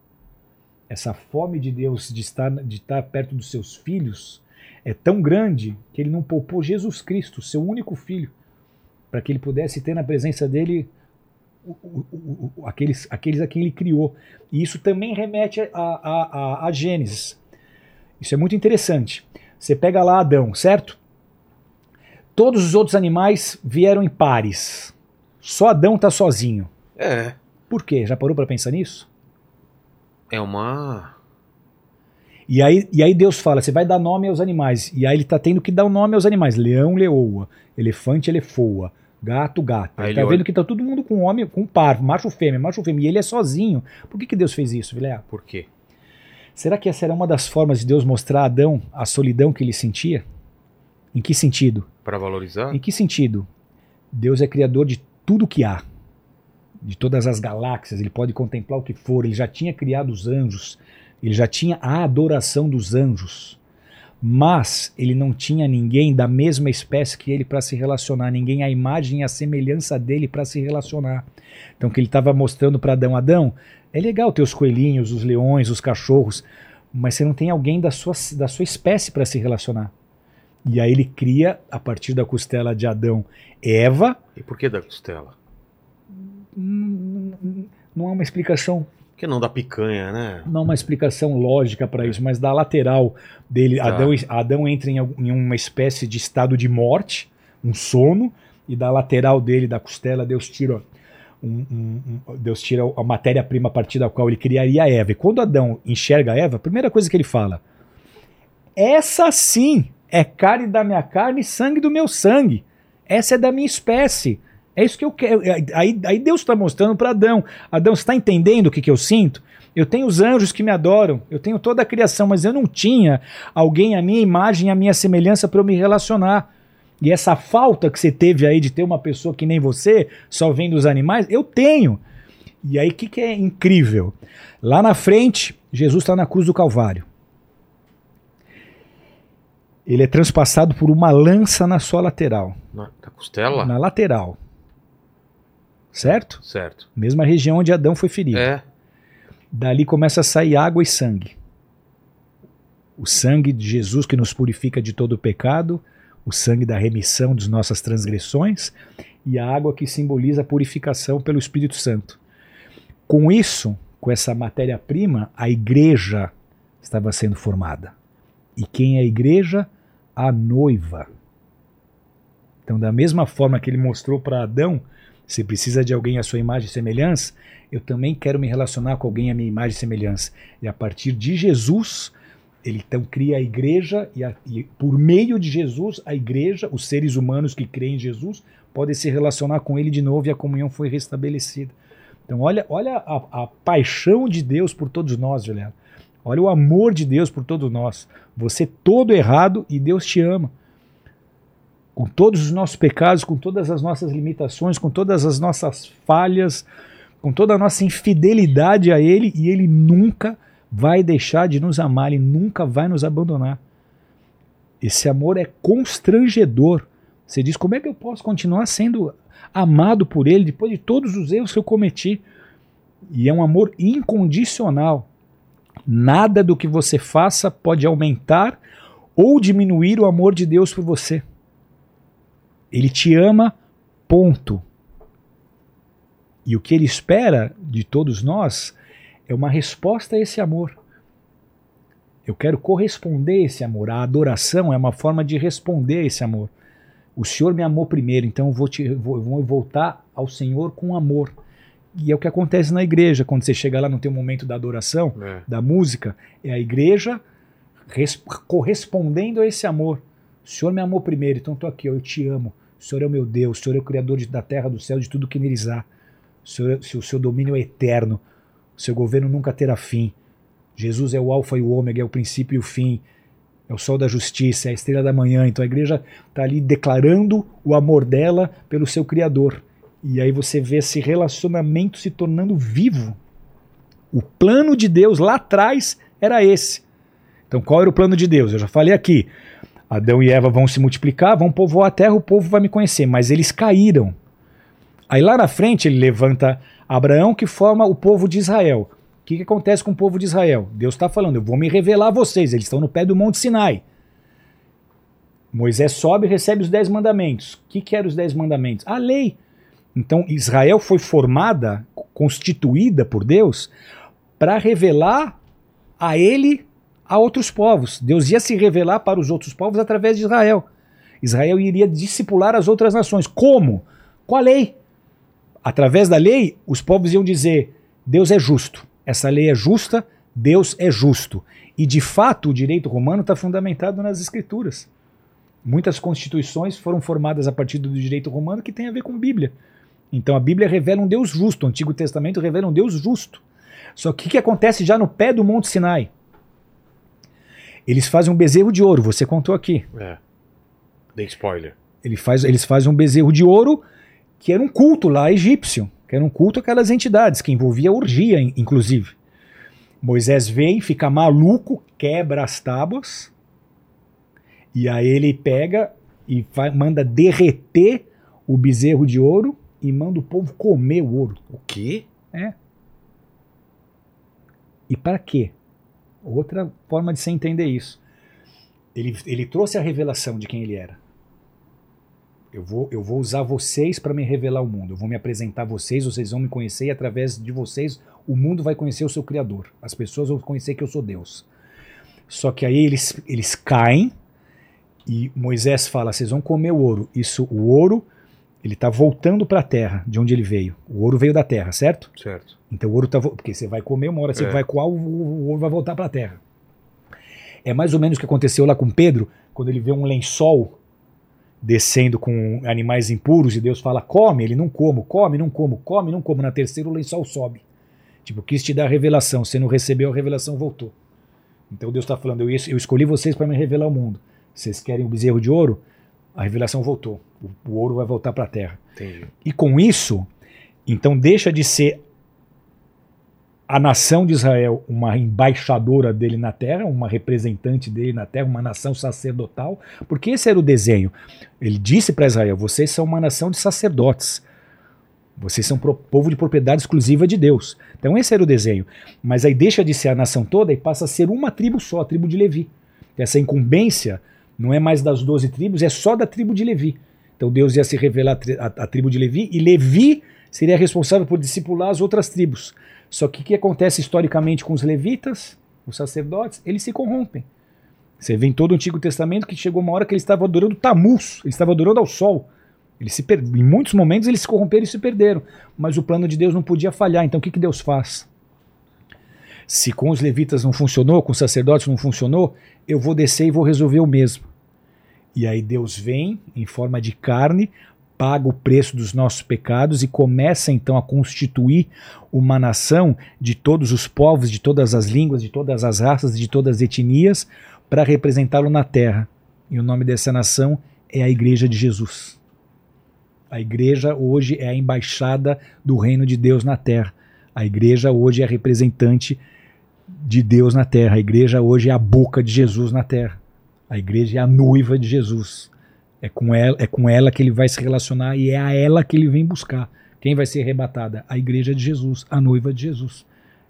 Essa fome de Deus de estar, de estar perto dos seus filhos é tão grande que ele não poupou Jesus Cristo, seu único filho, para que ele pudesse ter na presença dele o, o, o, aqueles, aqueles a quem ele criou. E isso também remete a, a, a, a Gênesis. Isso é muito interessante. Você pega lá Adão, certo? Todos os outros animais vieram em pares. Só Adão está sozinho. É. Por quê? Já parou para pensar nisso? É uma. E aí, e aí Deus fala: você vai dar nome aos animais. E aí ele tá tendo que dar o um nome aos animais: leão, leoa, elefante, elefoa, gato, gata. Ele tá vendo olha... que tá todo mundo com homem, com par, macho, fêmea, macho, fêmea. E ele é sozinho. Por que, que Deus fez isso, Vilela? Por quê? Será que essa era uma das formas de Deus mostrar a Adão a solidão que ele sentia? Em que sentido? Para valorizar? Em que sentido? Deus é criador de tudo que há de todas as galáxias, ele pode contemplar o que for, ele já tinha criado os anjos, ele já tinha a adoração dos anjos. Mas ele não tinha ninguém da mesma espécie que ele para se relacionar, ninguém à imagem e à semelhança dele para se relacionar. Então que ele estava mostrando para Adão, Adão, é legal ter os coelhinhos, os leões, os cachorros, mas você não tem alguém da sua, da sua espécie para se relacionar. E aí ele cria, a partir da costela de Adão, Eva. E por que da costela? Não há uma explicação que não da picanha, né? Não há uma explicação lógica para isso, mas da lateral dele, tá. Adão, Adão entra em, em, uma espécie de estado de morte, um sono, e da lateral dele, da costela, Deus tira um, um, um, Deus tira a matéria-prima a partir da qual ele criaria a Eva. E quando Adão enxerga a Eva, a primeira coisa que ele fala: essa sim é carne da minha carne e sangue do meu sangue. Essa é da minha espécie. É isso que eu quero. É, aí, aí Deus está mostrando para Adão. Adão, você está entendendo o que, que eu sinto? Eu tenho os anjos que me adoram, eu tenho toda a criação, mas eu não tinha alguém à minha imagem, à minha semelhança para eu me relacionar. E essa falta que você teve aí de ter uma pessoa que nem você, só vendo os animais, eu tenho. E aí o que, que é incrível? Lá na frente, Jesus está na cruz do Calvário. Ele é transpassado por uma lança na sua lateral. Na, na costela? Na lateral. Certo? Certo. Mesma região onde Adão foi ferido. É. Dali começa a sair água e sangue. O sangue de Jesus que nos purifica de todo o pecado, o sangue da remissão de nossas transgressões e a água que simboliza a purificação pelo Espírito Santo. Com isso, com essa matéria-prima, a igreja estava sendo formada. E quem é a igreja? A noiva. Então, da mesma forma que ele mostrou para Adão se precisa de alguém à sua imagem e semelhança, eu também quero me relacionar com alguém à minha imagem e semelhança. E a partir de Jesus, ele então cria a igreja, e, a, e, por meio de Jesus, a igreja, os seres humanos que creem em Jesus, podem se relacionar com ele de novo e a comunhão foi restabelecida. Então, olha, olha a, a paixão de Deus por todos nós, Juliano. Olha o amor de Deus por todos nós. Você todo errado e Deus te ama com todos os nossos pecados, com todas as nossas limitações, com todas as nossas falhas, com toda a nossa infidelidade a Ele, e Ele nunca vai deixar de nos amar, Ele nunca vai nos abandonar. Esse amor é constrangedor, Você diz: como é que eu posso continuar sendo amado por Ele depois de todos os erros que eu cometi? E é um amor incondicional. Nada do que você faça pode aumentar ou diminuir o amor de Deus por você. Ele te ama, ponto. E o que ele espera de todos nós é uma resposta a esse amor. Eu quero corresponder a esse amor. A adoração é uma forma de responder a esse amor. O Senhor me amou primeiro, então eu vou, te, vou, vou voltar ao Senhor com amor. E é o que acontece na igreja, quando você chega lá no teu momento da adoração, É. da música, é a igreja res- correspondendo a esse amor. O Senhor me amou primeiro, então estou aqui, eu te amo. O Senhor é o meu Deus, o Senhor é o Criador da terra, do céu, de tudo que neles há. O, Senhor, é- o seu domínio é eterno, o seu governo nunca terá fim. Jesus é o Alfa e o Ômega, é o princípio e o fim, é o sol da justiça, é a estrela da manhã. Então a igreja está ali declarando o amor dela pelo seu Criador. E aí você vê esse relacionamento se tornando vivo. O plano de Deus lá atrás era esse. Então qual era o plano de Deus? Eu já falei aqui. Adão e Eva vão se multiplicar, vão povoar a terra, o povo vai me conhecer, mas eles caíram. Aí lá na frente ele levanta Abraão que forma o povo de Israel. O que, que acontece com o povo de Israel? Deus está falando, eu vou me revelar a vocês. Eles estão no pé do Monte Sinai. Moisés sobe e recebe os dez mandamentos. O que, que eram os dez mandamentos? A lei. Então Israel foi formada, constituída por Deus, para revelar a ele a outros povos. Deus ia se revelar para os outros povos através de Israel. Israel iria discipular as outras nações. Como? Com a lei. Através da lei, os povos iam dizer: Deus é justo. Essa lei é justa, Deus é justo. E de fato, o direito romano está fundamentado nas escrituras. Muitas constituições foram formadas a partir do direito romano que tem a ver com Bíblia. Então a Bíblia revela um Deus justo, o Antigo Testamento revela um Deus justo. Só que o que acontece já no pé do Monte Sinai? Eles fazem um bezerro de ouro, você contou aqui. É. Dei spoiler. Ele faz, eles fazem um bezerro de ouro que era um culto lá egípcio, que era um culto àquelas entidades, que envolvia orgia, in- inclusive. Moisés vem, fica maluco, quebra as tábuas, e aí ele pega e vai- manda derreter o bezerro de ouro e manda o povo comer o ouro. O quê? E para quê? Outra forma de se entender isso. Ele, ele trouxe a revelação de quem ele era. Eu vou, eu vou usar vocês para me revelar o mundo. Eu vou me apresentar a vocês, vocês vão me conhecer e através de vocês o mundo vai conhecer o seu Criador. As pessoas vão conhecer que eu sou Deus. Só que aí eles, eles caem e Moisés fala: vocês vão comer o ouro. Isso, o ouro, ele está voltando para a terra, de onde ele veio. O ouro veio da terra, certo? Certo. Então o ouro tá. vo- Porque você vai comer, uma hora você É. vai coar, o, o ouro vai voltar para a terra. É mais ou menos o que aconteceu lá com Pedro, quando ele vê um lençol descendo com animais impuros e Deus fala: come, ele não como, come, não como, come, não como. Na terceira o lençol sobe. Tipo, quis te dar a revelação, você não recebeu, a revelação voltou. Então Deus está falando: eu, eu escolhi vocês para me revelar o mundo. Vocês querem o bezerro de ouro? A revelação voltou. O, o ouro vai voltar para a terra. Entendi. E com isso, então deixa de ser a nação de Israel uma embaixadora dele na terra, uma representante dele na terra, uma nação sacerdotal, porque esse era o desenho. Ele disse para Israel: vocês são uma nação de sacerdotes. Vocês são povo de propriedade exclusiva de Deus. Então esse era o desenho. Mas aí deixa de ser a nação toda e passa a ser uma tribo só, a tribo de Levi. Essa incumbência não é mais das doze tribos, é só da tribo de Levi. Então Deus ia se revelar a tribo de Levi e Levi seria responsável por discipular as outras tribos. Só que o que acontece historicamente com os levitas, os sacerdotes? Eles se corrompem. Você vê em todo o Antigo Testamento que chegou uma hora que eles estavam adorando Tamuz, eles estavam adorando ao sol. Eles se per... Em muitos momentos eles se corromperam e se perderam. Mas o plano de Deus não podia falhar. Então o que, que Deus faz? Se com os levitas não funcionou, com os sacerdotes não funcionou, eu vou descer e vou resolver o mesmo. E aí Deus vem em forma de carne, paga o preço dos nossos pecados e começa então a constituir uma nação de todos os povos, de todas as línguas, de todas as raças, de todas as etnias, para representá-lo na terra. E o nome dessa nação é a Igreja de Jesus. A igreja hoje é a embaixada do reino de Deus na terra. A igreja hoje é a representante de Deus na terra. A igreja hoje é a boca de Jesus na terra. A igreja é a noiva de Jesus. É com, ela, é com ela que ele vai se relacionar e é a ela que ele vem buscar. Quem vai ser arrebatada? A igreja de Jesus, a noiva de Jesus.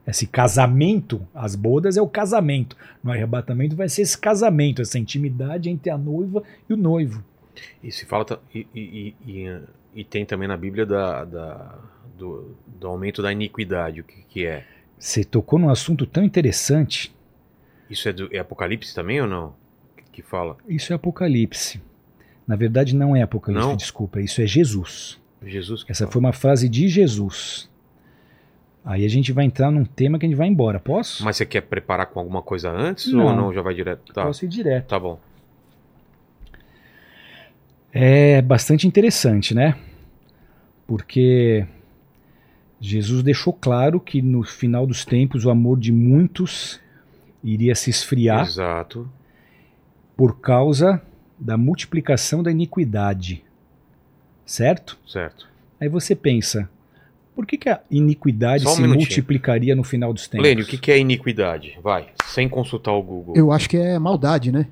Esse casamento, as bodas é o casamento. No arrebatamento vai ser esse casamento, essa intimidade entre a noiva e o noivo. E se fala. E, e, e, e, tem também na Bíblia da, da- do, do aumento da iniquidade. O que, que é? Você tocou num assunto tão interessante. Isso é, do, é Apocalipse também ou não? Que, que fala? Isso é Apocalipse. Na verdade, não é Apocalipse, Não? desculpa. Isso é Jesus. Jesus Essa fala. foi uma frase de Jesus. Aí a gente vai entrar num tema que a gente vai embora. Posso? Mas você quer preparar com alguma coisa antes Não. ou não? Já vai direto? Tá, Posso ir direto. tá bom. É bastante interessante, né? Porque Jesus deixou claro que no final dos tempos o amor de muitos iria se esfriar Exato. por causa da multiplicação da iniquidade. Certo? Certo. Aí você pensa, por que, que a iniquidade um se minutinho. multiplicaria no final dos tempos? Lênio, o que, que é iniquidade? Vai, sem consultar o Google. Eu acho que é maldade, né?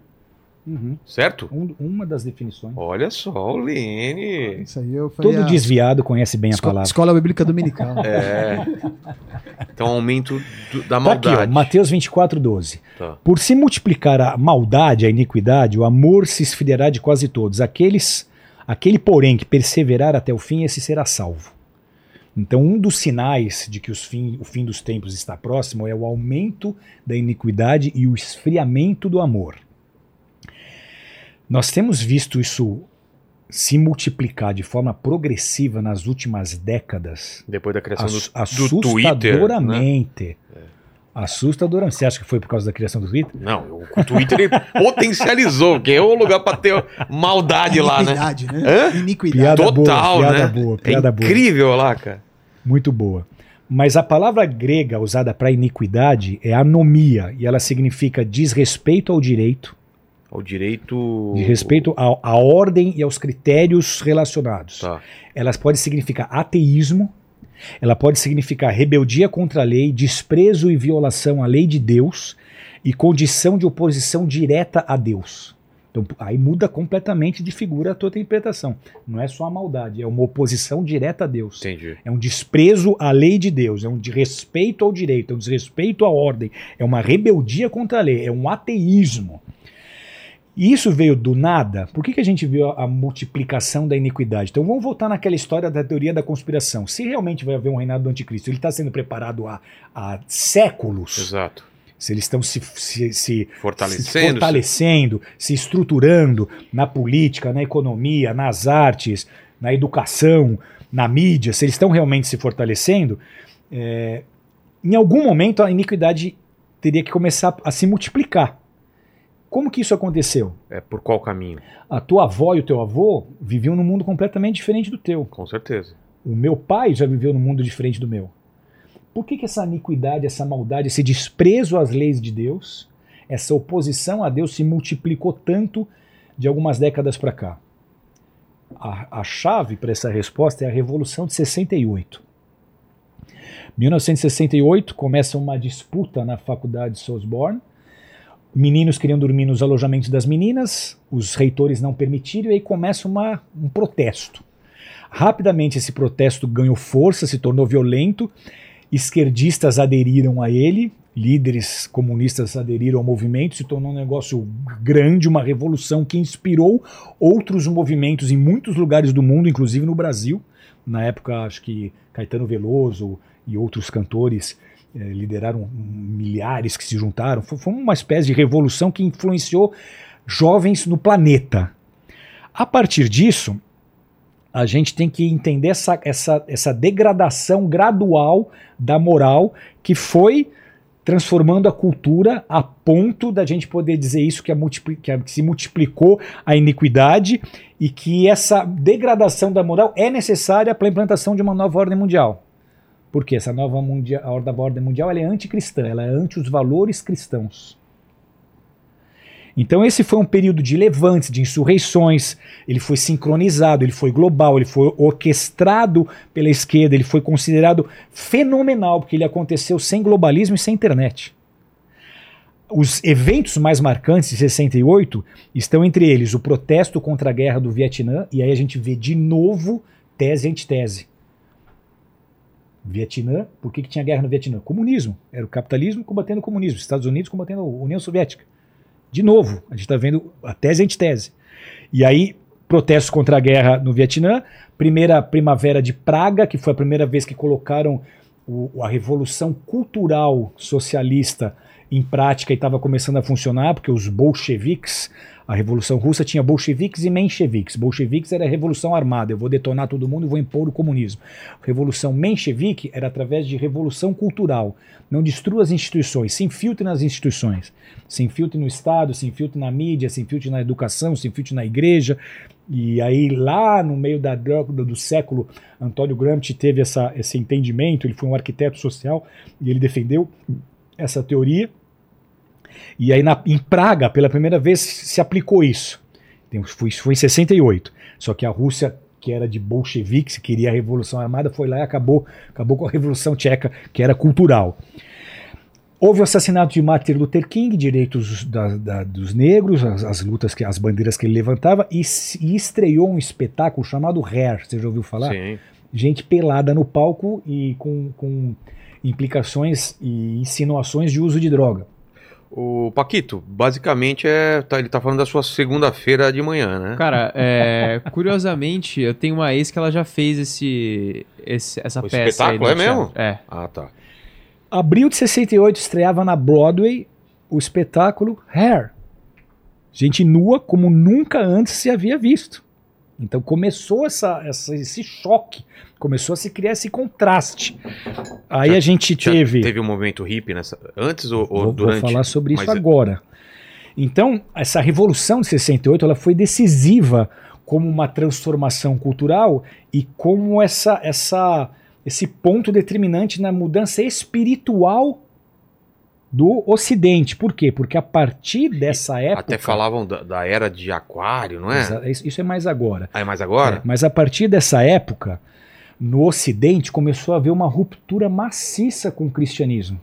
Uhum. Certo? Um- uma das definições. Olha só, o Lene. Isso aí eu falei. Todo a desviado conhece bem a palavra. Escola Bíblica Dominical. É. Então, aumento do- da Tá aqui, ó, maldade. Mateus 24, 12. Tá. Por se multiplicar a maldade, a iniquidade, o amor se esfriará de quase todos. Aqueles, aquele, porém, que perseverar até o fim, esse será salvo. Então, um dos sinais de que os fim- o fim dos tempos está próximo é o aumento da iniquidade e o esfriamento do amor. Nós temos visto isso se multiplicar de forma progressiva nas últimas décadas Depois da criação Ass- do, do Twitter. Né? assustadoramente. Assustadoramente. Você acha que foi por causa da criação do Twitter? Não, o Twitter potencializou, que é o lugar pra ter maldade lá, né? Iniquidade, né? Hã? Iniquidade. Piada Total, boa, piada né? boa, é piada boa. incrível lá, cara. Muito boa. Mas a palavra grega usada para iniquidade é anomia, e ela significa desrespeito ao direito, O direito. de respeito ao- à ordem e aos critérios relacionados. Tá. Ela pode significar ateísmo, ela pode significar rebeldia contra a lei, desprezo e violação à lei de Deus e condição de oposição direta a Deus. Então, aí muda completamente de figura a tua interpretação. Não é só a maldade, é uma oposição direta a Deus. Entendi. É um desprezo à lei de Deus, é um desrespeito ao direito, é um desrespeito à ordem, é uma rebeldia contra a lei, é um ateísmo. E isso veio do nada. Por que, que a gente viu a, a multiplicação da iniquidade? Então vamos voltar naquela história da teoria da conspiração. Se realmente vai haver um reinado do anticristo, ele está sendo preparado há, há séculos. Exato. Se eles estão se, se, se se Fortalecendo. fortalecendo, se estruturando na política, na economia, nas artes, na educação, na mídia, se eles estão realmente se fortalecendo, é, em algum momento a iniquidade teria que começar a se multiplicar. Como que isso aconteceu? É por qual caminho? A tua avó e o teu avô viviam num mundo completamente diferente do teu. Com certeza. O meu pai já viveu num mundo diferente do meu. Por que, que essa iniquidade, essa maldade, esse desprezo às leis de Deus, essa oposição a Deus se multiplicou tanto de algumas décadas para cá? A, a chave para essa resposta é a Revolução de 68. 1968 começa uma disputa na faculdade de Sorbonne. Meninos queriam dormir nos alojamentos das meninas, os reitores não permitiram e aí começa uma, um protesto. Rapidamente esse protesto ganhou força, se tornou violento, esquerdistas aderiram a ele, líderes comunistas aderiram ao movimento, se tornou um negócio grande, uma revolução que inspirou outros movimentos em muitos lugares do mundo, inclusive no Brasil. Na época, acho que Caetano Veloso e outros cantores eh, lideraram milhares que se juntaram. Foi, foi uma espécie de revolução que influenciou jovens no planeta. A partir disso, a gente tem que entender essa, essa, essa degradação gradual da moral que foi transformando a cultura a ponto da gente poder dizer isso que, a multipli- que a- que se multiplicou a iniquidade e que essa degradação da moral é necessária para a implantação de uma nova ordem mundial. Porque essa nova, mundia, a ordem- ordem mundial ela é anticristã, ela é anti os valores cristãos. Então esse foi um período de levantes, de insurreições, ele foi sincronizado, ele foi global, ele foi orquestrado pela esquerda, ele foi considerado fenomenal, porque ele aconteceu sem globalismo e sem internet. os eventos mais marcantes de 68 estão entre eles o protesto contra a guerra do Vietnã, e aí a gente vê de novo tese antitese. Vietnã, por que, que tinha guerra no Vietnã? Comunismo. Era o capitalismo combatendo o comunismo, Estados Unidos combatendo a União Soviética. De novo, a gente está vendo a tese antitese. E aí, protestos contra a guerra no Vietnã, primeira primavera de Praga, que foi a primeira vez que colocaram o, a revolução cultural socialista em prática e estava começando a funcionar, porque os bolcheviques, a Revolução Russa tinha bolcheviques e mencheviques. Bolcheviques era a revolução armada, eu vou detonar todo mundo e vou impor o comunismo. Revolução menchevique era através de revolução cultural. Não destrua as instituições, se infiltre nas instituições. Se infiltre no Estado, se infiltre na mídia, se infiltre na educação, se infiltre na igreja. E aí, lá no meio da, do século, Antônio Gramsci teve essa, esse entendimento, ele foi um arquiteto social e ele defendeu essa teoria. E aí na, em Praga, pela primeira vez, se aplicou isso. Isso foi em 68. Só que a Rússia, que era de bolcheviques, queria a Revolução Armada, foi lá e acabou, acabou com a Revolução Tcheca, que era cultural. Houve o assassinato de Martin Luther King, direitos da, da, dos negros, as, as, lutas, que, as bandeiras que ele levantava, e, e, estreou um espetáculo chamado Hair. Você já ouviu falar? Sim. Gente pelada no palco e com, com implicações e insinuações de uso de droga. O Paquito, basicamente é, tá, ele tá falando da sua segunda-feira de manhã, né? Cara, é, curiosamente, eu tenho uma ex que ela já fez esse, esse essa o peça. espetáculo é mesmo? É. Ah, tá. Abril de 68 estreava na Broadway o espetáculo Hair. Gente nua como nunca antes se havia visto. Então começou essa, essa, esse choque, começou a se criar esse contraste. Aí Já- a gente teve. Teve um momento hippie nessa. Antes ou, ou Vou, durante? vou falar sobre isso Mas é- agora. Então, essa revolução de 68 ela foi decisiva como uma transformação cultural e como essa, essa, esse ponto determinante na mudança espiritual do Ocidente. Por quê? Porque a partir dessa época. Até falavam da, da era de aquário, não é? Isso isso é mais agora. Ah, é mais agora? É, mas a partir dessa época, no Ocidente começou a haver uma ruptura maciça com o cristianismo.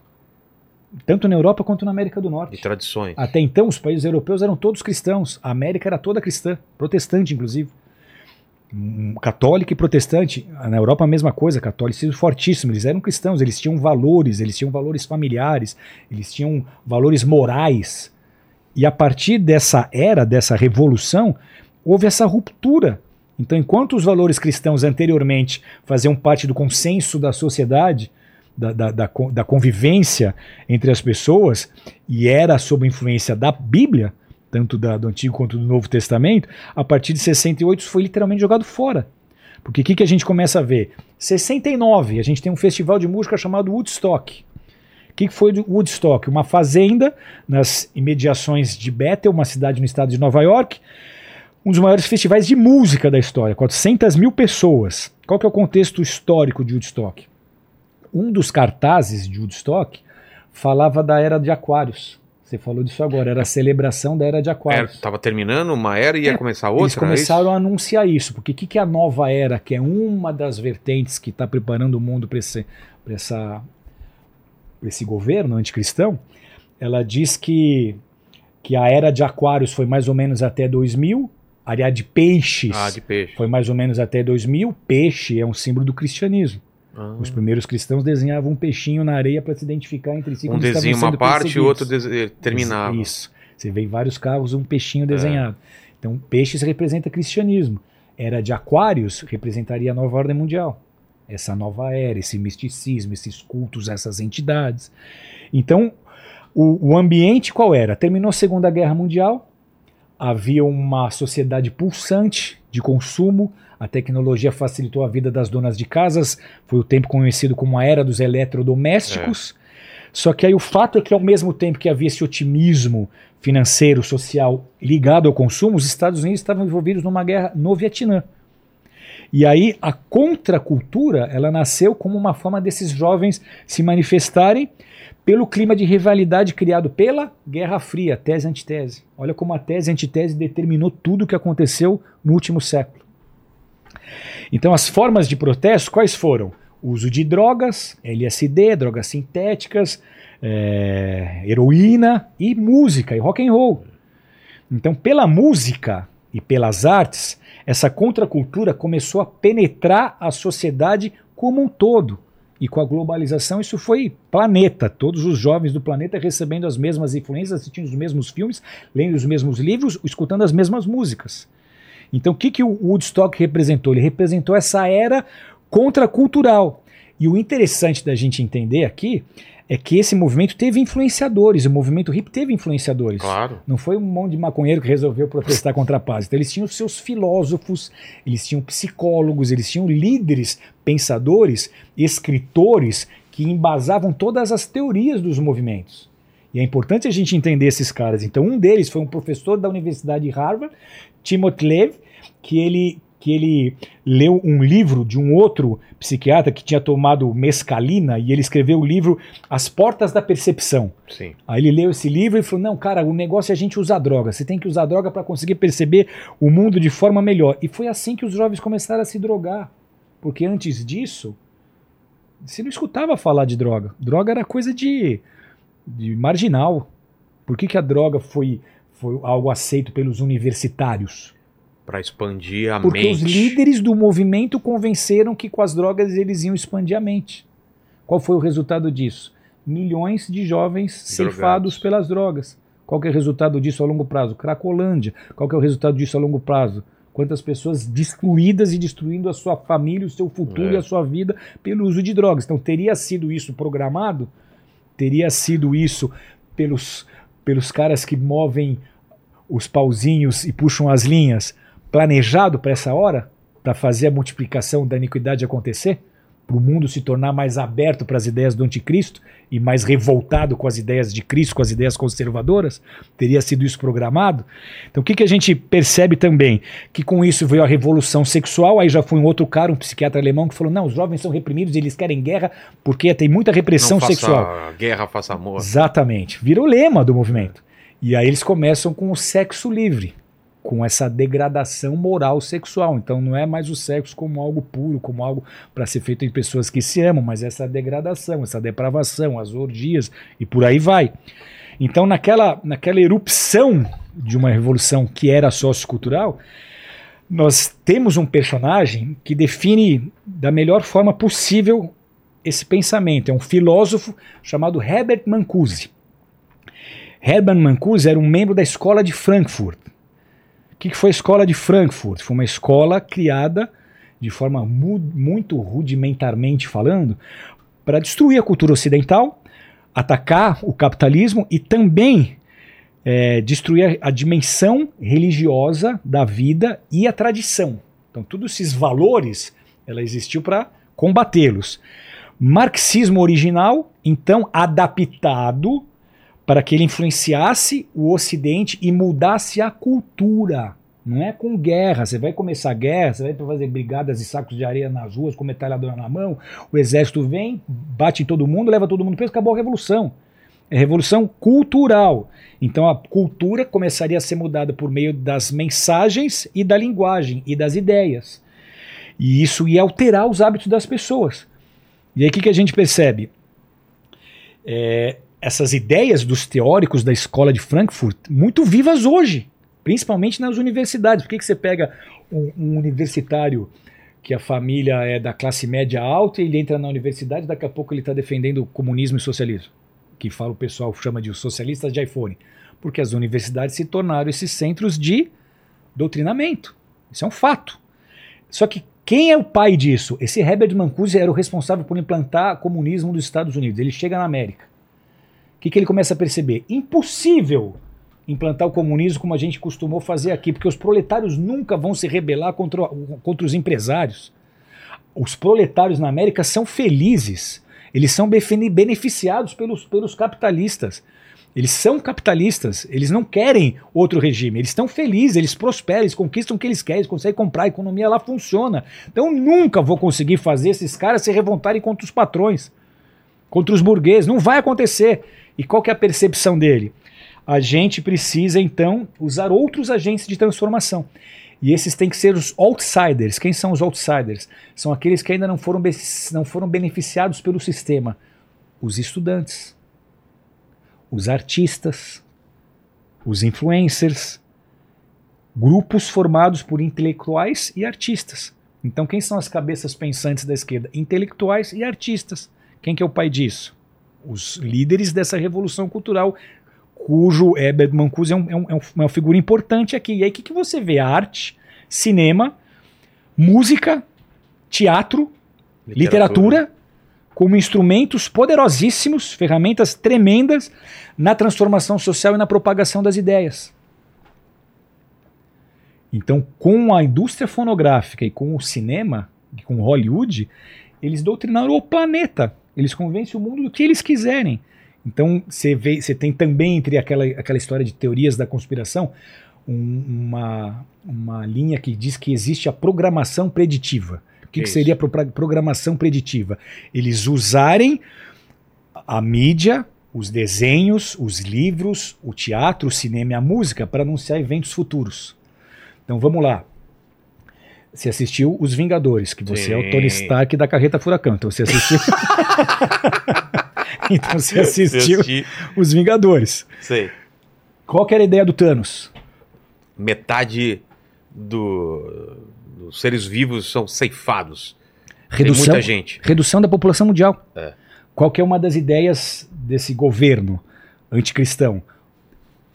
Tanto na Europa quanto na América do De Norte. tradições. Até então, os países europeus eram todos cristãos. A América era toda cristã, protestante, inclusive. Católica e protestante. Na Europa, a mesma coisa, catolicismo fortíssimo. Eles eram cristãos, eles tinham valores, eles tinham valores familiares, eles tinham valores morais. E a partir dessa era, dessa revolução, houve essa ruptura. Então, enquanto os valores cristãos anteriormente faziam parte do consenso da sociedade, da, da, da, da convivência entre as pessoas, e era sob influência da Bíblia, tanto da- do Antigo quanto do Novo Testamento, a partir de 68 isso foi literalmente jogado fora. Porque o que, que a gente começa a ver? 69, a gente tem um festival de música chamado Woodstock. O que, que foi Woodstock? Uma fazenda nas imediações de Bethel, uma cidade no estado de Nova York, um dos maiores festivais de música da história, 400 mil pessoas. Qual que é o contexto histórico de Woodstock? Um dos cartazes de Woodstock falava da era de Aquários. Você falou disso agora, era a celebração da era de Era, Aquários. tava terminando uma era e ia É, começar outra. Eles era começaram a anunciar isso, porque o que, que é a nova era, que é uma das vertentes que está preparando o mundo para esse, pra essa, pra esse governo anticristão, ela diz que, que a era de Aquários foi mais ou menos até 2000, a era de peixes? Ah, de peixe. foi mais ou menos até 2000. Peixe é um símbolo do cristianismo. Ah. Os primeiros cristãos desenhavam um peixinho na areia para se identificar entre si. Um desenha uma parte e o outro terminava. Isso. Você vê em vários carros um peixinho É. desenhado. Então, peixes representa cristianismo. Era de aquários representaria a nova ordem mundial. Essa nova era, esse misticismo, esses cultos essas entidades. Então, o, o ambiente qual era? Terminou a Segunda Guerra Mundial, havia uma sociedade pulsante de consumo, a tecnologia facilitou a vida das donas de casas, foi o tempo conhecido como a era dos eletrodomésticos. Só que aí o fato é que ao mesmo tempo que havia esse otimismo financeiro, social ligado ao consumo, os Estados Unidos estavam envolvidos numa guerra no Vietnã. E aí a contracultura, ela nasceu como uma forma desses jovens se manifestarem pelo clima de rivalidade criado pela Guerra Fria, tese e antitese. Olha como a tese e antitese determinou tudo o que aconteceu no último século. Então as formas de protesto quais foram? Uso de drogas, LSD, drogas sintéticas, é, heroína e música e rock and roll. Então, pela música e pelas artes, essa contracultura começou a penetrar a sociedade como um todo. E com a globalização, isso foi planeta. Todos os jovens do planeta recebendo as mesmas influências, assistindo os mesmos filmes, lendo os mesmos livros, escutando as mesmas músicas. Então, o que, que o Woodstock representou? Ele representou essa era contracultural. E o interessante da gente entender aqui é que esse movimento teve influenciadores, o movimento hippie teve influenciadores. Claro. Não foi um monte de maconheiro que resolveu protestar contra a paz. Então eles tinham seus filósofos, eles tinham psicólogos, eles tinham líderes, pensadores, escritores que embasavam todas as teorias dos movimentos. E é importante a gente entender esses caras. Então um deles foi um professor da Universidade de Harvard, Timothy Lev, que ele que ele leu um livro de um outro psiquiatra que tinha tomado mescalina e ele escreveu o livro As Portas da Percepção. Sim. Aí ele leu esse livro e falou: Não, cara, o negócio é a gente usar droga. Você tem que usar droga para conseguir perceber o mundo de forma melhor. E foi assim que os jovens começaram a se drogar. Porque antes disso, você não escutava falar de droga. Droga era coisa de, de marginal. Por que, que a droga foi, foi algo aceito pelos universitários? Pra expandir a Porque mente. os líderes do movimento convenceram que com as drogas eles iam expandir a mente. Qual foi o resultado disso? Milhões de jovens ceifados pelas drogas. Qual é o resultado disso a longo prazo? Cracolândia. Qual que é o resultado disso a longo prazo? Quantas pessoas destruídas e destruindo a sua família, o seu futuro É. e a sua vida pelo uso de drogas. Então teria sido isso programado? Teria sido isso pelos, pelos caras que movem os pauzinhos e puxam as linhas planejado para essa hora? Para fazer a multiplicação da iniquidade acontecer? Para o mundo se tornar mais aberto para as ideias do anticristo e mais revoltado com as ideias de Cristo, com as ideias conservadoras? Teria sido isso programado? Então o que, que a gente percebe também? Que com isso veio a revolução sexual, aí já foi um outro cara, um psiquiatra alemão, que falou: não, os jovens são reprimidos, eles querem guerra porque tem muita repressão Não faça sexual. guerra, faça amor. Exatamente. Virou lema do movimento. E aí eles começam com o sexo livre, com essa degradação moral sexual. Então não é mais o sexo como algo puro, como algo para ser feito em pessoas que se amam, mas essa degradação, essa depravação, as orgias e por aí vai. Então naquela, naquela erupção de uma revolução que era sociocultural, nós temos um personagem que define da melhor forma possível esse pensamento. É um filósofo chamado Herbert Mancusi. Herbert Mancusi era um membro da escola de Frankfurt. O que que foi a escola de Frankfurt? Foi uma escola criada de forma mu muito rudimentarmente falando para destruir a cultura ocidental, atacar o capitalismo e também é, destruir a, a dimensão religiosa da vida e a tradição. Então, todos esses valores, ela existiu para combatê-los. Marxismo original, então adaptado para que ele influenciasse o Ocidente e mudasse a cultura. Não é com guerra. Você vai começar guerra, você vai fazer brigadas e sacos de areia nas ruas com metralhadora na mão, o exército vem, bate em todo mundo, leva todo mundo preso, acabou a revolução. É revolução cultural. Então a cultura começaria a ser mudada por meio das mensagens e da linguagem e das ideias. E isso ia alterar os hábitos das pessoas. E aí o que, que a gente percebe? É, essas ideias dos teóricos da escola de Frankfurt muito vivas hoje, principalmente nas universidades. Por que, que você pega um, um universitário que a família é da classe média alta e ele entra na universidade daqui a pouco ele está defendendo o comunismo e socialismo? Que fala o pessoal chama de socialistas de iPhone. Porque as universidades se tornaram esses centros de doutrinamento. Isso é um fato. Só que quem é o pai disso? Esse Herbert Mancusi era o responsável por implantar comunismo dos Estados Unidos. Ele chega na América. O que, que ele começa a perceber? Impossível implantar o comunismo como a gente costumou fazer aqui, porque os proletários nunca vão se rebelar contra, contra os empresários. Os proletários na América são felizes, eles são beneficiados pelos, pelos capitalistas. Eles são capitalistas, eles não querem outro regime, eles estão felizes, eles prosperam, eles conquistam o que eles querem, eles conseguem comprar, a economia lá funciona. Então nunca vou conseguir fazer esses caras se revoltarem contra os patrões, contra os burgueses, não vai acontecer. E qual que é a percepção dele? A gente precisa então usar outros agentes de transformação. E esses têm que ser os outsiders. Quem são os outsiders? São aqueles que ainda não foram, não foram beneficiados pelo sistema. Os estudantes. os artistas, os influencers, grupos formados por intelectuais e artistas. Então, quem são as cabeças pensantes da esquerda? Intelectuais e artistas. Quem que é o pai disso? Os líderes dessa revolução cultural, cujo Herbert Mancuso é, um, é, um, é um- uma figura importante aqui. E aí, o que, que você vê? Arte, cinema, música, teatro, literatura como instrumentos poderosíssimos, ferramentas tremendas na transformação social e na propagação das ideias. Então, com a indústria fonográfica e com o cinema, com Hollywood, eles doutrinaram o planeta. Eles convencem o mundo do que eles quiserem. Então, você vê, você tem também entre aquela, aquela história de teorias da conspiração um- uma, uma linha que diz que existe a programação preditiva. O que, que Isso. seria a pro- programação preditiva? Eles usarem a mídia, os desenhos, os livros, o teatro, o cinema e a música para anunciar eventos futuros. Então vamos lá. Você assistiu Os Vingadores, que você é o Sim. Tony Stark da carreta furacão. Então você assistiu. então você assistiu Assisti, Os Vingadores. sei. Qual que era a ideia do Thanos? Metade do- dos seres vivos são ceifados. Redução, Tem muita gente. redução da população mundial. É. Qual que é uma das ideias desse governo anticristão?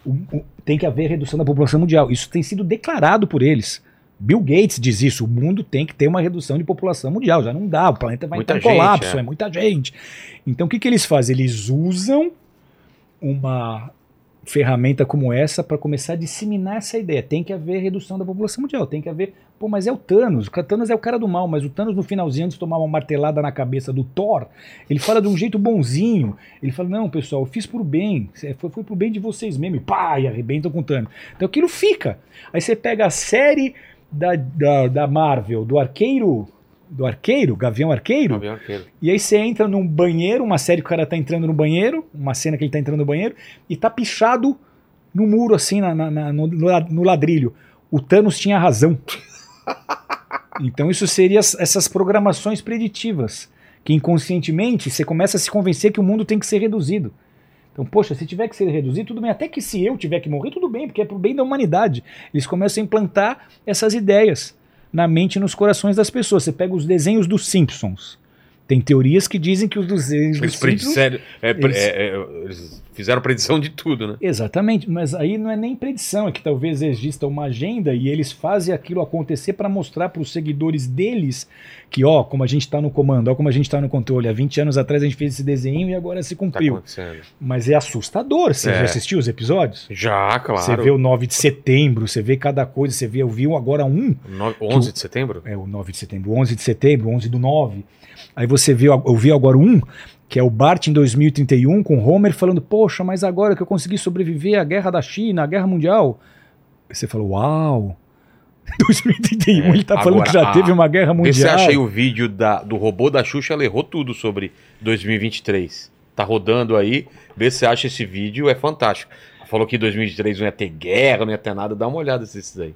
O- o- tem que haver redução da população mundial. Isso tem sido declarado por eles. Bill Gates diz isso. O mundo tem que ter uma redução de população mundial. Já não dá. O planeta vai Muita entrar em gente, colapso. é. É. muita gente. Então o que, que eles fazem? Eles usam uma ferramenta como essa para começar a disseminar essa ideia. Tem que haver redução da população mundial. Tem que haver. Pô, mas é o Thanos. O Thanos é o cara do mal. Mas o Thanos no finalzinho, antes de tomar uma martelada na cabeça do Thor, ele fala de um jeito bonzinho. Ele fala: Não, pessoal, eu fiz pro bem. Foi, foi pro bem de vocês mesmo. E pá, e arrebentam com o Thanos. Então aquilo fica. Aí você pega a série da, da, da Marvel, do arqueiro. Do arqueiro, Gavião Arqueiro, Gavião Arqueiro. e aí você entra num banheiro, uma série que o cara tá entrando no banheiro, uma cena que ele tá entrando no banheiro, e tá pichado no muro, assim, na, na- na- no, no la- no ladrilho. O Thanos tinha razão. Então isso seria as- essas programações preditivas, que inconscientemente você começa a se convencer que o mundo tem que ser reduzido. Então, poxa, se tiver que ser reduzido, tudo bem. Até que se eu tiver que morrer, tudo bem, porque é pro bem da humanidade. Eles começam a implantar essas ideias na mente e nos corações das pessoas. Você pega os desenhos dos Simpsons. Tem teorias que dizem que os desenhos Eles, dos Simpsons... sério, é, Eles- é, é, eles fizeram predição de tudo, né? Exatamente, mas aí não é nem predição, é que talvez exista uma agenda e eles fazem aquilo acontecer para mostrar para os seguidores deles que, ó, como a gente está no comando, ó, como a gente está no controle. Há 20 anos atrás a gente fez esse desenho e agora se Tá cumpriu. acontecendo. mas é assustador. Você É. já assistiu os episódios? Já, claro. Você vê o 9 de setembro, você vê cada coisa, você vê, eu vi agora um, Nove- 11 de setembro? é o 9 de setembro, 11 de setembro, 11 do 9. Aí você viu, eu vi agora um, que é o Bart em 2031, com Homer falando, poxa, mas agora que eu consegui sobreviver à guerra da China, à guerra mundial. Aí você falou, uau, 2031 É, ele tá falando agora, que já a- teve uma guerra Vê se mundial. achei o vídeo da, do robô da Xuxa, ela errou tudo sobre 2023. Tá rodando aí, vê se acha esse vídeo, é fantástico. Falou que 2023 não ia ter guerra, não ia ter nada, dá uma olhada nesses aí.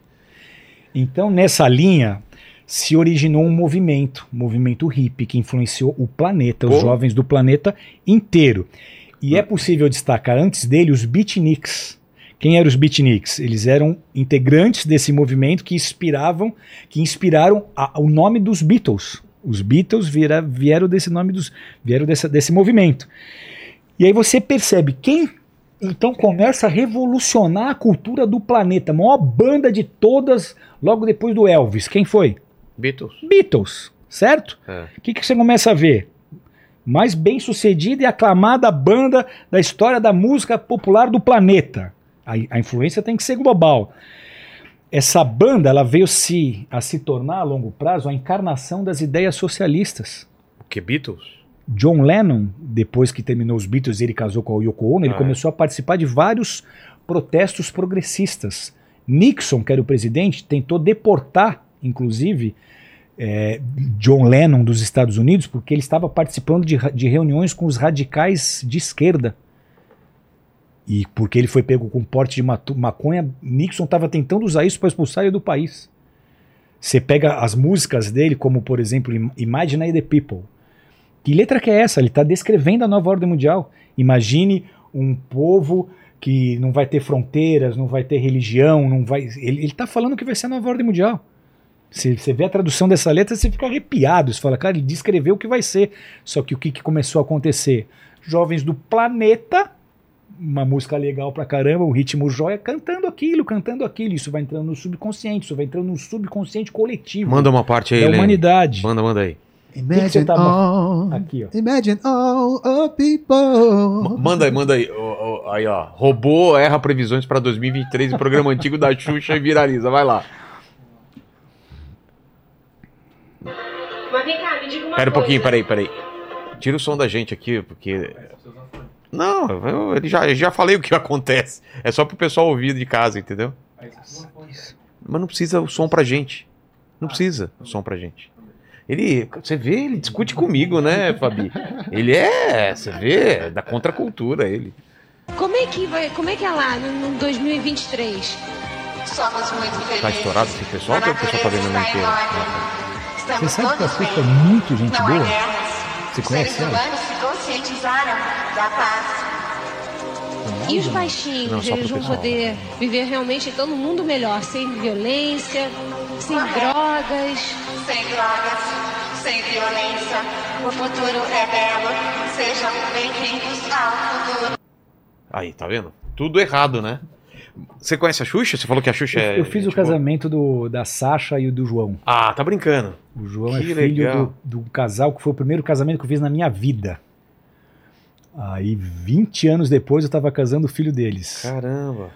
Então, nessa linha, se originou um movimento, um movimento hippie, que influenciou o planeta, os Pô. jovens do planeta inteiro. E é possível destacar antes dele os beatniks. Quem eram os beatniks? Eles eram integrantes desse movimento que inspiravam, que inspiraram a- o nome dos Beatles. Os Beatles vira- vieram desse nome dos, vieram dessa- desse movimento. E aí você percebe quem então começa a revolucionar a cultura do planeta. A maior banda de todas, logo depois do Elvis. Quem foi? Beatles. Beatles, certo? É. O que, que você começa a ver? Mais bem sucedida e aclamada banda da história da música popular do planeta. A, a influência tem que ser global. Essa banda ela veio se, a se tornar a longo prazo a encarnação das ideias socialistas. O que, Beatles? John Lennon, depois que terminou os Beatles, ele casou com a Yoko Ono, ele Ah, é. começou a participar de vários protestos progressistas. Nixon, que era o presidente, tentou deportar, inclusive, eh, John Lennon dos Estados Unidos, porque ele estava participando de, de reuniões com os radicais de esquerda. E porque ele foi pego com porte de maconha, Nixon estava tentando usar isso para expulsar ele do país. Você pega as músicas dele, como por exemplo Im- Imagine the People. Que letra que é essa? Ele está descrevendo a nova ordem mundial. Imagine um povo que não vai ter fronteiras, não vai ter religião, não vai. Ele, ele tá falando que vai ser a nova ordem mundial. Você, você vê a tradução dessa letra, você fica arrepiado. Você fala, cara, ele descreveu o que vai ser. Só que o que, que começou a acontecer? Jovens do planeta, uma música legal pra caramba, um ritmo jóia, cantando aquilo, cantando aquilo. Isso vai entrando no subconsciente, isso vai entrando no subconsciente coletivo Manda uma parte aí, da humanidade. Manda, manda aí. você Imagine tá- all, Aqui, ó. imagine all M- people. Manda aí, manda aí. Ó, ó, aí, ó. Robô erra previsões pra 2023 em programa antigo da Xuxa e viraliza. Vai lá. Pera um pouquinho, peraí, peraí. Tira o som da gente aqui, porque. Não, eu, ele já, eu já falei o que acontece. É só pro pessoal ouvir de casa, entendeu? Mas não precisa o som pra gente. Não precisa o som pra gente. Ele, você vê, ele discute comigo, né, Fabi? Ele é, você vê, é da contracultura, ele. Como é que vai, como é que é lá no, no 2023? Somos muito felizes. Tá estourado esse pessoal ou o pessoal tá vendo na inteira? Você sabe que a Xuxa é muito gente Não boa? erramos. Você Os conhece seres ela? humanos se conscientizaram da paz. E os baixinhos, Não, eles vão poder viver realmente então num mundo melhor, sem violência, sem drogas. Sem drogas, sem violência. O futuro é belo. Sejam bem-vindos ao futuro. Aí, tá vendo? Tudo errado, né? Você conhece a Xuxa? Você falou que a Xuxa é. Eu, eu fiz o casamento do, da Sasha e o do João. Ah, tá brincando. O João Que é filho do, do casal que foi o primeiro casamento que eu fiz na minha vida. Aí, 20 anos depois, eu tava casando o filho deles. Caramba.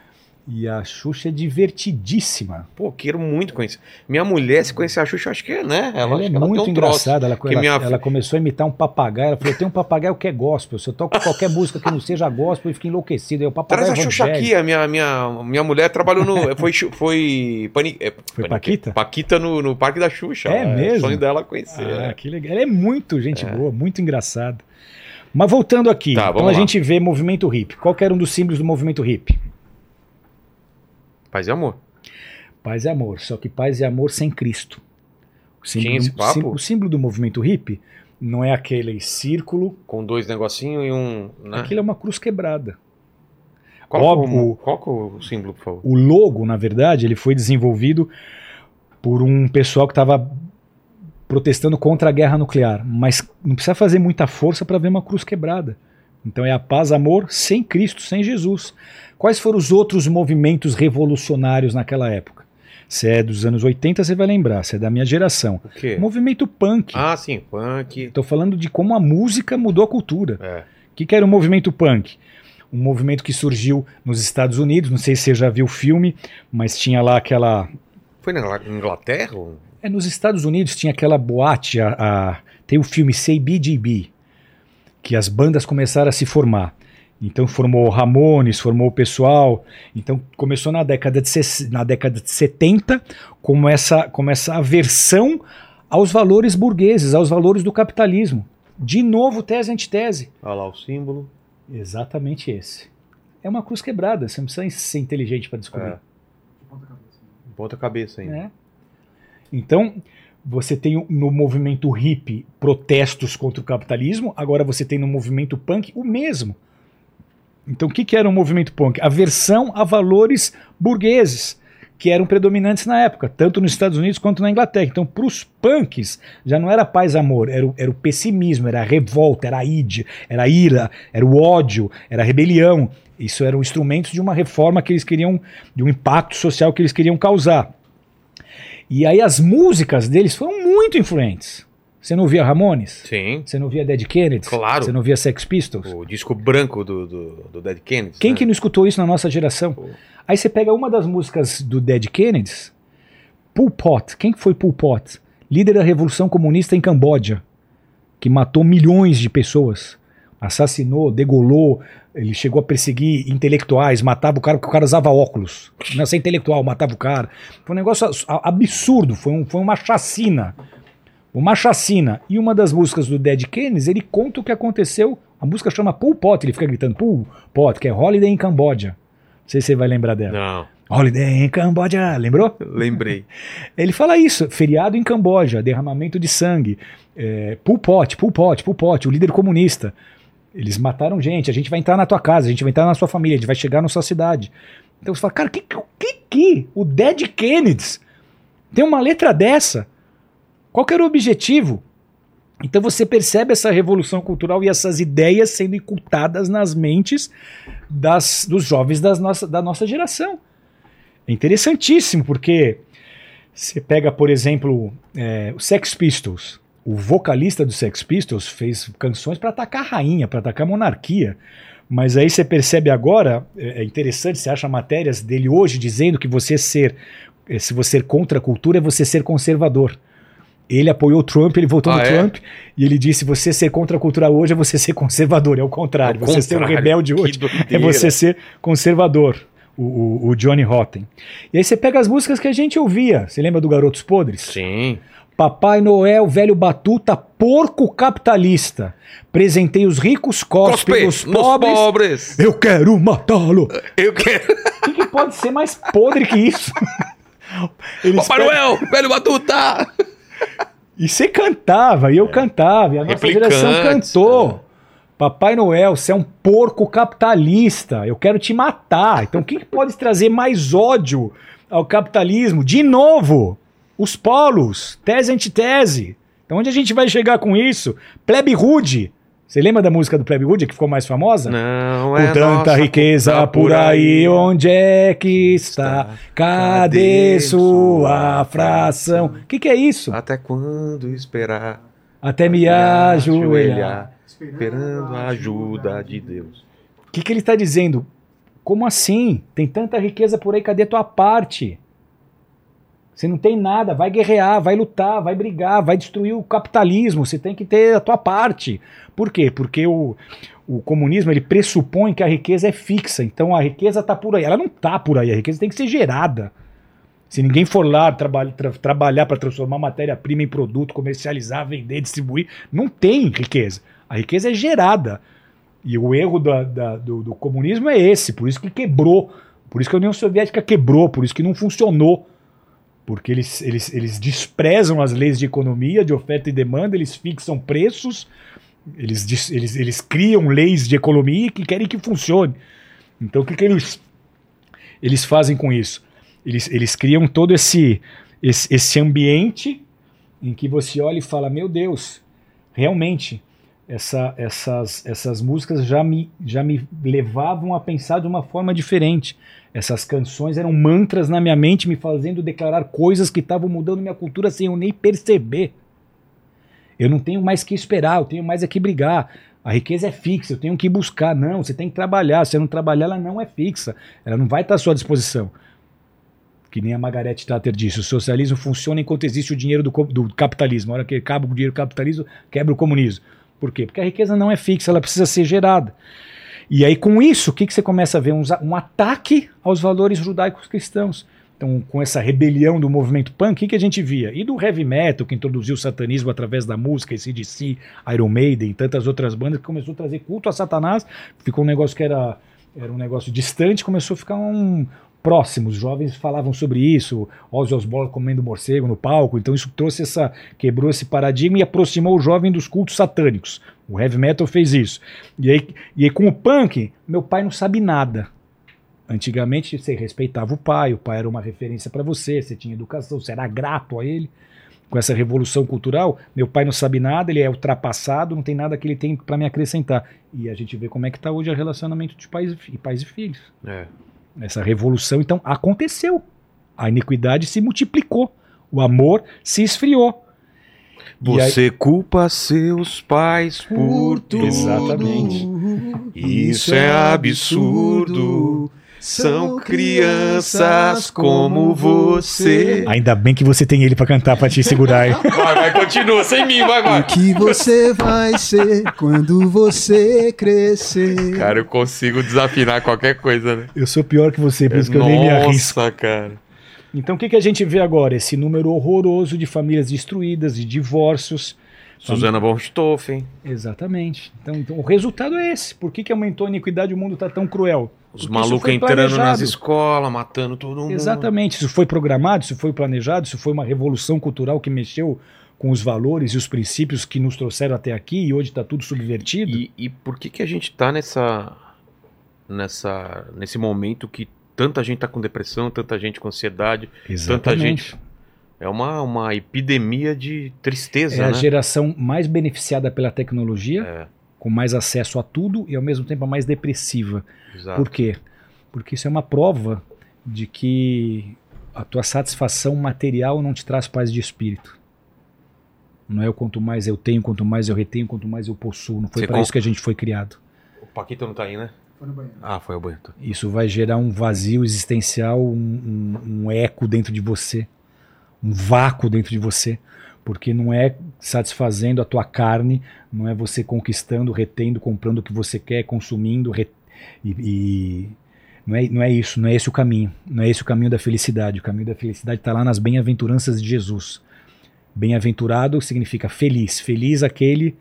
E a Xuxa é divertidíssima. Pô, quero muito conhecer. Minha mulher, se conhecer a Xuxa, acho que é, né? Ela, acho é ela muito um engraçada. Ela, ela- minha- ela começou a imitar um papagaio. Ela falou: tem um papagaio que é gospel. Se eu toco qualquer música que não seja gospel, eu fico enlouquecido. O papagaio Traz a Xuxa aqui, a minha, minha, minha mulher trabalhou no. Foi. Foi, pani, é, Foi Paquita? Paquita no, no Parque da Xuxa. É o mesmo? sonho dela conhecer. Ah, é. que legal. Ela é muito gente boa, muito engraçada. Mas voltando aqui, Tá, vamos quando a lá. gente vê movimento hippie, qual que era um dos símbolos do movimento hippie? Paz e amor. Paz e amor, só que paz e amor sem Cristo. O símbolo, Tinha esse do- papo? sim- o símbolo do movimento hippie não é aquele círculo, Com dois negocinhos e um. Né? aquilo é uma cruz quebrada. Qual, óbvio. o, qual é o símbolo, por favor? O logo, na verdade, ele foi desenvolvido por um pessoal que estava protestando contra a guerra nuclear, mas não precisa fazer muita força para ver uma cruz quebrada. Então é a paz, amor sem Cristo, sem Jesus. Quais foram os outros movimentos revolucionários naquela época? Se é dos anos 80, você vai lembrar, se é da minha geração. O quê? Movimento punk. Ah, sim, punk. Estou falando de como a música mudou a cultura. É. O que, que era o movimento punk? Um movimento que surgiu nos Estados Unidos, não sei se você já viu o filme, mas tinha lá aquela. Foi na Inglaterra? É, nos Estados Unidos tinha aquela boate, a, a- tem o filme CBGB, que as bandas começaram a se formar. Então formou Ramones, formou o pessoal. Então começou na década de, na década de 70 como essa, como essa aversão aos valores burgueses, aos valores do capitalismo. De novo, tese antitese. Olha lá o símbolo. Exatamente esse. É uma cruz quebrada, você não precisa ser inteligente para descobrir. É. Ponta cabeça ainda. né? Então, você tem no movimento hippie protestos contra o capitalismo, agora você tem no movimento punk o mesmo. Então, o que, que era o movimento punk? Aversão a valores burgueses, que eram predominantes na época, tanto nos Estados Unidos quanto na Inglaterra. Então, para os punks, já não era paz amor, era o, era o pessimismo, era a revolta, era a era a ira, era o ódio, era a rebelião. Isso eram instrumentos de uma reforma que eles queriam, de um impacto social que eles queriam causar. E aí as músicas deles foram muito influentes. Você não via Ramones? Sim. Você não via Dead Kennedys? Claro. Você não via Sex Pistols? O disco branco do, do, do Dead Kennedy. Quem né? que não escutou isso na nossa geração? Aí você pega uma das músicas do Dead Kennedys, Pol Pot. Quem que foi Pol Pot? Líder da Revolução Comunista em Camboja, que matou milhões de pessoas. Assassinou, degolou, ele chegou a perseguir intelectuais, matava o cara porque o cara usava óculos. Não ser intelectual, matava o cara. Foi um negócio absurdo, foi, um- foi uma chacina. Uma chacina. E uma das músicas do Dead Kennedys, ele conta o que aconteceu. A música chama Pol Pot, ele fica gritando Pol Pot, que é Holiday em Camboja. Não sei se você vai lembrar dela. Não, Holiday em Camboja, lembrou? lembrei. Ele fala isso, feriado em Camboja, derramamento de sangue, é, Pol Pot, Pol Pot, Pol Pot, o líder comunista. Eles mataram gente, a gente vai entrar na tua casa, a gente vai entrar na sua família, a gente vai chegar na sua cidade. Então você fala, cara, que que, que o Dead Kennedys tem uma letra dessa? Qual que era o objetivo? Então você percebe essa revolução cultural e essas ideias sendo incultadas nas mentes das, dos jovens das nossa, da nossa geração. É interessantíssimo, porque você pega, por exemplo, é, o Sex Pistols. O vocalista do Sex Pistols fez canções para atacar a rainha, para atacar a monarquia. Mas aí você percebe agora, é é interessante, você acha matérias dele hoje dizendo que você ser, eh, se você ser contra a cultura é você ser conservador. Ele apoiou o Trump, ele votou Ah, no é? Trump, e ele disse: você ser contra a cultura hoje é você ser conservador, é o contrário. É o você ser um rebelde hoje é você ser conservador. O, o- o Johnny Rotten. E aí você pega as músicas que a gente ouvia. Você lembra do Garotos Podres? Sim. Papai Noel, velho batuta, porco capitalista. Presentei os ricos, cospe, Cospe os pobres. pobres. Eu quero matá-lo. Eu quero. O que, que pode ser mais podre que isso? Eles Papai pegam- Noel, velho batuta. E você cantava, e eu cantava, e a nossa geração cantou. Papai Noel, você é um porco capitalista, eu quero te matar. Então o que, que pode trazer mais ódio ao capitalismo? De novo, os polos, tese antitese. Então onde a gente vai chegar com isso? Plebe Rude. Você lembra da música do Plebe Rude que ficou mais famosa? Não Com é tanta nossa riqueza culpa por aí, onde é que está? Cadê Cadê sua fração? O que, que é isso? Até quando esperar? Até me ajoelhar. Esperando a ajuda de Deus. O que, que ele está dizendo? Como assim? Tem tanta riqueza por aí, cadê tua parte? Você não tem nada, vai guerrear, vai lutar, vai brigar, vai destruir o capitalismo, você tem que ter a tua parte. Por quê? Porque o, o comunismo ele pressupõe que a riqueza é fixa, então a riqueza está por aí. Ela não está por aí, a riqueza tem que ser gerada. Se ninguém for lá tra- trabalhar para transformar matéria-prima em produto, comercializar, vender, distribuir, não tem riqueza. A riqueza é gerada. E o erro da- da- do, do comunismo é esse, por isso que quebrou, por isso que a União Soviética quebrou, por isso que não funcionou. Porque eles, eles, eles desprezam as leis de economia, de oferta e demanda, eles fixam preços, eles, eles, eles criam leis de economia que querem que funcione. Então o que, que eles, eles fazem com isso? Eles, eles criam todo esse, esse, esse ambiente em que você olha e fala: Meu Deus, realmente, essa, essas, essas músicas já me, já me levavam a pensar de uma forma diferente. Essas canções eram mantras na minha mente, me fazendo declarar coisas que estavam mudando minha cultura sem eu nem perceber. Eu não tenho mais que esperar, eu tenho mais é que brigar. A riqueza é fixa, eu tenho que buscar. Não, você tem que trabalhar. Se você não trabalhar, ela não é fixa. Ela não vai estar à sua disposição. Que nem a Margaret Thatcher disse: o socialismo funciona enquanto existe o dinheiro do, do capitalismo. A hora que acaba o dinheiro do capitalismo, quebra o comunismo. Por quê? Porque a riqueza não é fixa, ela precisa ser gerada. E aí, com isso, o que, que você começa a ver? Um, um ataque aos valores judaicos cristãos. Então, com essa rebelião do movimento punk, o que, que a gente via? E do heavy metal, que introduziu o satanismo através da música, esse DC, Iron Maiden tantas outras bandas, que começou a trazer culto a Satanás, ficou um negócio que era, era um negócio distante, começou a ficar um próximo. Os jovens falavam sobre isso, Ozzy Osbourne comendo morcego no palco, então isso trouxe essa, quebrou esse paradigma e aproximou o jovem dos cultos satânicos. O heavy metal fez isso. E aí, e aí com o punk, meu pai não sabe nada. Antigamente você respeitava o pai, o pai era uma referência para você, você tinha educação, você era grato a ele. Com essa revolução cultural, meu pai não sabe nada, ele é ultrapassado, não tem nada que ele tem para me acrescentar. E a gente vê como é que está hoje o relacionamento de pais e, pais e filhos. É. Essa revolução, então, aconteceu. A iniquidade se multiplicou. O amor se esfriou. E aí- Você culpa seus pais por tudo. Exatamente. Isso é absurdo. São crianças como você. Ainda bem que você tem ele para cantar, para te segurar aí. Vai, vai, continua sem mim, vai, O vai. que você vai ser quando você crescer? Cara, eu consigo desafinar qualquer coisa, né? Eu sou pior que você, por isso que eu nem me arrisco. Nossa, cara. Então o que, que a gente vê agora? Esse número horroroso de famílias destruídas, de divórcios. Suzana von Richthofen. Exatamente. Então, então, o resultado é esse. Por que, que aumentou a iniquidade e o mundo está tão cruel? Os Porque malucos entrando nas escolas, matando todo mundo. Exatamente. Isso foi programado, isso foi planejado, isso foi uma revolução cultural que mexeu com os valores e os princípios que nos trouxeram até aqui e hoje está tudo subvertido. E, e por que que a gente tá nessa, nessa, nesse momento que tanta gente tá com depressão, tanta gente com ansiedade, tanta gente... É uma, uma epidemia de tristeza, É a né? geração mais beneficiada pela tecnologia, É, com mais acesso a tudo e ao mesmo tempo a mais depressiva. exato. Por quê? Porque isso é uma prova de que a tua satisfação material não te traz paz de espírito. Não é o quanto mais eu tenho, quanto mais eu retenho, quanto mais eu possuo. Não foi para com- isso que a gente foi criado. O Paquito não tá aí, né? Ah, foi o banho. Isso vai gerar um vazio existencial, um, um- um eco dentro de você, um vácuo dentro de você, porque não é satisfazendo a tua carne, não é você conquistando, retendo, comprando o que você quer, consumindo, re- e, e- não, é, não é isso, não é esse o caminho, não é esse o caminho da felicidade. O caminho da felicidade está lá nas bem-aventuranças de Jesus. Bem-aventurado significa feliz, feliz aquele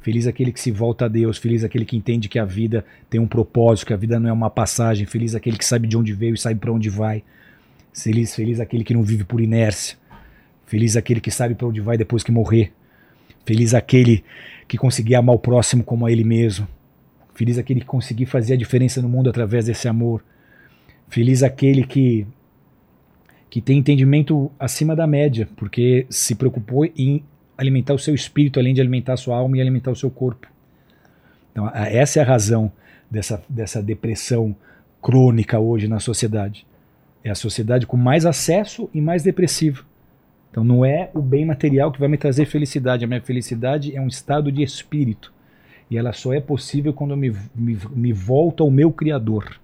Feliz aquele que se volta a Deus, feliz aquele que entende que a vida tem um propósito, que a vida não é uma passagem, feliz aquele que sabe de onde veio e sabe para onde vai. Feliz, feliz aquele que não vive por inércia. Feliz aquele que sabe para onde vai depois que morrer. Feliz aquele que conseguir amar o próximo como a ele mesmo. Feliz aquele que conseguir fazer a diferença no mundo através desse amor. Feliz aquele que que tem entendimento acima da média, porque se preocupou em alimentar o seu espírito, além de alimentar a sua alma e alimentar o seu corpo. Então, essa é a razão dessa, dessa depressão crônica hoje na sociedade. É a sociedade com mais acesso e mais depressiva. Então, não é o bem material que vai me trazer felicidade. A minha felicidade é um estado de espírito. E ela só é possível quando eu me, me, me volto ao meu Criador.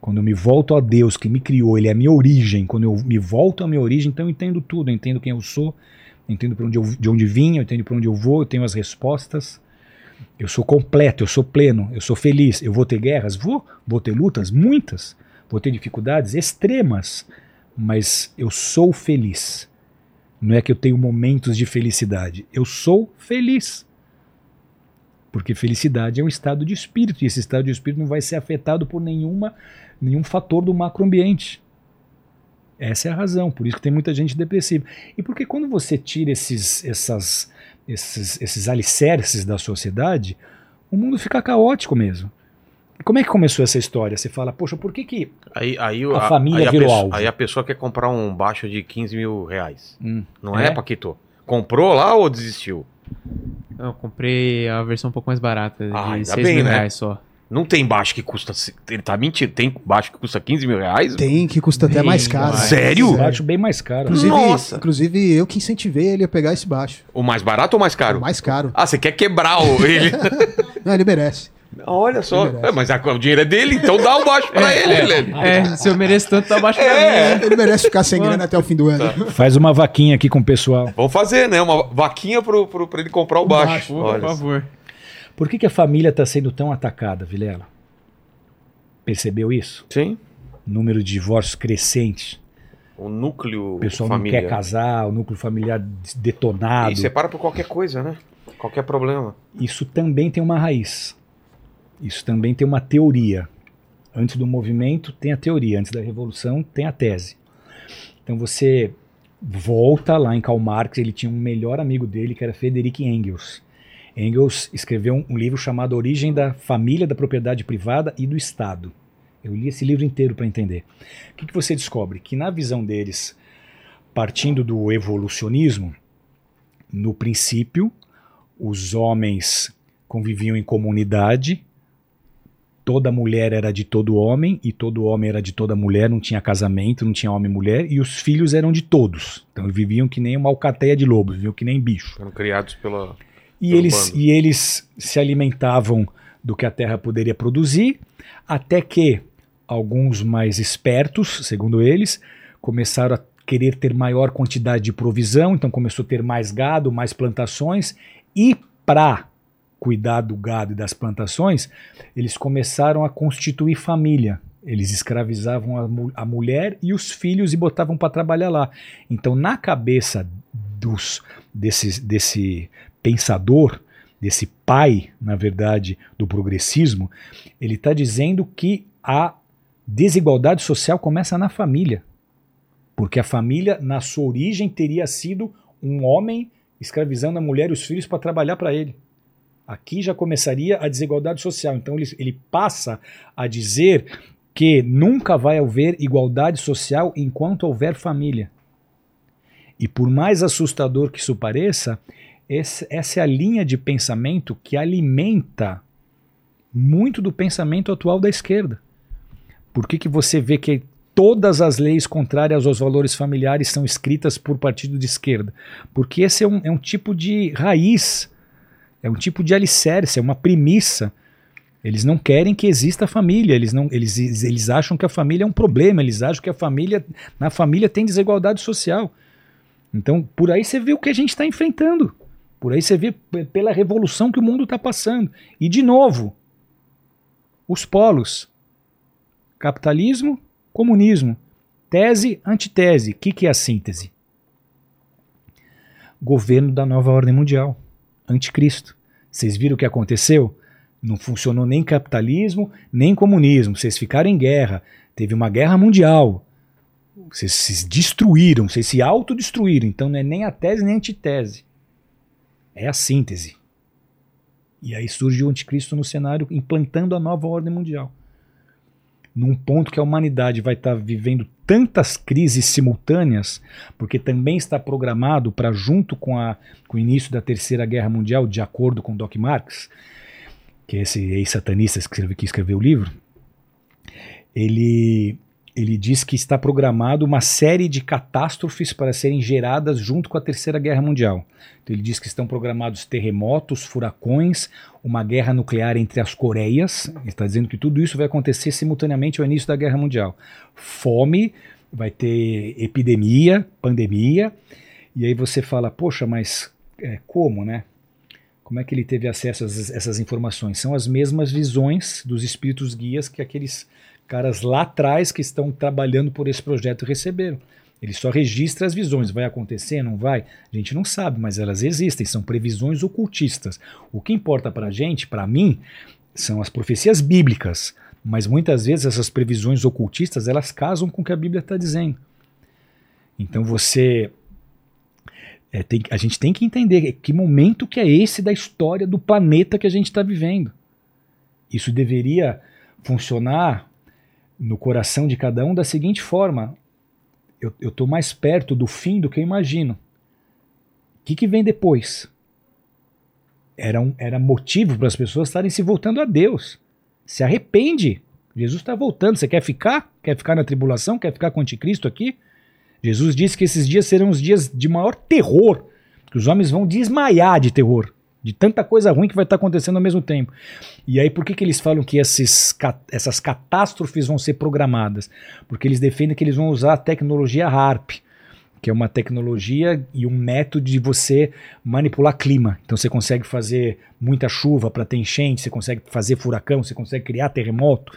Quando eu me volto a Deus que me criou, Ele é a minha origem. Quando eu me volto à minha origem, então eu entendo tudo. Eu entendo quem eu sou, eu entendo onde eu, de onde vim, eu entendo para onde eu vou, eu tenho as respostas. Eu sou completo, eu sou pleno, eu sou feliz. Eu vou ter guerras? Vou. Vou ter lutas? Muitas. Vou ter dificuldades extremas. Mas eu sou feliz. Não é que eu tenho momentos de felicidade. Eu sou feliz. Porque felicidade é um estado de espírito. E esse estado de espírito não vai ser afetado por nenhuma, nenhum fator do macroambiente. Essa é a razão, por isso que tem muita gente depressiva. E porque quando você tira esses, essas, esses, esses alicerces da sociedade, o mundo fica caótico mesmo. Como é que começou essa história? Você fala, poxa, por que que... Aí, aí, A família aí virou pessoa, alvo. Aí a pessoa quer comprar um baixo de 15 mil reais. Hum, Não é, É? Paquito? Comprou lá ou desistiu? Não, eu comprei a versão um pouco mais barata, de Ah, ainda 6 bem, mil né? reais só. Não tem baixo que custa. Ele tá mentindo. Tem baixo que custa 15 mil reais? Tem, que custa até Bem mais caro. mais. Sério? eu acho bem mais caro. Inclusive, Nossa! inclusive, eu que incentivei ele a pegar esse baixo. O mais barato ou mais caro? O mais caro. Ah, você quer quebrar o, ele? Não, ele merece. Olha só. Ele. É, mas a- o dinheiro é dele, então dá o baixo pra ele, Helene. É, se eu mereço tanto, tá abaixo pra mim. É. né? Ele merece ficar sem grana até o fim do ano. Faz uma vaquinha aqui com o pessoal. Vamos fazer, né? Uma vaquinha pro, pro, pra ele comprar o baixo. baixo, Por favor. Por que, que a família está sendo tão atacada, Vilela? Percebeu isso? Sim. Número de divórcios crescente. O núcleo O pessoal família. não quer casar, o núcleo familiar detonado. E separa por qualquer coisa, né? Qualquer problema. Isso também tem uma raiz. Isso também tem uma teoria. Antes do movimento tem a teoria, antes da revolução tem a tese. Então você volta lá em Karl Marx, ele tinha um melhor amigo dele que era Frederick Engels. Engels escreveu um, um livro chamado Origem da Família, da Propriedade Privada e do Estado. Eu li esse livro inteiro para entender. O que, que você descobre? Que na visão deles, partindo do evolucionismo, no princípio, os homens conviviam em comunidade, toda mulher era de todo homem e todo homem era de toda mulher, não tinha casamento, não tinha homem e mulher, e os filhos eram de todos. Então eles viviam que nem uma alcateia de lobos, viviam que nem bicho. Foram criados pela. E eles, bando. e eles se alimentavam do que a terra poderia produzir, até que alguns mais espertos, segundo eles, começaram a querer ter maior quantidade de provisão, então começou a ter mais gado, mais plantações, e para cuidar do gado e das plantações, eles começaram a constituir família. Eles escravizavam a, mu- a mulher e os filhos e botavam para trabalhar lá. Então, na cabeça dos desses, desse pensador, desse pai, na verdade, do progressismo, ele está dizendo que a desigualdade social começa na família. Porque a família, na sua origem, teria sido um homem escravizando a mulher e os filhos para trabalhar para ele. Aqui já começaria a desigualdade social. Então ele, ele passa a dizer que nunca vai haver igualdade social enquanto houver família. E por mais assustador que isso pareça, esse, essa é a linha de pensamento que alimenta muito do pensamento atual da esquerda. Por que, que você vê que todas as leis contrárias aos valores familiares são escritas por partido de esquerda? Porque esse é um, é um tipo de raiz, é um tipo de alicerce, é uma premissa. Eles não querem que exista família, eles, não, eles, eles acham que a família é um problema, eles acham que a família, na família tem desigualdade social. Então, por aí você vê o que a gente está enfrentando. Por aí você vê pela revolução que o mundo está passando. E, de novo, os polos: capitalismo, comunismo, tese, antitese. O que, que é a síntese? Governo da nova ordem mundial, anticristo. Vocês viram o que aconteceu? Não funcionou nem capitalismo, nem comunismo. Vocês ficaram em guerra. Teve uma guerra mundial. Vocês se destruíram, vocês se autodestruíram. Então não é nem a tese nem a antitese. É a síntese. E aí surge o anticristo no cenário implantando a nova ordem mundial. Num ponto que a humanidade vai estar tá vivendo tantas crises simultâneas, porque também está programado para, junto com, a, com o início da Terceira Guerra Mundial, de acordo com Doc Marx, que é esse ex-satanista que que escreveu o livro, ele ele diz que está programado uma série de catástrofes para serem geradas junto com a Terceira Guerra Mundial. Então ele diz que estão programados terremotos, furacões, uma guerra nuclear entre as Coreias. Ele está dizendo que tudo isso vai acontecer simultaneamente ao início da Guerra Mundial. Fome, vai ter epidemia, pandemia. E aí você fala, poxa, mas é, como, né? Como é que ele teve acesso a essas informações? São as mesmas visões dos espíritos guias que aqueles caras lá atrás que estão trabalhando por esse projeto receberam. Ele só registra as visões. Vai acontecer? Não vai? A gente não sabe, mas elas existem. São previsões ocultistas. O que importa para a gente, para mim, são as profecias bíblicas. Mas muitas vezes essas previsões ocultistas elas casam com o que a Bíblia está dizendo. Então você é, tem, a gente tem que entender que momento que é esse da história do planeta que a gente está vivendo. Isso deveria funcionar no coração de cada um da seguinte forma: eu estou mais perto do fim do que eu imagino. O que, que vem depois? Era, um, era motivo para as pessoas estarem se voltando a Deus. Se arrepende. Jesus está voltando. Você quer ficar? Quer ficar na tribulação? Quer ficar com o anticristo aqui? Jesus disse que esses dias serão os dias de maior terror, que os homens vão desmaiar de terror de tanta coisa ruim que vai estar acontecendo ao mesmo tempo. E aí, por que, que eles falam que esses, essas catástrofes vão ser programadas? Porque eles defendem que eles vão usar a tecnologia HARP, que é uma tecnologia e um método de você manipular clima. Então você consegue fazer muita chuva para ter enchente, você consegue fazer furacão, você consegue criar terremoto.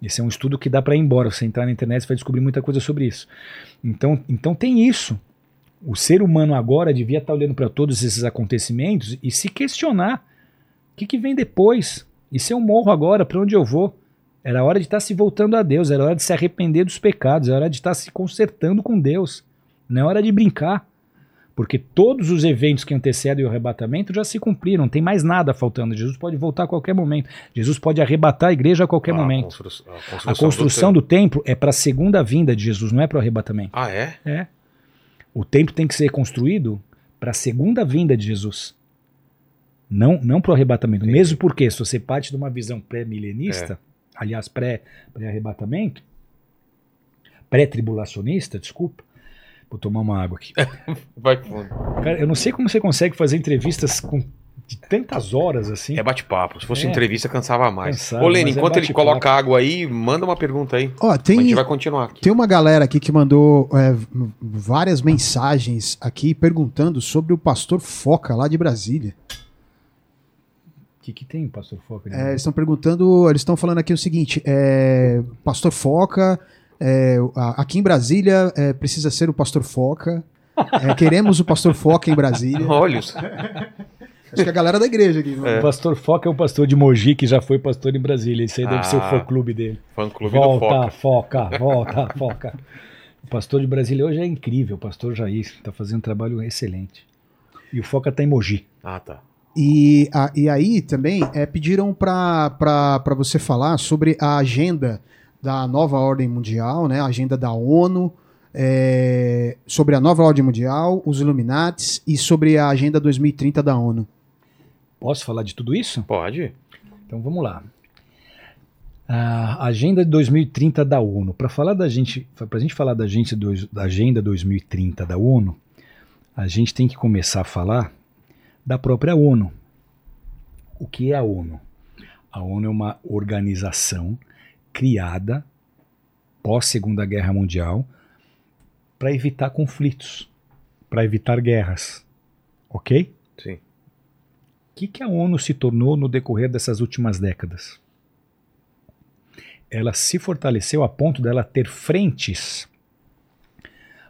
Esse é um estudo que dá para ir embora. Você entrar na internet você vai descobrir muita coisa sobre isso. Então, então tem isso. O ser humano agora devia estar olhando para todos esses acontecimentos e se questionar: o que, que vem depois? E se eu morro agora, para onde eu vou? Era hora de estar se voltando a Deus, era hora de se arrepender dos pecados, era hora de estar se consertando com Deus. Não é hora de brincar. Porque todos os eventos que antecedem o arrebatamento já se cumpriram, não tem mais nada faltando. Jesus pode voltar a qualquer momento. Jesus pode arrebatar a igreja a qualquer Ah, momento. a A construção, construção do templo é para a segunda vinda de Jesus, não é para o arrebatamento. Ah, é? É. O templo tem que ser construído para a segunda vinda de Jesus. Não, não para o arrebatamento. Entendi. Mesmo porque, se você parte de uma visão pré-milenista, É. aliás, pré- pré-arrebatamento, pré-tribulacionista, desculpa, vou tomar uma água aqui. Vai fundo. Cara, eu não sei como você consegue fazer entrevistas com, de tantas horas assim. É bate-papo. Se fosse É. entrevista, cansava mais. Cansava, Ô, mas é enquanto ele bate-papo. coloca água aí, manda uma pergunta aí. Ó, A tem, gente vai continuar aqui. tem uma galera aqui que mandou é, várias mensagens aqui perguntando sobre o pastor Foca lá de Brasília. O que, que tem, pastor Foca? É, eles estão perguntando, eles estão falando aqui o seguinte: é, Pastor Foca, é, a- aqui em Brasília é, precisa ser o Pastor Foca. É, queremos o Pastor Foca em Brasília. Olha, os- Acho que é a galera da igreja aqui. né? O pastor Foca é o pastor de Mogi, que já foi pastor em Brasília. Esse aí deve ser o Ah. fã-clube dele. Fã clube do Volta, Foca. foca, volta, foca. O pastor de Brasília hoje é incrível, o pastor Jair está fazendo um trabalho excelente. E o Foca tá em Mogi. Ah, tá. E, a- e aí também é, pediram para você falar sobre a agenda da nova ordem mundial, né? A agenda da ONU, é, sobre a nova ordem mundial, os Illuminates e sobre a agenda 2030 da ONU. Posso falar de tudo isso? Pode. Então vamos lá. A Agenda de 2030 da ONU. Para falar da gente, para a gente falar da, gente dois- da Agenda 2030 da ONU, a gente tem que começar a falar da própria ONU. O que é a ONU? A ONU é uma organização criada pós Segunda Guerra Mundial para evitar conflitos, para evitar guerras, ok? Sim. Que, que a ONU se tornou no decorrer dessas últimas décadas? Ela se fortaleceu a ponto dela ter frentes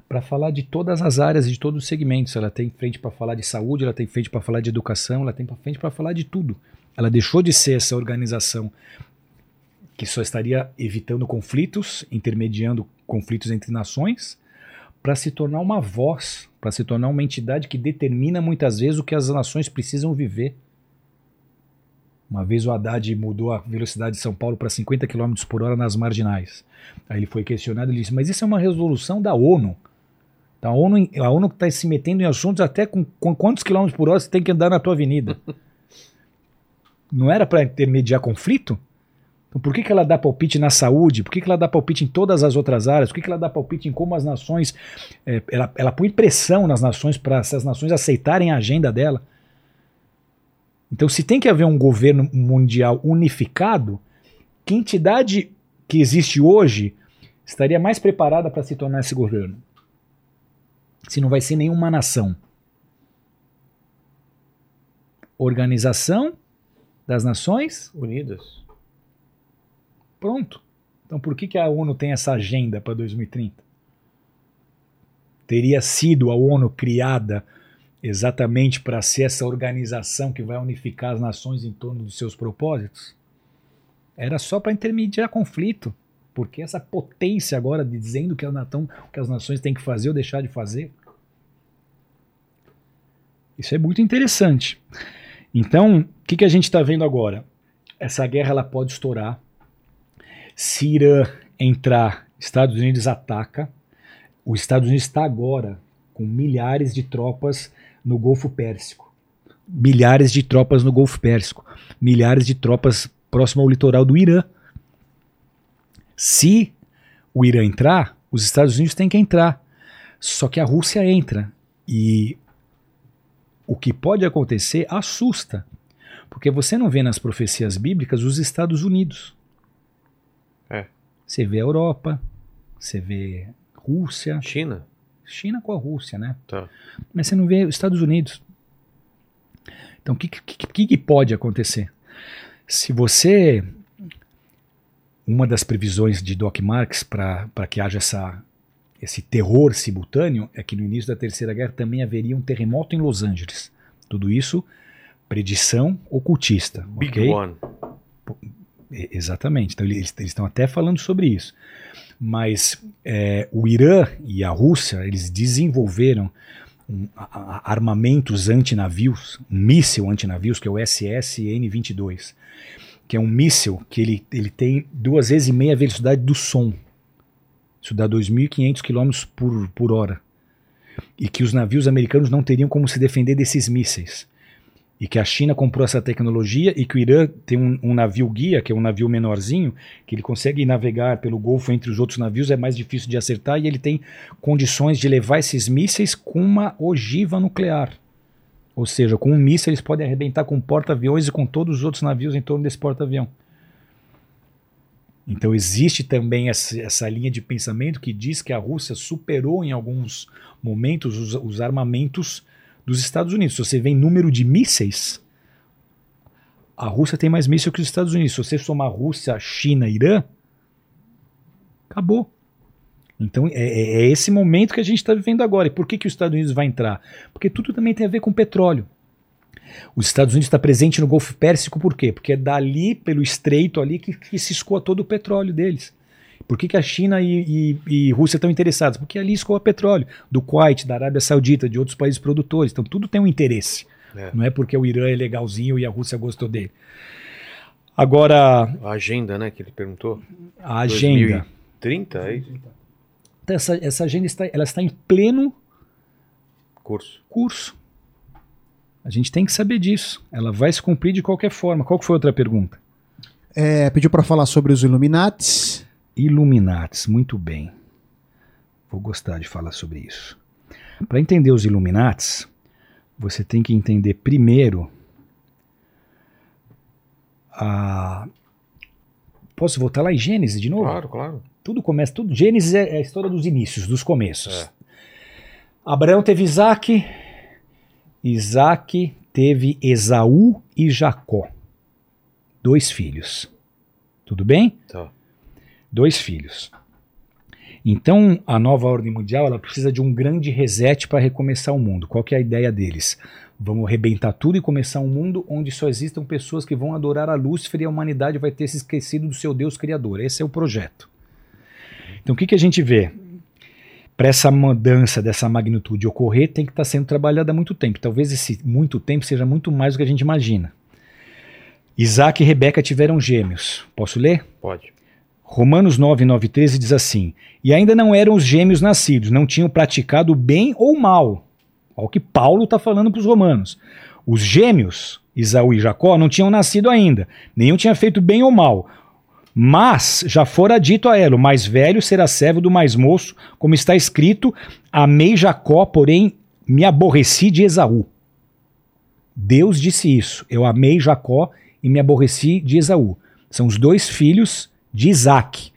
para falar de todas as áreas, de todos os segmentos. Ela tem frente para falar de saúde, ela tem frente para falar de educação, ela tem frente para falar de tudo. Ela deixou de ser essa organização que só estaria evitando conflitos, intermediando conflitos entre nações, para se tornar uma voz, para se tornar uma entidade que determina muitas vezes o que as nações precisam viver. Uma vez o Haddad mudou a velocidade de São Paulo para 50 km por hora nas marginais. Aí ele foi questionado e disse: Mas isso é uma resolução da ONU. Então, a ONU a ONU está se metendo em assuntos até com, com quantos quilômetros por hora você tem que andar na tua avenida. Não era para intermediar conflito? Então, por que, que ela dá palpite na saúde? Por que, que ela dá palpite em todas as outras áreas? Por que, que ela dá palpite em como as nações. é, ela, ela põe pressão nas nações para essas nações aceitarem a agenda dela. Então, se tem que haver um governo mundial unificado, que entidade que existe hoje estaria mais preparada para se tornar esse governo? Se não vai ser nenhuma nação. Organização das Nações Unidas. Pronto. Então por que, que a ONU tem essa agenda para 2030? Teria sido a ONU criada exatamente para ser essa organização que vai unificar as nações em torno dos seus propósitos? Era só para intermediar conflito. Porque essa potência agora de dizendo que, natão, que as nações têm que fazer ou deixar de fazer? Isso é muito interessante. Então, o que, que a gente está vendo agora? Essa guerra ela pode estourar. Se Irã entrar, Estados Unidos ataca. Os Estados Unidos está agora com milhares de tropas no Golfo Pérsico. Milhares de tropas no Golfo Pérsico. Milhares de tropas próximo ao litoral do Irã. Se o Irã entrar, os Estados Unidos têm que entrar. Só que a Rússia entra. E o que pode acontecer assusta. Porque você não vê nas profecias bíblicas os Estados Unidos. Você vê a Europa, você vê Rússia, China. China com a Rússia, né? Tá. Mas você não vê os Estados Unidos. Então, o que, que, que, pode acontecer? Se você. Uma das previsões de Doc Marx para que haja essa, esse terror simultâneo é que no início da Terceira Guerra também haveria um terremoto em Los Angeles. Tudo isso, predição ocultista. Big ok? One. Exatamente. Então eles eles estão até falando sobre isso. Mas é, o Irã e a Rússia eles desenvolveram um, a- a- armamentos antinavios, um míssil antinavios que é o SSN-22, que é um míssil que ele, ele tem duas vezes e meia a velocidade do som. Isso dá 2.500 km por, por hora. E que os navios americanos não teriam como se defender desses mísseis e que a China comprou essa tecnologia e que o Irã tem um, um navio guia, que é um navio menorzinho, que ele consegue navegar pelo Golfo entre os outros navios, é mais difícil de acertar e ele tem condições de levar esses mísseis com uma ogiva nuclear. Ou seja, com um míssil eles podem arrebentar com porta-aviões e com todos os outros navios em torno desse porta-avião. Então existe também essa, essa linha de pensamento que diz que a Rússia superou em alguns momentos os, os armamentos dos Estados Unidos. Se você vê em número de mísseis, a Rússia tem mais mísseis que os Estados Unidos. Se você somar Rússia, China, Irã, acabou. Então é, é- é esse momento que a gente está vivendo agora. E por que, que os Estados Unidos vai entrar? Porque tudo também tem a ver com petróleo. Os Estados Unidos está presente no Golfo Pérsico por quê? Porque é dali, pelo estreito ali, que, que se escoa todo o petróleo deles. Por que, que a China e, e, e Rússia estão interessados? Porque ali escoa petróleo, do Kuwait, da Arábia Saudita, de outros países produtores. Então tudo tem um interesse. É. Não é porque o Irã é legalzinho e a Rússia gostou dele. Agora, A agenda, né, que ele perguntou. a agenda. 30, é isso? Então, Essa, essa agenda está, ela está em pleno Curso. curso. A gente tem que saber disso. Ela vai se cumprir de qualquer forma. Qual que foi a outra pergunta? É, pediu para falar sobre os Illuminates. Illuminates, muito bem. Vou gostar de falar sobre isso. Para entender os Illuminates, você tem que entender primeiro a. Posso voltar lá em Gênesis de novo? Claro, claro. Tudo começa, tudo. Gênesis é é a história dos inícios, dos começos. É. Abraão teve Isaac, Isaac teve Esaú e Jacó. Dois filhos. Tudo bem? Tá. Dois filhos. Então, a nova ordem mundial ela precisa de um grande reset para recomeçar o mundo. Qual que é a ideia deles? Vamos arrebentar tudo e começar um mundo onde só existam pessoas que vão adorar a Lúcifer e a humanidade vai ter se esquecido do seu Deus criador. Esse é o projeto. Então, o que, que a gente vê? Para essa mudança dessa magnitude ocorrer, tem que estar sendo trabalhada há muito tempo. Talvez esse muito tempo seja muito mais do que a gente imagina. Isaac e Rebeca tiveram gêmeos. Posso ler? Pode. Romanos 9, 9, 13 diz assim: E ainda não eram os gêmeos nascidos, não tinham praticado bem ou mal. Olha o que Paulo está falando para os romanos. Os gêmeos, Isaú e Jacó, não tinham nascido ainda, nenhum tinha feito bem ou mal. Mas já fora dito a ela: o mais velho será servo do mais moço, como está escrito: Amei Jacó, porém me aborreci de Esaú. Deus disse isso: Eu amei Jacó e me aborreci de Esaú. São os dois filhos de Isaac.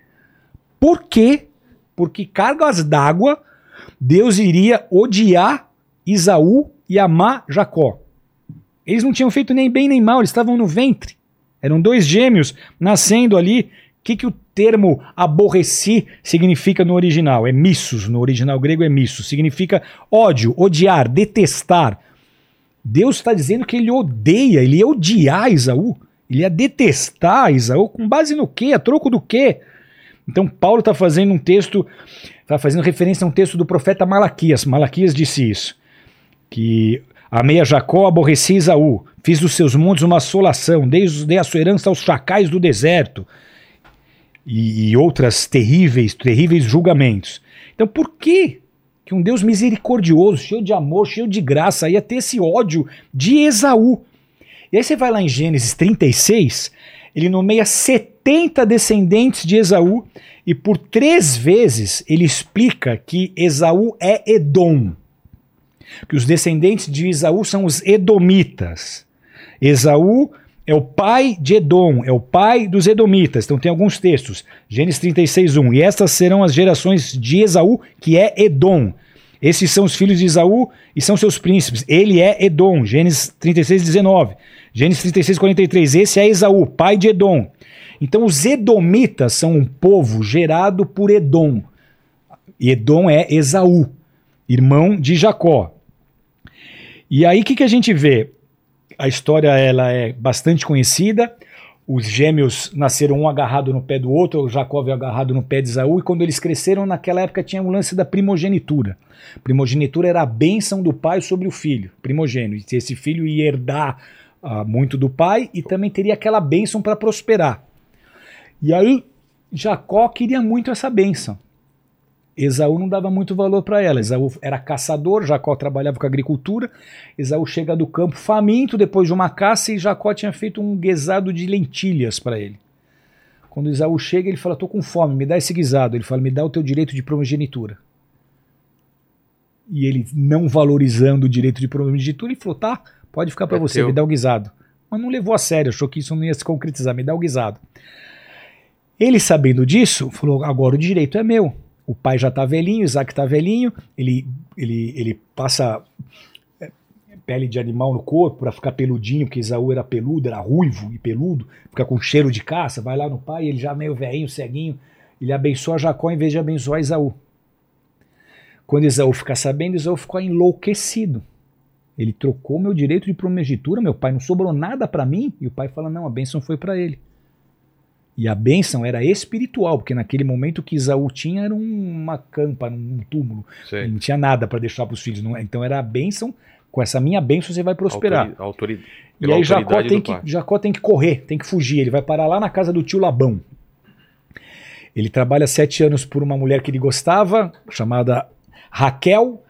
Por quê? Porque cargas d'água, Deus iria odiar Isaú e amar Jacó. Eles não tinham feito nem bem nem mal, eles estavam no ventre. Eram dois gêmeos nascendo ali. O que, que o termo aborreci significa no original? É missus, no original grego é missus. Significa ódio, odiar, detestar. Deus está dizendo que ele odeia, ele ia odiar Isaú. Ele ia detestar Isaú com base no quê? A troco do quê? Então Paulo está fazendo um texto, está fazendo referência a um texto do profeta Malaquias. Malaquias disse isso, que amei a Jacó, aborreci Isaú, fiz dos seus montes uma assolação, dei, dei a sua herança aos chacais do deserto e, e outras terríveis, terríveis julgamentos. Então por que que um Deus misericordioso, cheio de amor, cheio de graça, ia ter esse ódio de Esaú? E aí você vai lá em Gênesis 36, ele nomeia 70 descendentes de Esaú e por três vezes ele explica que Esaú é Edom. Que os descendentes de Esaú são os Edomitas. Esaú é o pai de Edom, é o pai dos Edomitas. Então tem alguns textos. Gênesis 36, 1. E estas serão as gerações de Esaú, que é Edom. Esses são os filhos de Esaú e são seus príncipes. Ele é Edom. Gênesis 36, 19. Gênesis 36, 43. Esse é Esaú, pai de Edom. Então os Edomitas são um povo gerado por Edom. Edom é Esaú, irmão de Jacó. E aí o que, que a gente vê? A história ela é bastante conhecida. Os gêmeos nasceram um agarrado no pé do outro, o Jacó veio agarrado no pé de Esaú, e quando eles cresceram, naquela época tinha o lance da primogenitura. Primogenitura era a bênção do pai sobre o filho, primogênito. Esse filho ia herdar ah, muito do pai e também teria aquela bênção para prosperar. E aí Jacó queria muito essa bênção. Esaú não dava muito valor para ela. Esaú era caçador, Jacó trabalhava com agricultura. Esaú chega do campo faminto depois de uma caça e Jacó tinha feito um guisado de lentilhas para ele. Quando Esaú chega, ele fala: "Tô com fome, me dá esse guisado". Ele fala: "Me dá o teu direito de primogenitura". E ele não valorizando o direito de primogenitura, ele falou: "Tá, pode ficar para É você, teu. me dá o guisado". Mas não levou a sério, achou que isso não ia se concretizar, me dá o guisado. Ele sabendo disso, falou: "Agora o direito é meu". O pai já tá velhinho, Isaac tá velhinho, ele, ele, ele passa é, pele de animal no corpo para ficar peludinho, porque Isaú era peludo, era ruivo e peludo, fica com cheiro de caça, vai lá no pai, ele já meio velhinho, ceguinho, ele abençoa Jacó em vez de abençoar Isaú. Quando Isaú fica sabendo, Isaú ficou enlouquecido. Ele trocou meu direito de primogenitura, meu pai não sobrou nada para mim. E o pai fala: não, a bênção foi para ele. E a bênção era espiritual, porque naquele momento o que Isaú tinha era um- uma campa, um túmulo. Sei. não tinha nada para deixar para os filhos. não é? então era a bênção. Com essa minha bênção você vai prosperar. Autori- autori- E aí Jacó autoridade tem, que. Jacó tem que correr, tem que fugir. Ele vai parar lá na casa do tio Labão. Ele trabalha sete anos por uma mulher que ele gostava, chamada Raquel.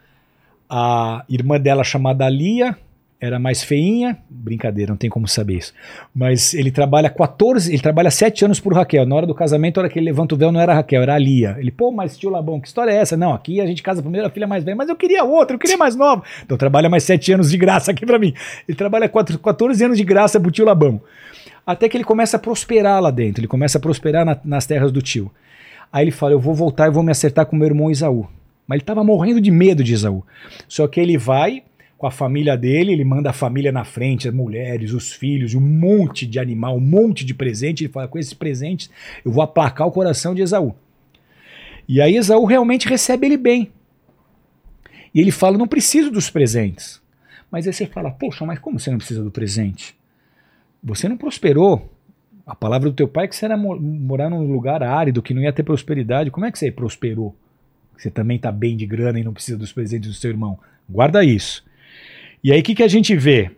A irmã dela, chamada Lia, era mais feinha. Brincadeira, não tem como saber isso. Mas ele trabalha 14, ele trabalha sete anos por Raquel. Na hora do casamento, a hora que ele levanta o véu, não era Raquel, era a Lia. Ele, pô, mas tio Labão, que história é essa? Não, aqui a gente casa primeiro a filha mais velha, mas eu queria outra, eu queria mais nova. Então trabalha mais sete anos de graça aqui pra mim. Ele trabalha quatro- 14 anos de graça pro tio Labão. Até que ele começa a prosperar lá dentro, ele começa a prosperar na- nas terras do tio. Aí ele fala: Eu vou voltar e vou me acertar com meu irmão Isaú. Mas ele estava morrendo de medo de Isaú. Só que ele vai com a família dele, ele manda a família na frente, as mulheres, os filhos, um monte de animal, um monte de presente. Ele fala: Com esses presentes eu vou aplacar o coração de Esaú. E aí Esaú realmente recebe ele bem. E ele fala: Não preciso dos presentes. Mas aí você fala: Poxa, mas como você não precisa do presente? Você não prosperou. A palavra do teu pai é que você era mo- morar num lugar árido, que não ia ter prosperidade. Como é que você prosperou? Você também está bem de grana e não precisa dos presentes do seu irmão. Guarda isso. E aí o que, que a gente vê?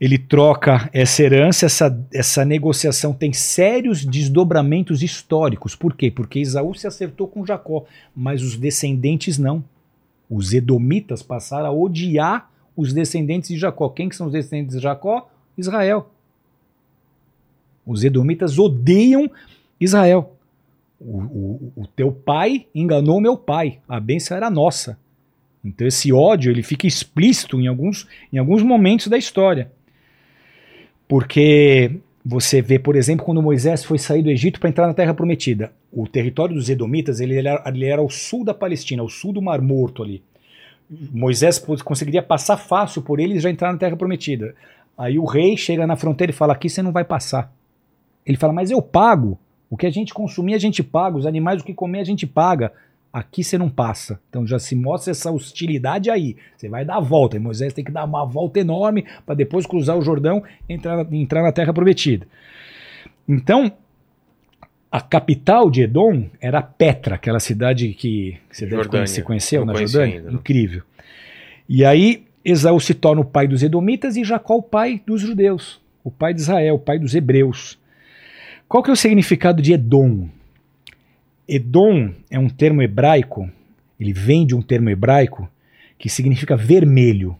Ele troca essa herança, essa, essa negociação tem sérios desdobramentos históricos. Por quê? Porque Esaú se acertou com Jacó, mas os descendentes não. Os edomitas passaram a odiar os descendentes de Jacó. Quem que são os descendentes de Jacó? Israel. Os edomitas odeiam Israel. O, o- o teu pai enganou meu pai. A bênção era nossa. Então esse ódio ele fica explícito em alguns, em alguns momentos da história. Porque você vê, por exemplo, quando Moisés foi sair do Egito para entrar na Terra Prometida. O território dos Edomitas ele era, ele era ao sul da Palestina, ao sul do Mar Morto ali. Moisés conseguiria passar fácil por eles e já entrar na Terra Prometida. Aí o rei chega na fronteira e fala: aqui você não vai passar. Ele fala: mas eu pago. O que a gente consumir, a gente paga. Os animais, o que comer, a gente paga. Aqui você não passa. Então já se mostra essa hostilidade aí. Você vai dar a volta. E Moisés tem que dar uma volta enorme para depois cruzar o Jordão e entrar, entrar na Terra Prometida. Então, a capital de Edom era Petra, aquela cidade que você deve Jordânia. conhecer, conheceu Não na Jordânia? ainda. Incrível. E aí Esaú se torna o pai dos Edomitas e Jacó o pai dos judeus, o pai de Israel, o pai dos hebreus. Qual que é o significado de Edom? Edom é um termo hebraico, ele vem de um termo hebraico que significa vermelho.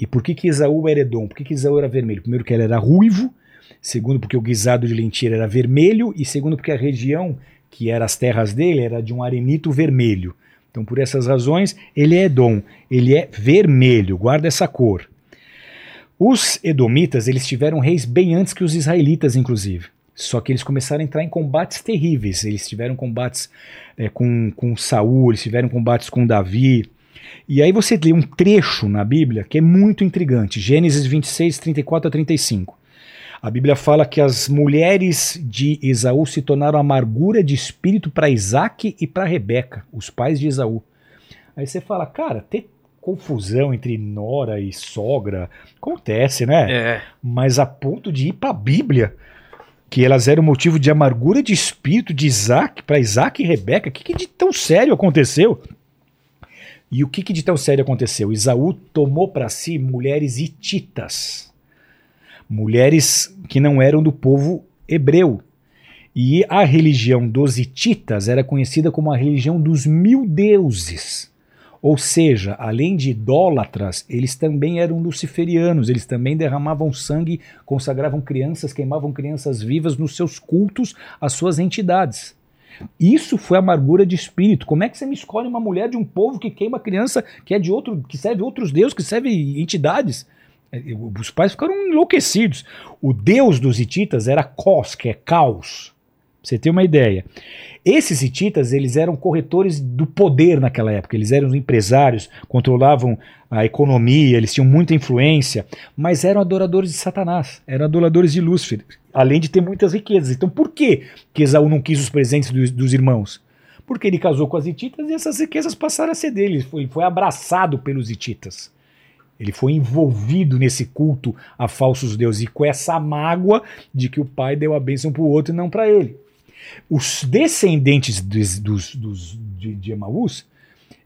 E por que que Esaú era Edom? Por que que Esaú era vermelho? Primeiro que ele era ruivo, segundo porque o guisado de lentilha era vermelho e segundo porque a região que era as terras dele era de um arenito vermelho. Então por essas razões ele é Edom, ele é vermelho, guarda essa cor. Os edomitas, eles tiveram reis bem antes que os israelitas, inclusive. Só que eles começaram a entrar em combates terríveis. Eles tiveram combates é, com, com Saul, eles tiveram combates com Davi. E aí você lê um trecho na Bíblia que é muito intrigante. Gênesis 26, 34 a 35. A Bíblia fala que as mulheres de Esaú se tornaram amargura de espírito para Isaac e para Rebeca, os pais de Esaú. Aí você fala, cara, ter confusão entre nora e sogra acontece, né? É. mas a ponto de ir para a Bíblia, que elas eram motivo de amargura de espírito de Isaac, para Isaac e Rebeca. O que, que de tão sério aconteceu? E o que, que de tão sério aconteceu? Isaú tomou para si mulheres hititas, mulheres que não eram do povo hebreu. E a religião dos hititas era conhecida como a religião dos mil deuses. Ou seja, além de idólatras, eles também eram luciferianos, eles também derramavam sangue, consagravam crianças, queimavam crianças vivas nos seus cultos às suas entidades. Isso foi amargura de espírito. Como é que você me escolhe uma mulher de um povo que queima criança que é de outro, que serve outros deuses, que serve entidades? É, Os pais ficaram enlouquecidos. O deus dos hititas era Cos, que é caos. Você ter uma ideia. Esses hititas, eles eram corretores do poder naquela época. Eles eram empresários, controlavam a economia, eles tinham muita influência, mas eram adoradores de Satanás, eram adoradores de Lúcifer, além de ter muitas riquezas. Então por que que Esaú não quis os presentes dos, dos irmãos? Porque ele casou com as hititas e essas riquezas passaram a ser dele. Ele foi, ele foi abraçado pelos hititas. Ele foi envolvido nesse culto a falsos deuses e com essa mágoa de que o pai deu a bênção para o outro e não para ele. Os descendentes dos, dos, dos- de, de Emaús,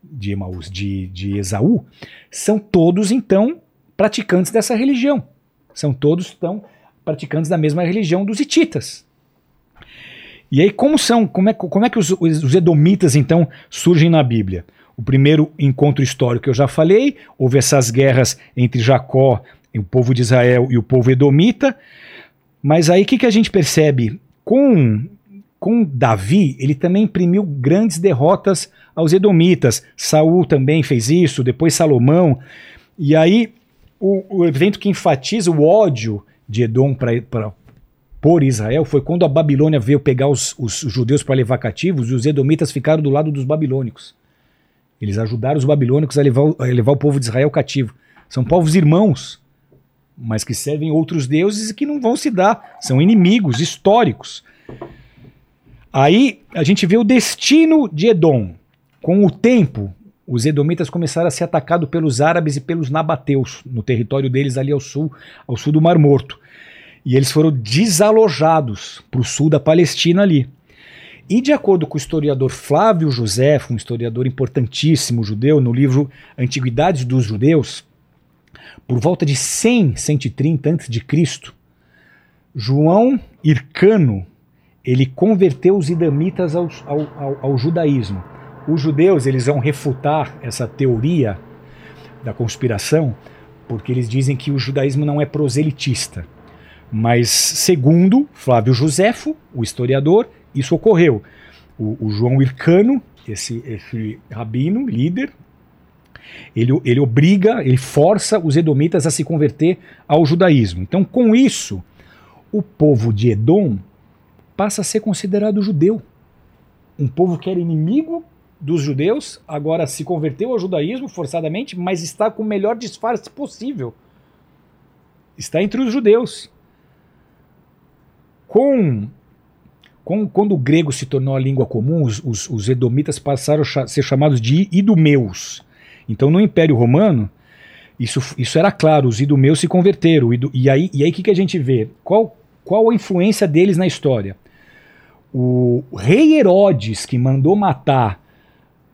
de Emaús, de, de Esaú, são todos então praticantes dessa religião. São todos então praticantes da mesma religião dos hititas. E aí como são, como é, como é que os os edomitas então surgem na Bíblia? O primeiro encontro histórico que eu já falei, houve essas guerras entre Jacó, o povo de Israel e o povo edomita. Mas aí o que, que a gente percebe? Com, com Davi, ele também imprimiu grandes derrotas aos edomitas. Saul também fez isso, depois Salomão. E aí o, o evento que enfatiza o ódio de Edom para por Israel foi quando a Babilônia veio pegar os, os judeus para levar cativos e os edomitas ficaram do lado dos babilônicos. Eles ajudaram os babilônicos a levar, a levar o povo de Israel cativo. São povos irmãos, mas que servem outros deuses e que não vão se dar. São inimigos históricos. Aí a gente vê o destino de Edom. Com o tempo, os edomitas começaram a ser atacados pelos árabes e pelos nabateus, no território deles ali ao sul, ao sul do Mar Morto. E eles foram desalojados para o sul da Palestina ali. E de acordo com o historiador Flávio José, um historiador importantíssimo judeu, no livro Antiguidades dos Judeus, por volta de 100, 130 a.C., João Hircano ele converteu os idamitas ao, ao, ao, ao judaísmo. Os judeus eles vão refutar essa teoria da conspiração porque eles dizem que o judaísmo não é proselitista. Mas, segundo Flávio Josefo, o historiador, isso ocorreu. O, o João Hircano, esse, esse rabino, líder, ele, ele obriga, ele força os edomitas a se converter ao judaísmo. Então, com isso, o povo de Edom passa a ser considerado judeu. Um povo que era inimigo dos judeus, agora se converteu ao judaísmo forçadamente, mas está com o melhor disfarce possível. Está entre os judeus. Com, com quando o grego se tornou a língua comum, os, os, os edomitas passaram a ser chamados de idumeus. Então, no Império Romano, isso, isso era claro, os idumeus se converteram. idu- E aí, e aí o que, que a gente vê? Qual, qual a influência deles na história? O rei Herodes, que mandou matar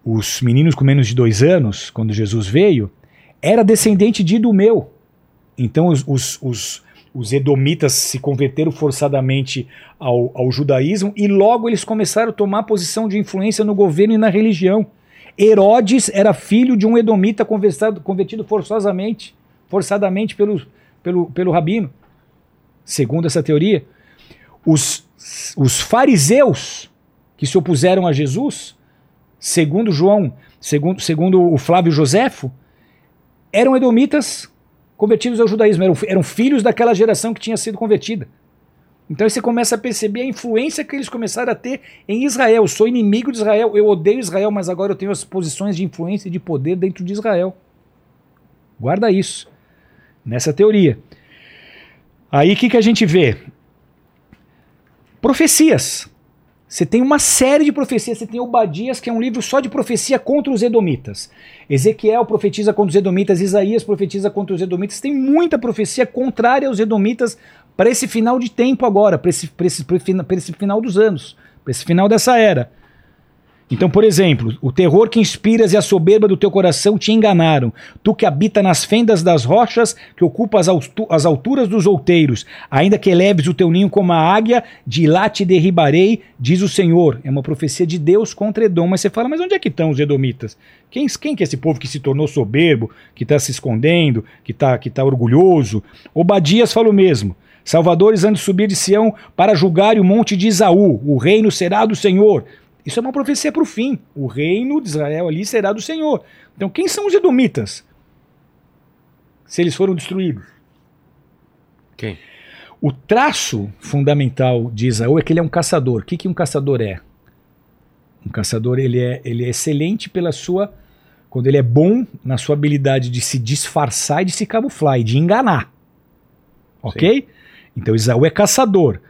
os meninos com menos de dois anos, quando Jesus veio, era descendente de Idumeu. Então os, os, os, os edomitas se converteram forçadamente ao, ao judaísmo e logo eles começaram a tomar posição de influência no governo e na religião. Herodes era filho de um edomita convertido forçosamente, forçadamente pelo, pelo, pelo rabino. Segundo essa teoria, os, os fariseus que se opuseram a Jesus, segundo João, segundo, segundo o Flávio Josefo, eram edomitas convertidos ao judaísmo, eram, eram filhos daquela geração que tinha sido convertida. Então você começa a perceber a influência que eles começaram a ter em Israel. Eu sou inimigo de Israel, eu odeio Israel, mas agora eu tenho as posições de influência e de poder dentro de Israel. Guarda isso, nessa teoria. Aí o que, que a gente vê? Profecias. Você tem uma série de profecias. Você tem Obadias, que é um livro só de profecia contra os edomitas. Ezequiel profetiza contra os edomitas. Isaías profetiza contra os edomitas. Tem muita profecia contrária aos edomitas para esse final de tempo agora, para esse, esse, esse final dos anos, para esse final dessa era. Então, por exemplo, o terror que inspiras e a soberba do teu coração te enganaram. Tu que habita nas fendas das rochas, que ocupa as, altu- as alturas dos outeiros, ainda que eleves o teu ninho como a águia, de lá te derribarei, diz o Senhor. É uma profecia de Deus contra Edom. Mas você fala, mas onde é que estão os edomitas? Quem, quem que é esse povo que se tornou soberbo, que está se escondendo, que está que tá orgulhoso? Obadias fala o mesmo. Salvadores hão de subir de Sião para julgar o monte de Isaú. O reino será do Senhor. Isso é uma profecia para o fim. O reino de Israel ali será do Senhor. Então, quem são os edomitas? Se eles foram destruídos. Quem? O traço fundamental de Isaú é que ele é um caçador. O que, que um caçador é? Um caçador ele é, ele é excelente pela sua. Quando ele é bom na sua habilidade de se disfarçar e de se camuflar e de enganar. Ok? Então Isaú é caçador.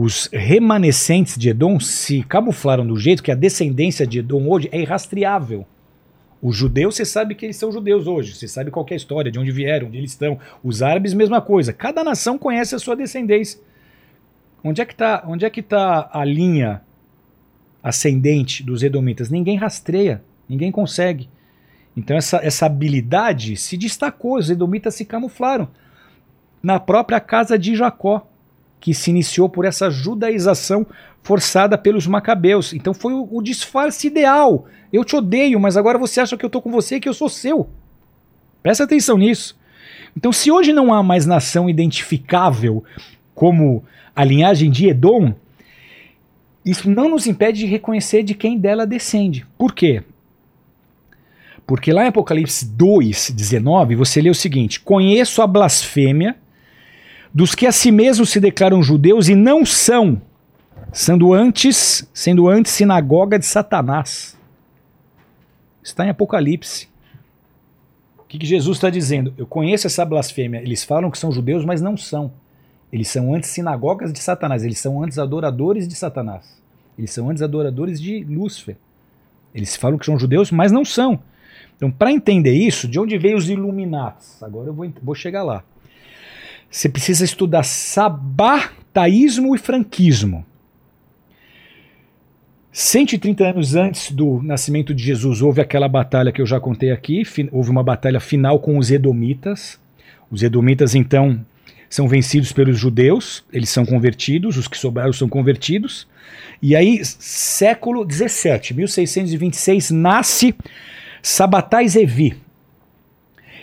Os remanescentes de Edom se camuflaram do jeito que a descendência de Edom hoje é irrastreável. Os judeus, você sabe que eles são judeus hoje. Você sabe qual é a história, de onde vieram, onde eles estão. Os árabes, mesma coisa. Cada nação conhece a sua descendência. Onde é que está é que tá a linha ascendente dos edomitas? Ninguém rastreia, ninguém consegue. Então essa, essa habilidade se destacou, os edomitas se camuflaram na própria casa de Jacó, que se iniciou por essa judaização forçada pelos macabeus. Então foi o, o disfarce ideal. Eu te odeio, mas agora você acha que eu tô com você e que eu sou seu. Presta atenção nisso. Então, se hoje não há mais nação identificável como a linhagem de Edom, isso não nos impede de reconhecer de quem dela descende. Por quê? Porque lá em Apocalipse 2, 19, você lê o seguinte: Conheço a blasfêmia dos que a si mesmos se declaram judeus e não são, sendo antes, sendo antes sinagoga de Satanás. Está em Apocalipse. O que, que Jesus está dizendo? Eu conheço essa blasfêmia. Eles falam que são judeus, mas não são. Eles são antes sinagogas de Satanás. Eles são antes adoradores de Satanás. Eles são antes adoradores de Lúcifer. Eles falam que são judeus, mas não são. Então, para entender isso, de onde veio os Illuminatis? Agora eu vou, vou chegar lá. Você precisa estudar sabataísmo e franquismo. 130 anos antes do nascimento de Jesus, houve aquela batalha que eu já contei aqui. Houve uma batalha final com os Edomitas. Os Edomitas, então, são vencidos pelos judeus, eles são convertidos, os que sobraram são convertidos. E aí, século 17, 1626, nasce Sabatai Zevi.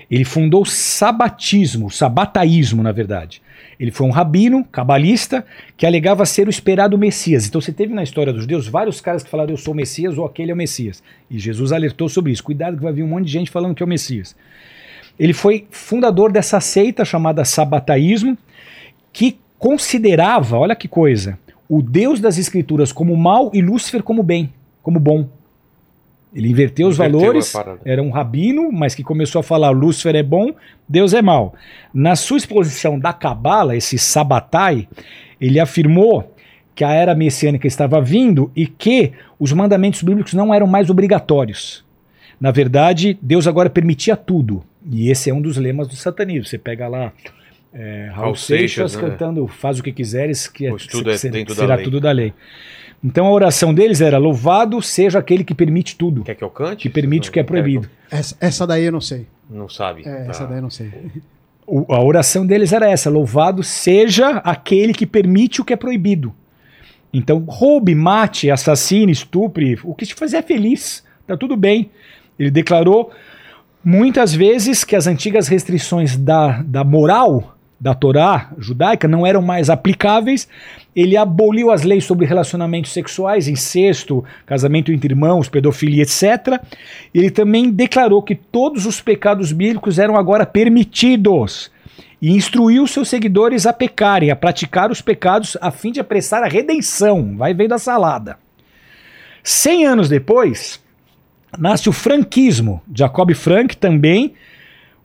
Ele fundou o sabatismo, sabataísmo, na verdade. Ele foi um rabino, cabalista, que alegava ser o esperado Messias. Então você teve na história dos judeus vários caras que falaram eu sou o Messias ou aquele é o Messias. E Jesus alertou sobre isso. Cuidado que vai vir um monte de gente falando que é o Messias. Ele foi fundador dessa seita chamada sabataísmo, que considerava, olha que coisa, o Deus das Escrituras como mal e Lúcifer como bem, como bom. Ele inverteu os Inverteu valores, a parada. era um rabino, mas que começou a falar Lúcifer é bom, Deus é mal. Na sua exposição da Cabala, esse Sabatai, ele afirmou que a era messiânica estava vindo e que os mandamentos bíblicos não eram mais obrigatórios. Na verdade, Deus agora permitia tudo. E esse é um dos lemas do satanismo. Você pega lá é, Raul Raul Seixas Seixas, né? cantando Faz o que quiseres, que Pois tudo é será lei. tudo da lei. Então a oração deles era: Louvado seja aquele que permite tudo, Quer que eu cante? que permite o que é Não quer proibido. Essa, essa daí eu não sei. eu- Não sabe. É, Tá. Essa daí eu não sei. O- a oração deles era essa: Louvado seja aquele que permite o que é proibido. Então, roube, mate, assassine, estupre, o que te fazer feliz, tá tudo bem. Ele declarou muitas vezes que as antigas restrições da, da moral da Torá judaica não eram mais aplicáveis. Ele aboliu as leis sobre relacionamentos sexuais, incesto, casamento entre irmãos, pedofilia, etc. Ele também declarou que todos os pecados bíblicos eram agora permitidos e instruiu seus seguidores a pecarem, a praticar os pecados a fim de apressar a redenção. Vai vendo a salada. Cem anos depois, nasce o franquismo. Jacob Frank também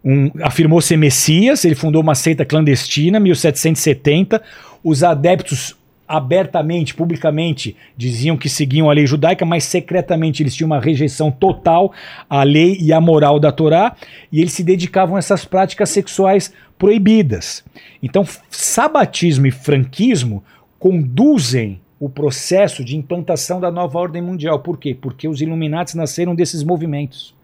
um- afirmou ser Messias, ele fundou uma seita clandestina, 1770. Os adeptos abertamente, publicamente, diziam que seguiam a lei judaica, mas secretamente eles tinham uma rejeição total à lei e à moral da Torá, e eles se dedicavam a essas práticas sexuais proibidas. Então, sabatismo e franquismo conduzem o processo de implantação da nova ordem mundial. Por quê? Porque os Illuminatis nasceram desses movimentos.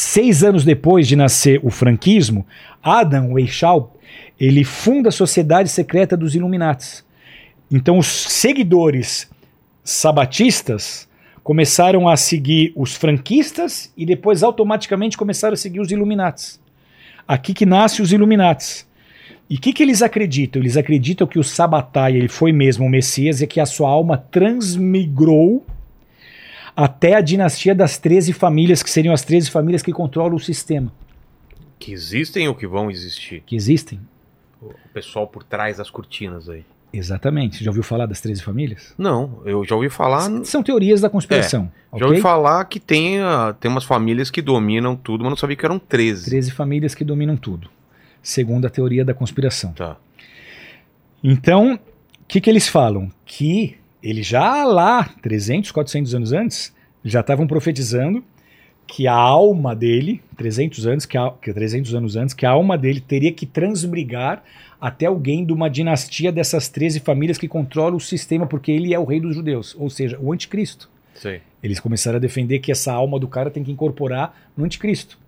Seis anos depois de nascer o franquismo, Adam Weishaupt, ele funda a Sociedade Secreta dos Illuminatis. Então os seguidores sabatistas começaram a seguir os franquistas e depois automaticamente começaram a seguir os Illuminatis. Aqui que nasce os Illuminatis. E o que, que eles acreditam? Eles acreditam que o Sabatai ele foi mesmo o Messias e que a sua alma transmigrou até a dinastia das 13 famílias, que seriam as 13 famílias que controlam o sistema. Que existem ou que vão existir? Que existem? O pessoal por trás das cortinas aí. Exatamente. Você já ouviu falar das 13 famílias? Não, eu já ouvi falar. São teorias da conspiração. Já ok? ouvi falar que tem, ah, tem umas famílias que dominam tudo, mas não sabia que eram 13. 13 famílias que dominam tudo, segundo a teoria da conspiração. Tá. Então, o que, que eles falam? Que eles já lá, 300, 400 anos antes, já estavam profetizando que a alma dele, 300 anos, que, a, que 300 anos antes, que a alma dele teria que transbrigar até alguém de uma dinastia dessas 13 famílias que controla o sistema, porque ele é o rei dos judeus, ou seja, o anticristo. Sei. Eles começaram a defender que essa alma do cara tem que incorporar no anticristo.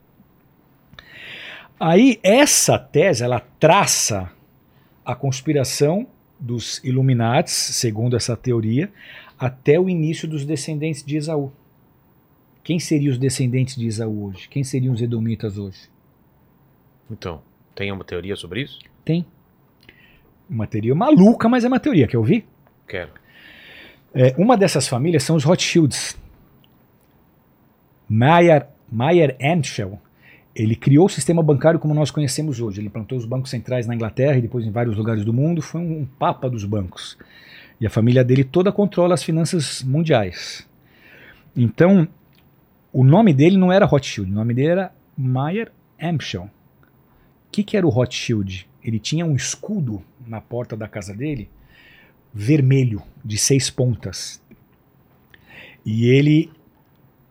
Aí essa tese, ela traça a conspiração dos Illuminates, segundo essa teoria, até o início dos descendentes de Esaú. Quem seriam os descendentes de Esaú hoje? Quem seriam os Edomitas hoje? Então, tem uma teoria sobre isso? Tem. Uma teoria maluca, mas é uma teoria. Quer ouvir? Quero. É, uma dessas famílias são os Rothschilds. Mayer, Mayer Amschel, ele criou o sistema bancário como nós conhecemos hoje. Ele plantou os bancos centrais na Inglaterra e depois em vários lugares do mundo. Foi um, papa dos bancos. E a família dele toda controla as finanças mundiais. Então, o nome dele não era Rothschild, o nome dele era Mayer Amschel. O que, que era o Rothschild? Ele tinha um escudo na porta da casa dele, vermelho, de seis pontas. E ele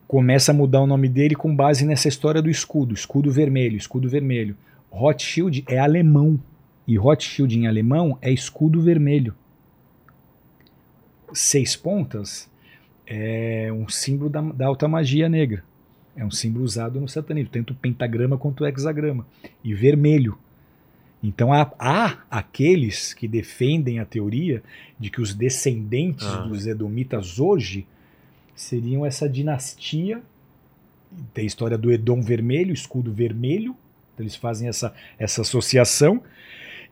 começa a mudar o nome dele com base nessa história do escudo, escudo vermelho, escudo vermelho. Rothschild é alemão e Rothschild em alemão é escudo vermelho. Seis pontas é um símbolo da, da alta magia negra. É um símbolo usado no satanismo, tanto o pentagrama quanto o hexagrama. E vermelho. Então há, há aqueles que defendem a teoria de que os descendentes Ah. dos edomitas hoje seriam essa dinastia. Tem a história do Edom vermelho, escudo vermelho. Então eles fazem essa, essa associação.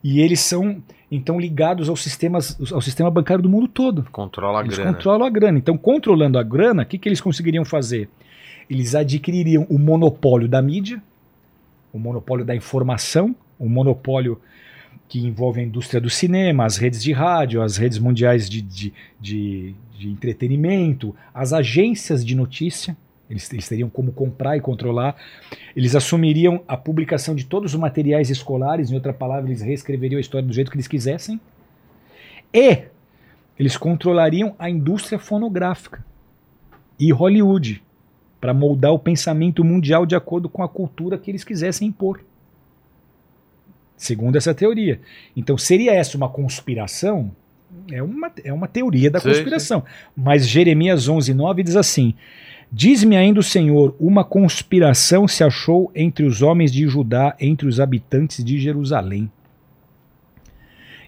E eles são, então, ligados aos sistemas, ao sistema bancário do mundo todo. Controla a Eles grana. controlam a grana. Então, controlando a grana, o que, que eles conseguiriam fazer? Eles adquiririam o monopólio da mídia, o monopólio da informação, o monopólio que envolve a indústria do cinema, as redes de rádio, as redes mundiais de, de, de, de entretenimento, as agências de notícia. Eles, eles teriam como comprar e controlar. Eles assumiriam a publicação de todos os materiais escolares, em outra palavra, eles reescreveriam a história do jeito que eles quisessem. E eles controlariam a indústria fonográfica e Hollywood para moldar o pensamento mundial de acordo com a cultura que eles quisessem impor. Segundo essa teoria. Então, seria essa uma conspiração? É uma, é uma teoria da Sei, conspiração. Mas Jeremias 11, 9 diz assim: Diz-me ainda o Senhor, uma conspiração se achou entre os homens de Judá, entre os habitantes de Jerusalém.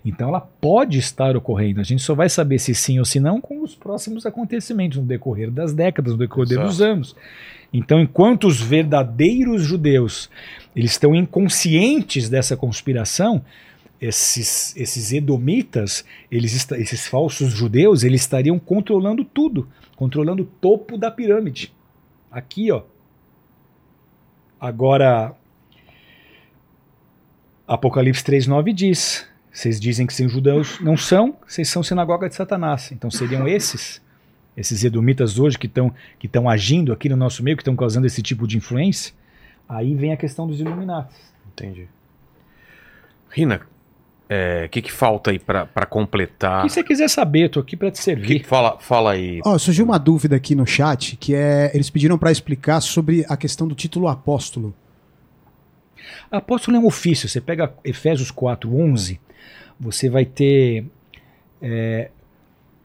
Então ela pode estar ocorrendo. A gente só vai saber se sim ou se não com os próximos acontecimentos, no decorrer das décadas, no decorrer Exato. dos anos. Então, enquanto os verdadeiros judeus eles estão inconscientes dessa conspiração, esses, esses edomitas, eles, esses falsos judeus, eles estariam controlando tudo, controlando o topo da pirâmide. Aqui, ó. Agora, Apocalipse 3,9 diz: vocês dizem que são judeus, não são, vocês são sinagoga de Satanás. Então seriam esses, esses edomitas hoje que estão que estão agindo aqui no nosso meio, que estão causando esse tipo de influência. Aí vem a questão dos Illuminati. Entendi. Rina, o que, que falta aí pra pra completar? Se você quiser saber, tô aqui para te Que- servir. fala, fala aí. Ó, surgiu uma dúvida aqui no chat, que é. Eles pediram pra explicar sobre a questão do título apóstolo. Apóstolo é um ofício. Você pega Efésios 4, 11, você vai ter é,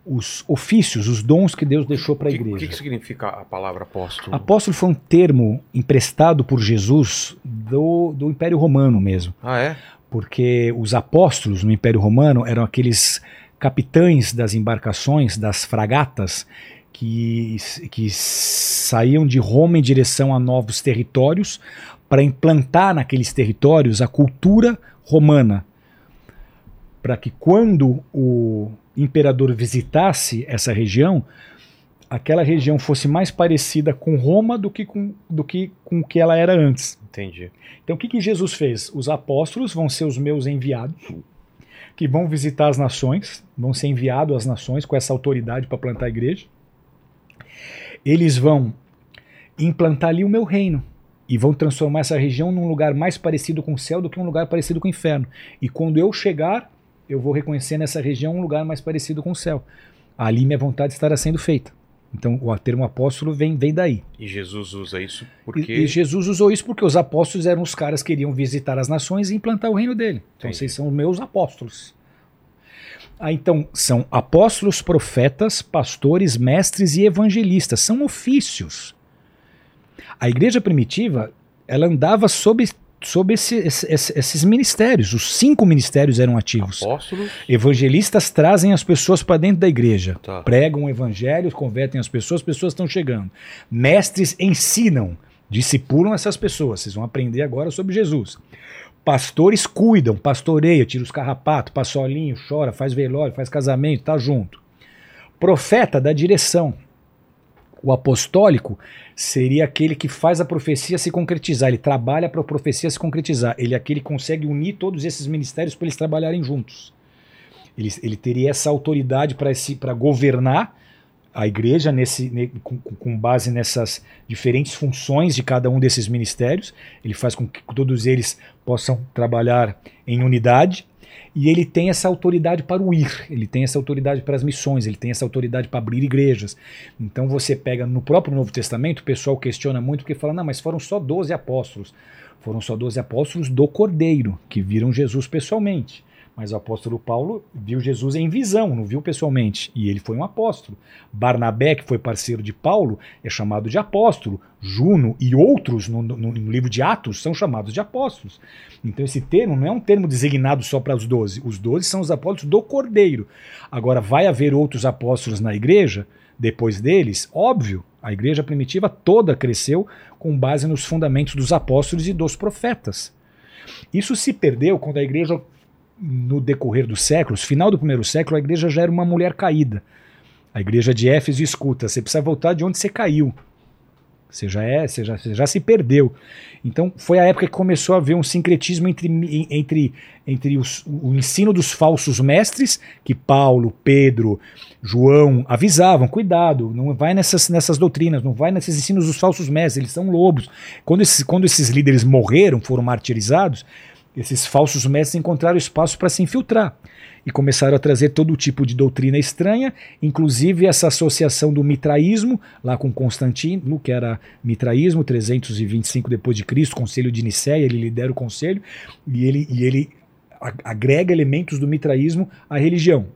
os ofícios, os dons que Deus deixou para a igreja. o que que significa a palavra apóstolo? Apóstolo foi um termo emprestado por Jesus do, do Império Romano mesmo. Ah, é? Porque os apóstolos no Império Romano eram aqueles capitães das embarcações, das fragatas, que, que saíam de Roma em direção a novos territórios para implantar naqueles territórios a cultura romana. Para que quando o imperador visitasse essa região, aquela região fosse mais parecida com Roma do que com, do que com o que ela era antes. Entendi. Então o que, que Jesus fez? Os apóstolos vão ser os meus enviados, que vão visitar as nações, vão ser enviados às nações com essa autoridade para plantar a igreja. Eles vão implantar ali o meu reino e vão transformar essa região num lugar mais parecido com o céu do que um lugar parecido com o inferno. E quando eu chegar, eu vou reconhecer nessa região um lugar mais parecido com o céu. Ali minha vontade estará sendo feita. Então o termo apóstolo vem, vem daí. E Jesus usa isso E- porque. E, Jesus usou isso porque os apóstolos eram os caras que queriam visitar as nações e implantar o reino dele. Então vocês são os meus apóstolos. Ah, então são apóstolos, profetas, pastores, mestres e evangelistas. São ofícios. A igreja primitiva ela andava sob, sob esse- esse- esse- esses ministérios. Os cinco ministérios eram ativos. Apóstolos. Evangelistas trazem as pessoas para dentro da igreja. Tá. Pregam o evangelho, convertem as pessoas, as pessoas estão chegando. Mestres ensinam, discipulam essas pessoas. Vocês vão aprender agora sobre Jesus. Pastores cuidam, pastoreia, tira os carrapatos, passa olhinho, chora, faz velório, faz casamento, tá junto. Profeta dá direção. O apostólico seria aquele que faz a profecia se concretizar. Ele trabalha para a profecia se concretizar. Ele é aquele que consegue unir todos esses ministérios para eles trabalharem juntos. Ele, ele teria essa autoridade para governar a igreja nesse, ne- com, com- com base nessas diferentes funções de cada um desses ministérios. Ele faz com que todos eles possam trabalhar em unidade. E ele tem essa autoridade para o ir, ele tem essa autoridade para as missões, ele tem essa autoridade para abrir igrejas. Então você pega no próprio Novo Testamento, o pessoal questiona muito porque fala: não, mas foram só 12 apóstolos. Foram só 12 apóstolos do Cordeiro, que viram Jesus pessoalmente. Mas o apóstolo Paulo viu Jesus em visão, não viu pessoalmente. E ele foi um apóstolo. Barnabé, que foi parceiro de Paulo, é chamado de apóstolo. Juno e outros no, no- no livro de Atos são chamados de apóstolos. Então esse termo não é um termo designado só para os doze. Os doze são os apóstolos do Cordeiro. Agora, vai haver outros apóstolos na igreja depois deles? Óbvio. A igreja primitiva toda cresceu com base nos fundamentos dos apóstolos e dos profetas. Isso se perdeu quando a igreja, no decorrer dos séculos, final do primeiro século, a igreja já era uma mulher caída. A igreja de Éfeso escuta, você precisa voltar de onde você caiu. Você já é, você já, você já se perdeu. Então foi a época que começou a haver um sincretismo entre, entre, entre os- o ensino dos falsos mestres, que Paulo, Pedro, João avisavam, cuidado, não vai nessas, nessas doutrinas, não vai nesses ensinos dos falsos mestres, eles são lobos. Quando esses, quando esses líderes morreram, foram martirizados, esses falsos mestres encontraram espaço para se infiltrar e começaram a trazer todo tipo de doutrina estranha, inclusive essa associação do mitraísmo, lá com Constantino, que era mitraísmo, 325 depois de Cristo, Conselho de Nicéia, ele lidera o conselho e ele, e ele agrega elementos do mitraísmo à religião.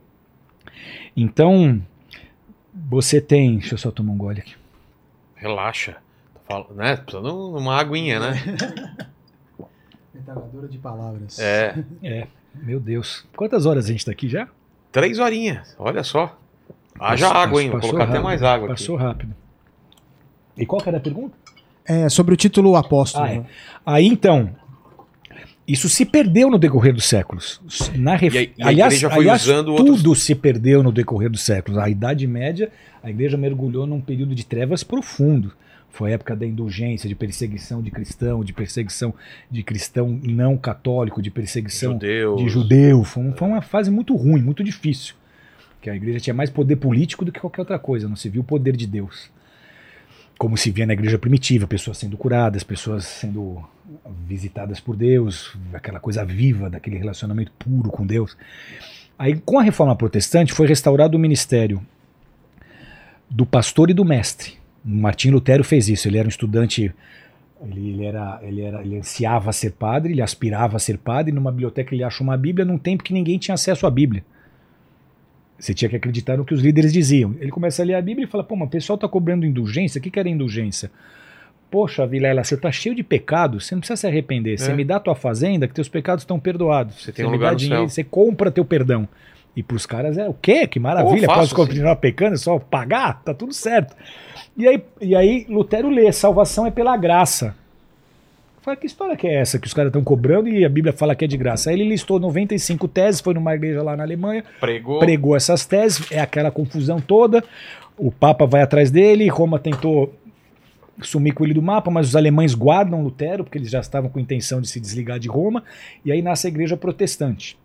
Então, você tem, deixa eu só tomar um gole aqui. Relaxa. Tô falando, né? Precisando de uma aguinha, né? Metralhadora de palavras. É. É, meu Deus. Quantas horas a gente está aqui já? Três horinhas. Olha só. Haja Passou- água, hein? Vou colocar até rápido, mais água Passou aqui. rápido. E qual que era a pergunta? É, sobre o título apóstolo. Ah, é. né? Aí então, isso se perdeu no decorrer dos séculos. Na ref... E a- e a aliás, igreja foi aliás, usando tudo outros- se perdeu no decorrer dos séculos. A Idade Média, a igreja mergulhou num período de trevas profundo. Foi a época da indulgência, de perseguição de cristão, de perseguição de cristão não católico, de perseguição Judeus. de judeu. Foi, um- foi uma fase muito ruim, muito difícil. Que a igreja tinha mais poder político do que qualquer outra coisa, não se viu o poder de Deus. Como se via na igreja primitiva, pessoas sendo curadas, pessoas sendo visitadas por Deus, aquela coisa viva daquele relacionamento puro com Deus. Aí, com a reforma protestante, foi restaurado o ministério do pastor e do mestre. Martim Lutero fez isso. Ele era um estudante, ele, ele era, ele era, ele ansiava ser padre, ele aspirava a ser padre. Numa biblioteca ele acha uma Bíblia num tempo que ninguém tinha acesso à Bíblia. Você tinha que acreditar no que os líderes diziam. Ele começa a ler a Bíblia e fala: pô, mas o pessoal está cobrando indulgência. O que, que era indulgência? Poxa, Vilela, você está cheio de pecados, você não precisa se arrepender. Você É. me dá a tua fazenda, que teus pecados estão perdoados. Você tem um me lugar dá no dinheiro, céu. você compra teu perdão. E para os caras é o quê? Que maravilha, posso continuar pecando, é só pagar? Tá tudo certo. E aí, e aí Lutero lê: salvação é pela graça. Fala, que história que é essa que os caras estão cobrando e a Bíblia fala que é de graça? Aí ele listou 95 teses, foi numa igreja lá na Alemanha, Pregou. pregou essas teses, é aquela confusão toda. O Papa vai atrás dele, Roma tentou sumir com ele do mapa, mas os alemães guardam Lutero, porque eles já estavam com intenção de se desligar de Roma, e aí nasce a igreja protestante.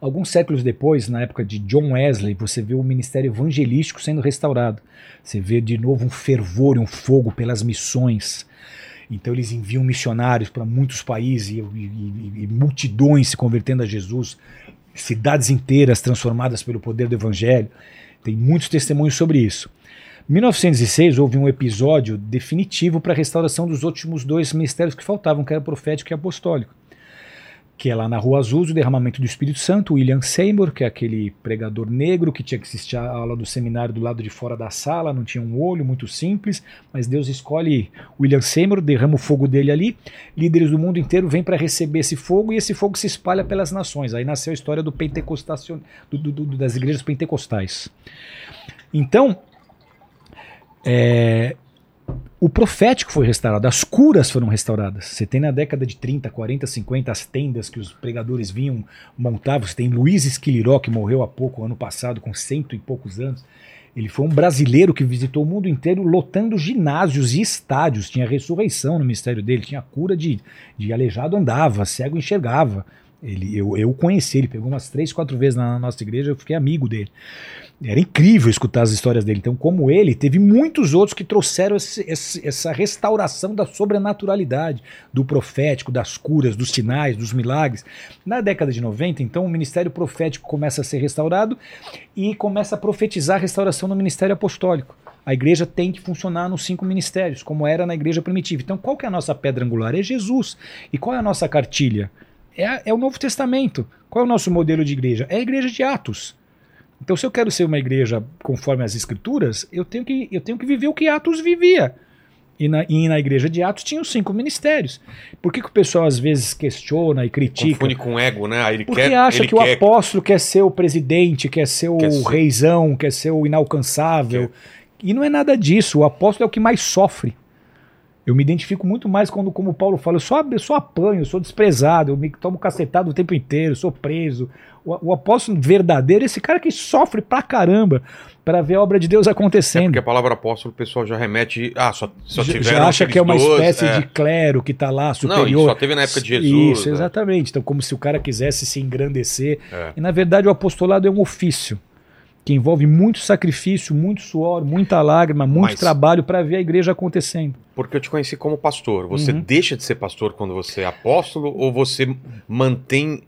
Alguns séculos depois, na época de John Wesley, você vê o ministério evangelístico sendo restaurado. Você vê de novo um fervor e um fogo pelas missões. Então eles enviam missionários para muitos países e, e- e- multidões se convertendo a Jesus, cidades inteiras transformadas pelo poder do evangelho. Tem muitos testemunhos sobre isso. Em 1906 houve um episódio definitivo para a restauração dos últimos dois ministérios que faltavam, que era profético e apostólico. Que é lá na Rua Azul, o derramamento do Espírito Santo, William Seymour, que é aquele pregador negro que tinha que assistir a aula do seminário do lado de fora da sala, não tinha um olho, muito simples, mas Deus escolhe William Seymour, derrama o fogo dele ali, líderes do mundo inteiro vêm para receber esse fogo e esse fogo se espalha pelas nações. Aí nasceu a história do pentecostacion... do- do- do- das igrejas pentecostais. Então, é, o profético foi restaurado, as curas foram restauradas. Você tem na década de 30, 40, 50 as tendas que os pregadores vinham, montavam. Você tem Luiz Esquiliró, que morreu há pouco, ano passado, com cento e poucos anos. Ele foi um brasileiro que visitou o mundo inteiro lotando ginásios e estádios. Tinha ressurreição no ministério dele, tinha cura de, de aleijado andava, cego enxergava. Ele, eu, eu conheci, ele pegou umas três, quatro vezes na nossa igreja, eu fiquei amigo dele. Era incrível escutar as histórias dele. Então, como ele, teve muitos outros que trouxeram esse- esse- essa restauração da sobrenaturalidade, do profético, das curas, dos sinais, dos milagres. Na década de 90, então, o ministério profético começa a ser restaurado e começa a profetizar a restauração no ministério apostólico. A igreja tem que funcionar nos cinco ministérios, como era na igreja primitiva. Então, qual que é a nossa pedra angular? É Jesus. E qual é a nossa cartilha? É, é o Novo Testamento. Qual é o nosso modelo de igreja? É a igreja de Atos. Então, se eu quero ser uma igreja conforme as escrituras, eu tenho que, eu tenho que viver o que Atos vivia. E na, e na igreja de Atos tinha os cinco ministérios. Por que, que o pessoal às vezes questiona e critica? Confunde com ego, né? Ele Porque quer, acha ele que o quer- apóstolo quer ser o presidente, quer ser o Quer ser- reizão, quer ser o inalcançável. E não é nada disso. O apóstolo é o que mais sofre. Eu me identifico muito mais quando, como o Paulo fala, eu só, eu só apanho, eu sou desprezado, eu me tomo cacetado o tempo inteiro, sou preso. O, o apóstolo verdadeiro é esse cara que sofre pra caramba para ver a obra de Deus É acontecendo. porque a palavra apóstolo o pessoal já remete. Ah, só, só tiveram já acha que é uma doze, espécie é. de clero que tá lá Não, superior. e só teve na época de Jesus. Isso, né? exatamente. Então, como se o cara quisesse se engrandecer. É. E na verdade, o apostolado é um ofício que envolve muito sacrifício, muito suor, muita lágrima, muito Mas- trabalho para ver a igreja acontecendo. Porque eu te conheci como pastor. Você Uhum. deixa de ser pastor quando você é apóstolo ou você mantém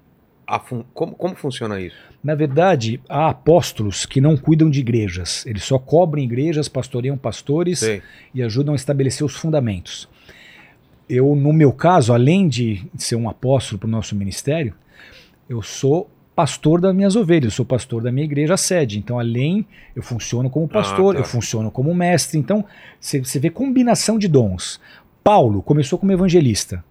a fun... como, como funciona isso? Na verdade, há apóstolos que não cuidam de igrejas. Eles só cobrem igrejas, pastoreiam pastores Sei. e ajudam a estabelecer os fundamentos. Eu, no meu caso, além de ser um apóstolo para o nosso ministério, eu sou pastor das minhas ovelhas, eu sou pastor da minha igreja sede. Então, além, eu funciono como pastor, tá. eu funciono como mestre. Então, você vê combinação de dons. Paulo começou como evangelista.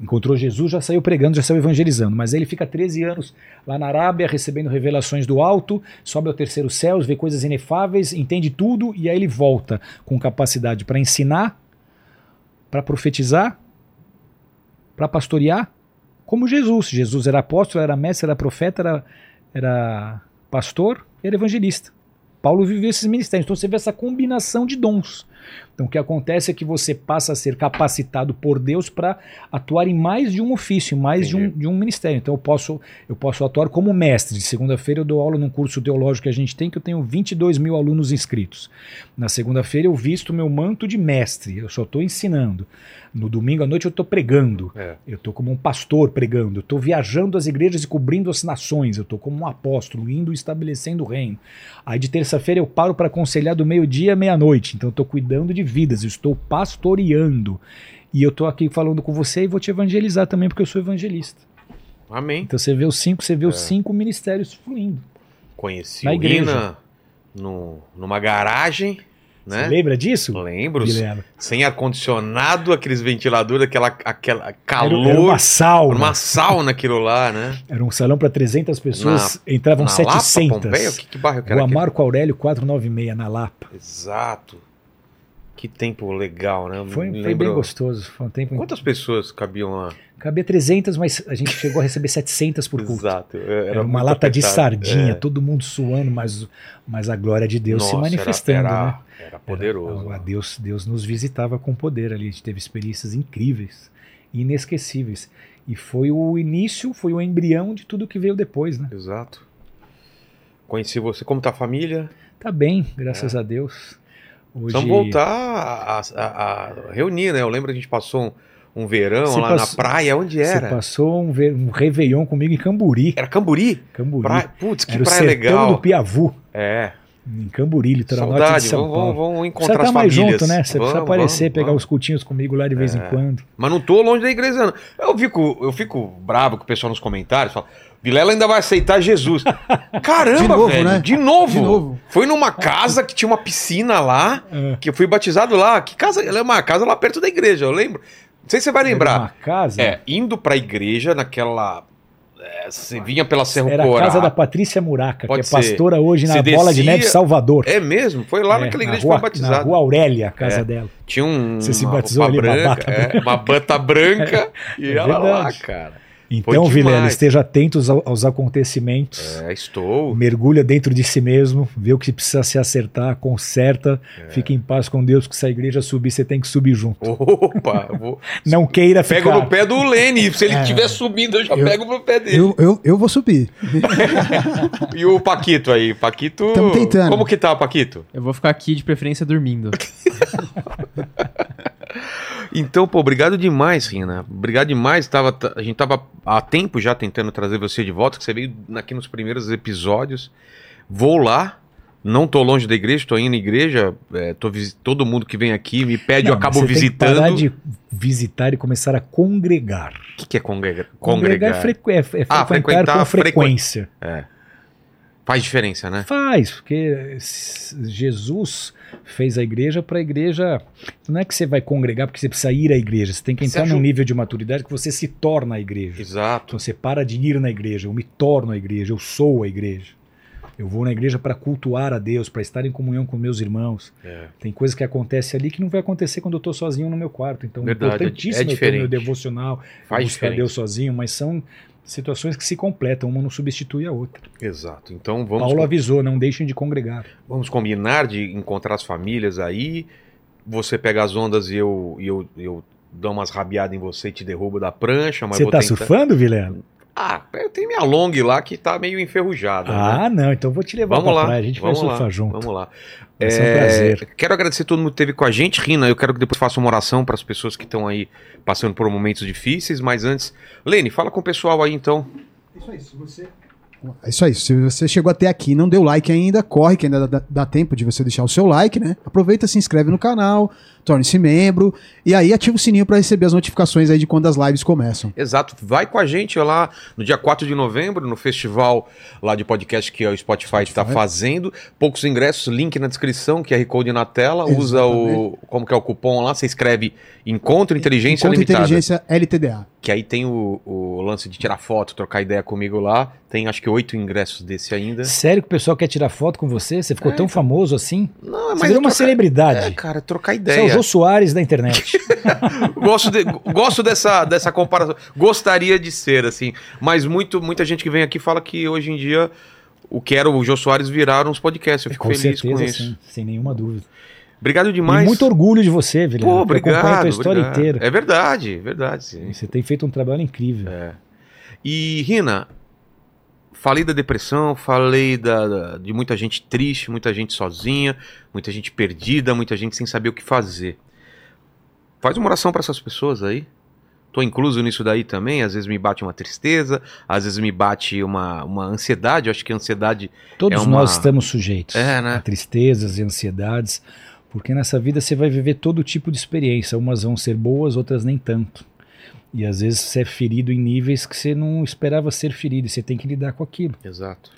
Encontrou Jesus, já saiu pregando, já saiu evangelizando. Mas ele fica 13 anos lá na Arábia, recebendo revelações do alto, sobe ao terceiro céu, vê coisas inefáveis, entende tudo, e aí ele volta com capacidade para ensinar, para profetizar, para pastorear, como Jesus. Jesus era apóstolo, era mestre, era profeta, era, era pastor, era evangelista. Paulo viveu esses ministérios. Então você vê essa combinação de dons. Então o que acontece é que você passa a ser capacitado por Deus para atuar em mais de um ofício, em mais de um, de um ministério. Então eu posso, eu posso atuar como mestre. De segunda-feira eu dou aula num curso teológico que a gente tem, que eu tenho 22 mil alunos inscritos. Na segunda-feira eu visto meu manto de mestre, eu só estou ensinando. No domingo à noite eu estou pregando. É. Eu estou como um pastor pregando, eu estou viajando as igrejas e cobrindo as nações, eu estou como um apóstolo, indo e estabelecendo o reino. Aí de terça-feira eu paro para aconselhar do meio-dia à meia-noite, então eu estou cuidando de vidas, eu estou pastoreando. E eu estou aqui falando com você e vou te evangelizar também, porque eu sou evangelista. Amém. Então você vê os cinco, você vê os É. cinco ministérios fluindo. Conheci Na o igreja. Rina no, numa garagem, né? Você lembra disso? Lembro. Guilherme? Sem ar-condicionado, aqueles ventiladores, aquela, aquela Era, calor. era uma sauna. uma sauna aquilo lá, né? Era um salão para 300 pessoas, entravam Na Lapa, 700. Pompeia? Que, que bairro que era aquele? Marco Aurélio 496, na Lapa. Exato. Que tempo legal, né? Foi, foi bem gostoso. Foi um tempo. Quantas pessoas cabiam lá? Cabia 300, mas a gente chegou a receber 700 por culto. Exato. Era, uma muito lata de apertado. sardinha, É. todo mundo suando, mas, mas a glória de Deus se Nossa, manifestando, era, né? era, Era poderoso. Era- a Deus, Deus nos visitava com poder ali. A gente teve experiências incríveis, inesquecíveis. E foi o início, foi o embrião de tudo que veio depois, né? Exato. Conheci você. Como tá a família? Tá bem, graças a Deus. Hoje, Vamos voltar a, a- a reunir, né? Eu lembro que a gente passou um, um verão Você lá passou- na praia. Onde Você era? passou um, um Réveillon comigo em Camburi. Era Camburi? Camburi. Praia- Putz, que Era o praia sertão legal. do Piavu. É. Em Camburi, litoral norte de Saudade, São vamos, Paulo. vamos, vamos Precisa encontrar estar as mais famílias. junto, né? Você precisa Vamos, aparecer, vamos, pegar vamos. os cultinhos comigo lá de vez em quando. Mas não tô longe da igreja, não. Eu fico, eu fico bravo com o pessoal nos comentários. Fala, Vilela ainda vai aceitar Jesus. Caramba, De novo, velho. né? De novo. De novo. Foi numa casa que tinha uma piscina lá, É. que eu fui batizado lá. Que casa? Ela é uma casa lá perto da igreja, eu lembro. Não sei se você vai Era lembrar. uma casa. É, indo pra igreja naquela. é, você vinha pela Cerro Era a casa da Patrícia Muraca, Pode que é ser. pastora hoje na Você Bola de Neve, Salvador. É mesmo? Foi lá É, naquela na igreja que rua, foi batizado. Na Rua Aurélia, a casa É. dela. Tinha um, Você se uma batizou roupa ali, uma branca, bata é, uma bata branca e É ela lá, verdade. cara. Então. Vilela, esteja atento aos, acontecimentos. É, estou. Mergulha dentro de si mesmo, vê o que precisa se acertar, conserta, É. fica em paz com Deus, que se a igreja subir, você tem que subir junto. Opa, vou... Não queira pego ficar. no pé do Lene. Se ele É. estiver subindo, eu já Eu- pego no pé dele. Eu, eu, eu vou subir. E o Paquito aí? Paquito. Tamo tentando. Como que tá, Paquito? Eu vou ficar aqui de preferência dormindo. Então, pô, obrigado demais, Rina. Obrigado demais. Tava, a gente tava há tempo já tentando trazer você de volta, que você veio aqui nos primeiros episódios. Vou lá. Não tô longe da igreja, tô indo na igreja. é, tô todo mundo que vem aqui me pede, Não, eu acabo você Tem visitando. parar de visitar e começar a congregar. O que, que é congrega- Congregar congregar? é, frequ- é- é frequentar frequentar com frequência. Faz diferença, né? Faz, porque Jesus fez a igreja para a igreja. Não é que você vai congregar porque você precisa ir à igreja. Você tem que entrar acha- num nível de maturidade que você se torna a igreja. Exato. Então você para de ir na igreja. Eu me torno a igreja. Eu sou a igreja. Eu vou na igreja para cultuar a Deus, para estar em comunhão com meus irmãos. É. Tem coisa que acontece ali que não vai acontecer quando eu estou sozinho no meu quarto. Então Verdade, é importantíssimo é eu ter meu devocional, Faz buscar diferença. Deus sozinho, mas são situações que se completam, uma não substitui a outra. Exato. Então vamos, Paulo avisou, não deixem de congregar. vamos combinar de encontrar as famílias aí. Você pega as ondas e eu, e eu, eu dou umas rabiadas em você e te derrubo da prancha. Mas Você vou tá tentar- surfando, Vilela? Ah, eu tenho minha long lá que tá meio enferrujada. né? Ah, não, então vou te levar Vamos pra lá, praia, a gente vai vamos lá, surfar junto. Vamos lá. Vai ser um É, prazer. Quero agradecer todo mundo que esteve com a gente. Rina, eu quero que depois faça uma oração para as pessoas que estão aí passando por momentos difíceis. Mas antes, Lene, fala com o pessoal aí então. Isso aí, se você. É isso aí. Se você chegou até aqui e não deu like ainda, corre, que ainda dá, dá tempo de você deixar o seu like, né? Aproveita, se inscreve no canal, torne-se membro e aí ativa o sininho para receber as notificações aí de quando as lives começam. Exato, vai com a gente lá no dia 4 de novembro, no festival lá de podcast que o Spotify está fazendo. Poucos ingressos, link na descrição, QR Code na tela. Usa o. Como que é o cupom lá? Você escreve Encontro Inteligência Encontro Limitada. Inteligência LTDA. Que aí tem o, o lance de tirar foto, trocar ideia comigo lá. Tem acho que oito ingressos desse ainda. Sério que o pessoal quer tirar foto com você? Você ficou tão famoso assim? Não, Você virou uma trocar- celebridade. É, cara, trocar É o Jô Soares da internet. gosto de- gosto dessa, dessa comparação. Gostaria de ser, assim. Mas muito, muita gente que vem aqui fala que hoje em dia o que era o Jô Soares viraram uns podcasts. Eu fico com feliz certeza, com isso. sim, sem nenhuma dúvida. Obrigado demais. E muito orgulho de você, Vilela. Pô, Eu acompanho a obrigado. tua história obrigado. inteira. É verdade, verdade, sim. Você tem feito um trabalho incrível. É. E, Rina, falei da depressão, falei da, da- de muita gente triste, muita gente sozinha, muita gente perdida, muita gente sem saber o que fazer. Faz uma oração para essas pessoas aí. Tô incluso nisso daí também. Às vezes me bate uma tristeza, às vezes me bate uma, uma ansiedade. Eu acho que a ansiedade Todos É uma- nós estamos sujeitos É, né? a tristezas e ansiedades, porque nessa vida você vai viver todo tipo de experiência. Umas vão ser boas, outras nem tanto. E às vezes você é ferido em níveis que você não esperava ser ferido, e você tem que lidar com aquilo. Exato.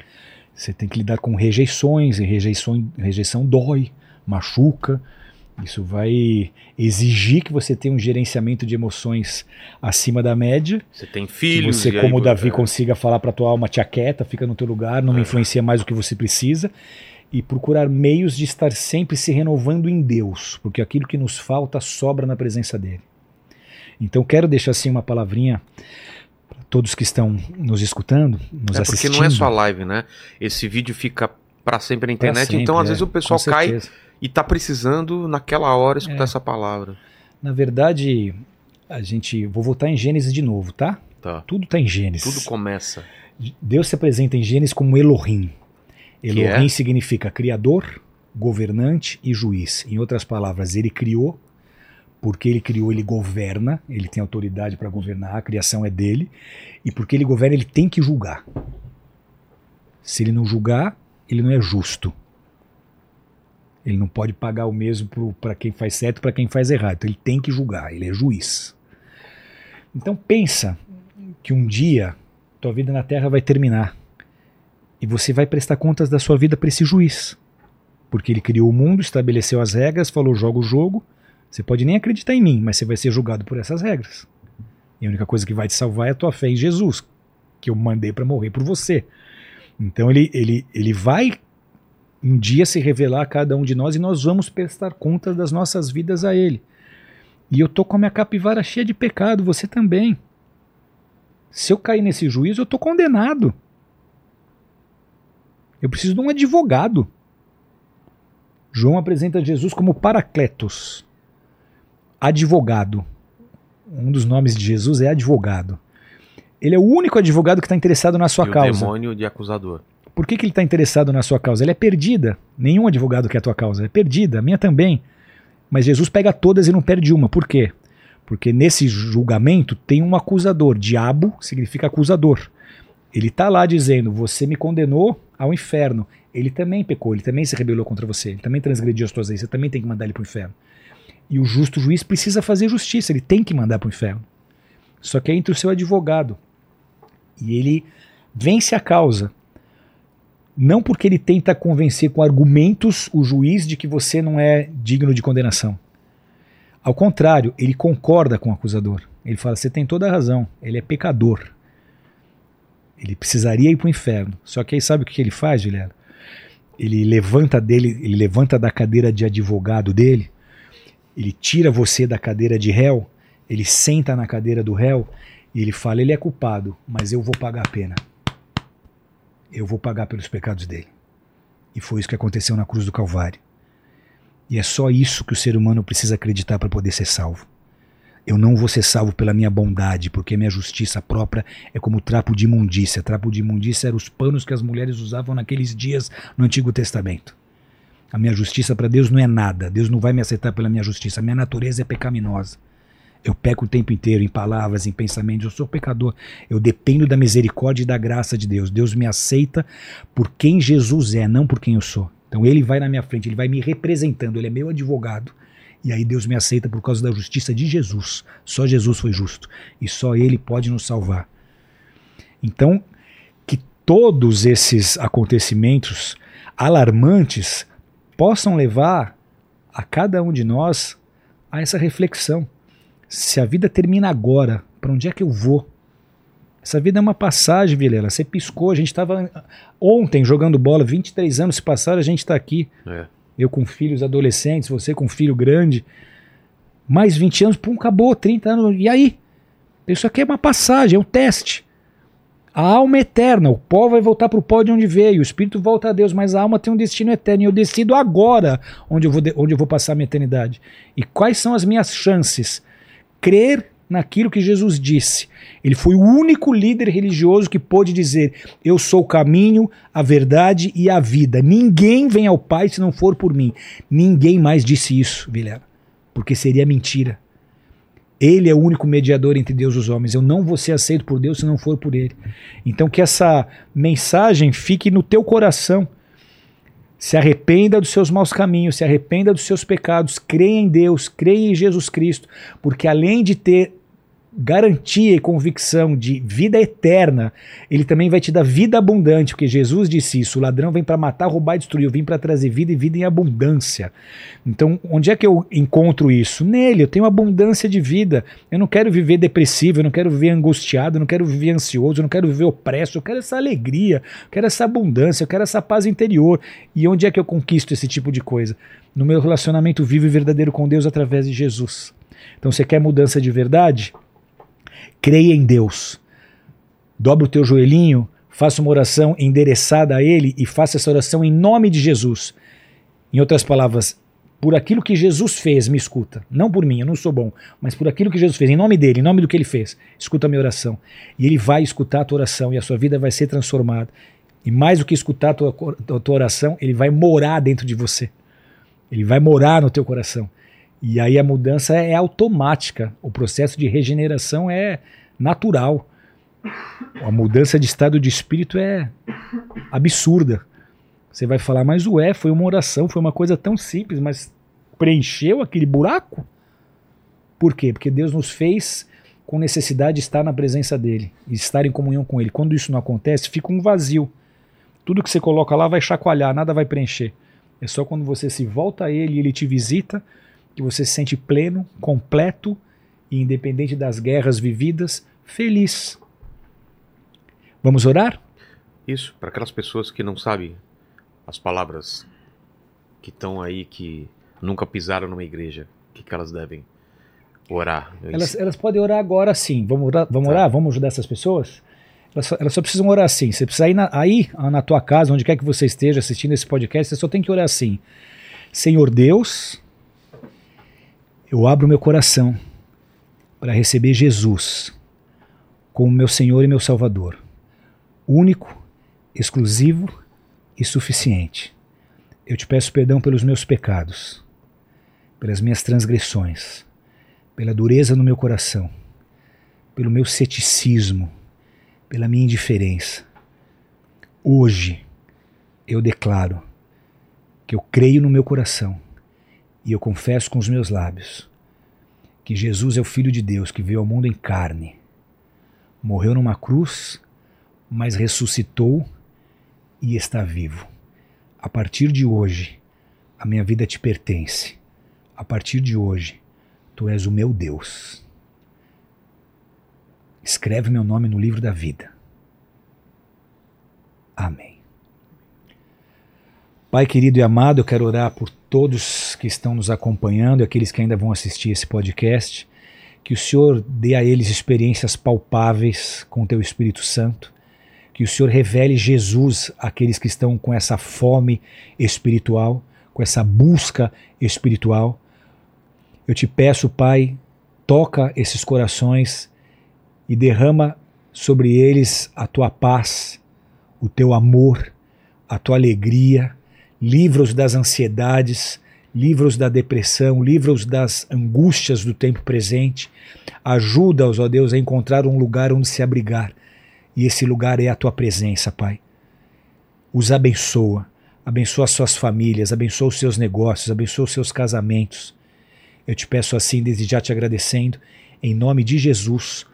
Você tem que lidar com rejeições, e rejeição, rejeição dói, machuca. Isso vai exigir que você tenha um gerenciamento de emoções acima da média. Você tem Que filhos. você, e aí como o vo- Davi, é. consiga falar para tua alma, tia quieta, fica no teu lugar, não me influencia mais do que você precisa. E procurar meios de estar sempre se renovando em Deus, porque aquilo que nos falta sobra na presença dele. Então quero deixar assim uma palavrinha para todos que estão nos escutando, nos É porque assistindo. não é só live, né? Esse vídeo fica pra sempre na internet, sempre, então às é, vezes o pessoal cai e tá precisando naquela hora escutar É. essa palavra. Na verdade, a gente. Vou voltar em Gênesis de novo, tá? Tá. Tudo está em Gênesis. Tudo começa. Deus se apresenta em Gênesis como Elohim. Elohim é? significa criador, governante e juiz. Em outras palavras, ele criou, porque ele criou, ele governa, ele tem autoridade para governar, a criação é dele, e porque ele governa, ele tem que julgar. Se ele não julgar, ele não é justo. Ele não pode pagar o mesmo para quem faz certo e para quem faz errado. Então ele tem que julgar, ele é juiz. Então pensa que um dia tua vida na terra vai terminar e você vai prestar contas da sua vida para esse juiz. Porque ele criou o mundo, estabeleceu as regras, falou joga o jogo. Você pode nem acreditar em mim, mas você vai ser julgado por essas regras. E a única coisa que vai te salvar é a tua fé em Jesus, que eu mandei para morrer por você. Então ele, ele, ele vai um dia se revelar a cada um de nós e nós vamos prestar contas das nossas vidas a ele. E eu tô com a minha capivara cheia de pecado, você também. Se eu cair nesse juízo, eu tô condenado. Eu preciso de um advogado. João apresenta Jesus como Paracletos, advogado. Um dos nomes de Jesus é advogado. Ele é o único advogado que está interessado na sua e causa. o demônio de acusador. Por que, que ele está interessado na sua causa? Ela é perdida. Nenhum advogado quer a tua causa. É perdida. A minha também. Mas Jesus pega todas e não perde uma. Por quê? Porque nesse julgamento tem um acusador. Diabo significa acusador. Ele está lá dizendo: Você me condenou ao inferno. Ele também pecou, ele também se rebelou contra você, ele também transgrediu as tuas leis, você também tem que mandar ele para o inferno. E o justo juiz precisa fazer justiça, ele tem que mandar para o inferno. Só que é entre o seu advogado. E ele vence a causa. Não porque ele tenta convencer com argumentos o juiz de que você não é digno de condenação. Ao contrário, ele concorda com o acusador. Ele fala: você tem toda a razão, ele é pecador. Ele precisaria ir para o inferno. Só que aí sabe o que ele faz, Juliano? Ele levanta dele, ele levanta da cadeira de advogado dele, ele tira você da cadeira de réu, ele senta na cadeira do réu e ele fala: ele é culpado, mas eu vou pagar a pena. Eu vou pagar pelos pecados dele. E foi isso que aconteceu na cruz do Calvário. E é só isso que o ser humano precisa acreditar para poder ser salvo. Eu não vou ser salvo pela minha bondade, porque minha justiça própria é como trapo de imundícia. Trapo de imundícia eram os panos que as mulheres usavam naqueles dias no Antigo Testamento. A minha justiça para Deus não é nada. Deus não vai me aceitar pela minha justiça. A minha natureza é pecaminosa. Eu peco o tempo inteiro em palavras, em pensamentos. Eu sou pecador. Eu dependo da misericórdia e da graça de Deus. Deus me aceita por quem Jesus é, não por quem eu sou. Então ele vai na minha frente, ele vai me representando. Ele é meu advogado. E aí Deus me aceita por causa da justiça de Jesus. Só Jesus foi justo e só ele pode nos salvar. Então, que todos esses acontecimentos alarmantes possam levar a cada um de nós a essa reflexão. Se a vida termina agora, para onde é que eu vou? Essa vida é uma passagem, Vilela. Você piscou, a gente estava ontem jogando bola, 23 anos se passaram, a gente está aqui. É. Eu com filhos adolescentes, você com filho grande. Mais 20 anos, pum, acabou, 30 anos. E aí? Isso aqui é uma passagem, é um teste. A alma é eterna, o pó vai voltar para o pó de onde veio, o espírito volta a Deus, mas a alma tem um destino eterno e eu decido agora onde eu vou, onde eu vou passar a minha eternidade. E quais são as minhas chances? Crer naquilo que Jesus disse. Ele foi o único líder religioso que pôde dizer: Eu sou o caminho, a verdade e a vida. Ninguém vem ao Pai se não for por mim. Ninguém mais disse isso, Vilela, porque seria mentira. Ele é o único mediador entre Deus e os homens. Eu não vou ser aceito por Deus se não for por Ele. Então que essa mensagem fique no teu coração. Se arrependa dos seus maus caminhos, se arrependa dos seus pecados, creia em Deus, creia em Jesus Cristo, porque além de ter garantia e convicção de vida eterna, ele também vai te dar vida abundante, porque Jesus disse isso: o ladrão vem para matar, roubar e destruir, eu vim para trazer vida e vida em abundância. Então, onde é que eu encontro isso? Nele, eu tenho abundância de vida. Eu não quero viver depressivo, eu não quero viver angustiado, eu não quero viver ansioso, eu não quero viver opresso, eu quero essa alegria, eu quero essa abundância, eu quero essa paz interior. E onde é que eu conquisto esse tipo de coisa? No meu relacionamento vivo e verdadeiro com Deus através de Jesus. Então, você quer mudança de verdade? Creia em Deus. Dobra o teu joelhinho, faça uma oração endereçada a Ele e faça essa oração em nome de Jesus. Em outras palavras, por aquilo que Jesus fez, me escuta. Não por mim, eu não sou bom, mas por aquilo que Jesus fez, em nome dele, em nome do que ele fez. Escuta a minha oração. E ele vai escutar a tua oração e a sua vida vai ser transformada. E mais do que escutar a tua, a tua oração, ele vai morar dentro de você. Ele vai morar no teu coração. E aí a mudança é automática. O processo de regeneração é natural. A mudança de estado de espírito é absurda. Você vai falar, mas ué, foi uma oração, foi uma coisa tão simples, mas preencheu aquele buraco? Por quê? Porque Deus nos fez com necessidade de estar na presença dele, estar em comunhão com ele. Quando isso não acontece, fica um vazio. Tudo que você coloca lá vai chacoalhar, nada vai preencher. É só quando você se volta a ele ele te visita que você se sente pleno, completo e independente das guerras vividas, feliz. Vamos orar? Isso, para aquelas pessoas que não sabem as palavras que estão aí, que nunca pisaram numa igreja, o que, que elas devem orar? Elas, elas podem orar agora sim. Vamos orar? Vamos, Tá. orar? vamos ajudar essas pessoas? Elas só, elas só precisam orar assim. Você precisa ir na, aí, na tua casa, onde quer que você esteja assistindo esse podcast, você só tem que orar assim. Senhor Deus, eu abro meu coração para receber Jesus como meu Senhor e meu Salvador, único, exclusivo e suficiente. Eu te peço perdão pelos meus pecados, pelas minhas transgressões, pela dureza no meu coração, pelo meu ceticismo, pela minha indiferença. Hoje eu declaro que eu creio no meu coração e eu confesso com os meus lábios que Jesus é o Filho de Deus que veio ao mundo em carne, morreu numa cruz, mas ressuscitou e está vivo. A partir de hoje, a minha vida te pertence. A partir de hoje, tu és o meu Deus. Escreve meu nome no livro da vida. Amém. Pai querido e amado, eu quero orar por todos que estão nos acompanhando e aqueles que ainda vão assistir esse podcast. Que o Senhor dê a eles experiências palpáveis com o teu Espírito Santo. Que o Senhor revele Jesus àqueles que estão com essa fome espiritual, com essa busca espiritual. Eu te peço, Pai, toca esses corações e derrama sobre eles a tua paz, o teu amor, a tua alegria. Livra-os das ansiedades, livra-os da depressão, livra-os das angústias do tempo presente. Ajuda-os, ó Deus, a encontrar um lugar onde se abrigar. E esse lugar é a tua presença, Pai. Os abençoa, abençoa as suas famílias, abençoa os seus negócios, abençoa os seus casamentos. Eu te peço assim, desde já te agradecendo, em nome de Jesus.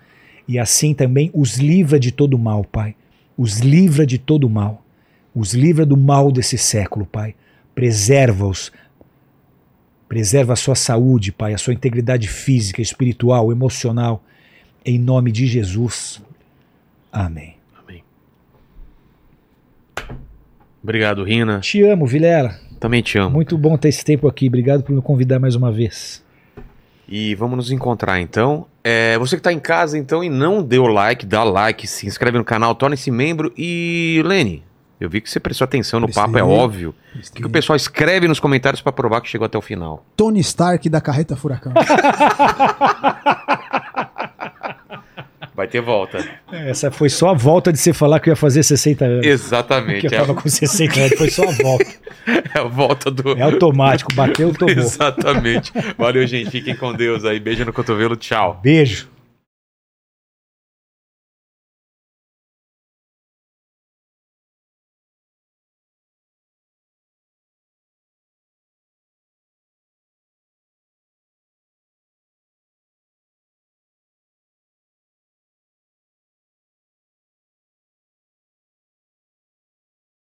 E assim também os livra de todo mal, Pai. Os livra de todo mal. Os livra do mal desse século, Pai. Preserva-os. Preserva a sua saúde, Pai, a sua integridade física, espiritual, emocional. Em nome de Jesus. Amém. Amém. Obrigado, Rina. Te amo, Vilela. Também te amo. Muito bom ter esse tempo aqui. Obrigado por me convidar mais uma vez. E vamos nos encontrar então. É, você que está em casa então e não deu like, dá like, se inscreve no canal, torne-se membro. E Lene, eu vi que você prestou atenção no Prestei. papo, é óbvio. O que, que o pessoal escreve nos comentários para provar que chegou até o final? Tony Stark da carreta furacão. Vai ter volta. Essa foi só a volta de você falar que eu ia fazer 60 anos. Exatamente. Que eu É, tava com 60 anos. Foi só a volta. é a volta do. É automático. Bateu, tomou. Exatamente. Valeu, gente. Fiquem com Deus aí. Beijo no cotovelo. Tchau. Beijo.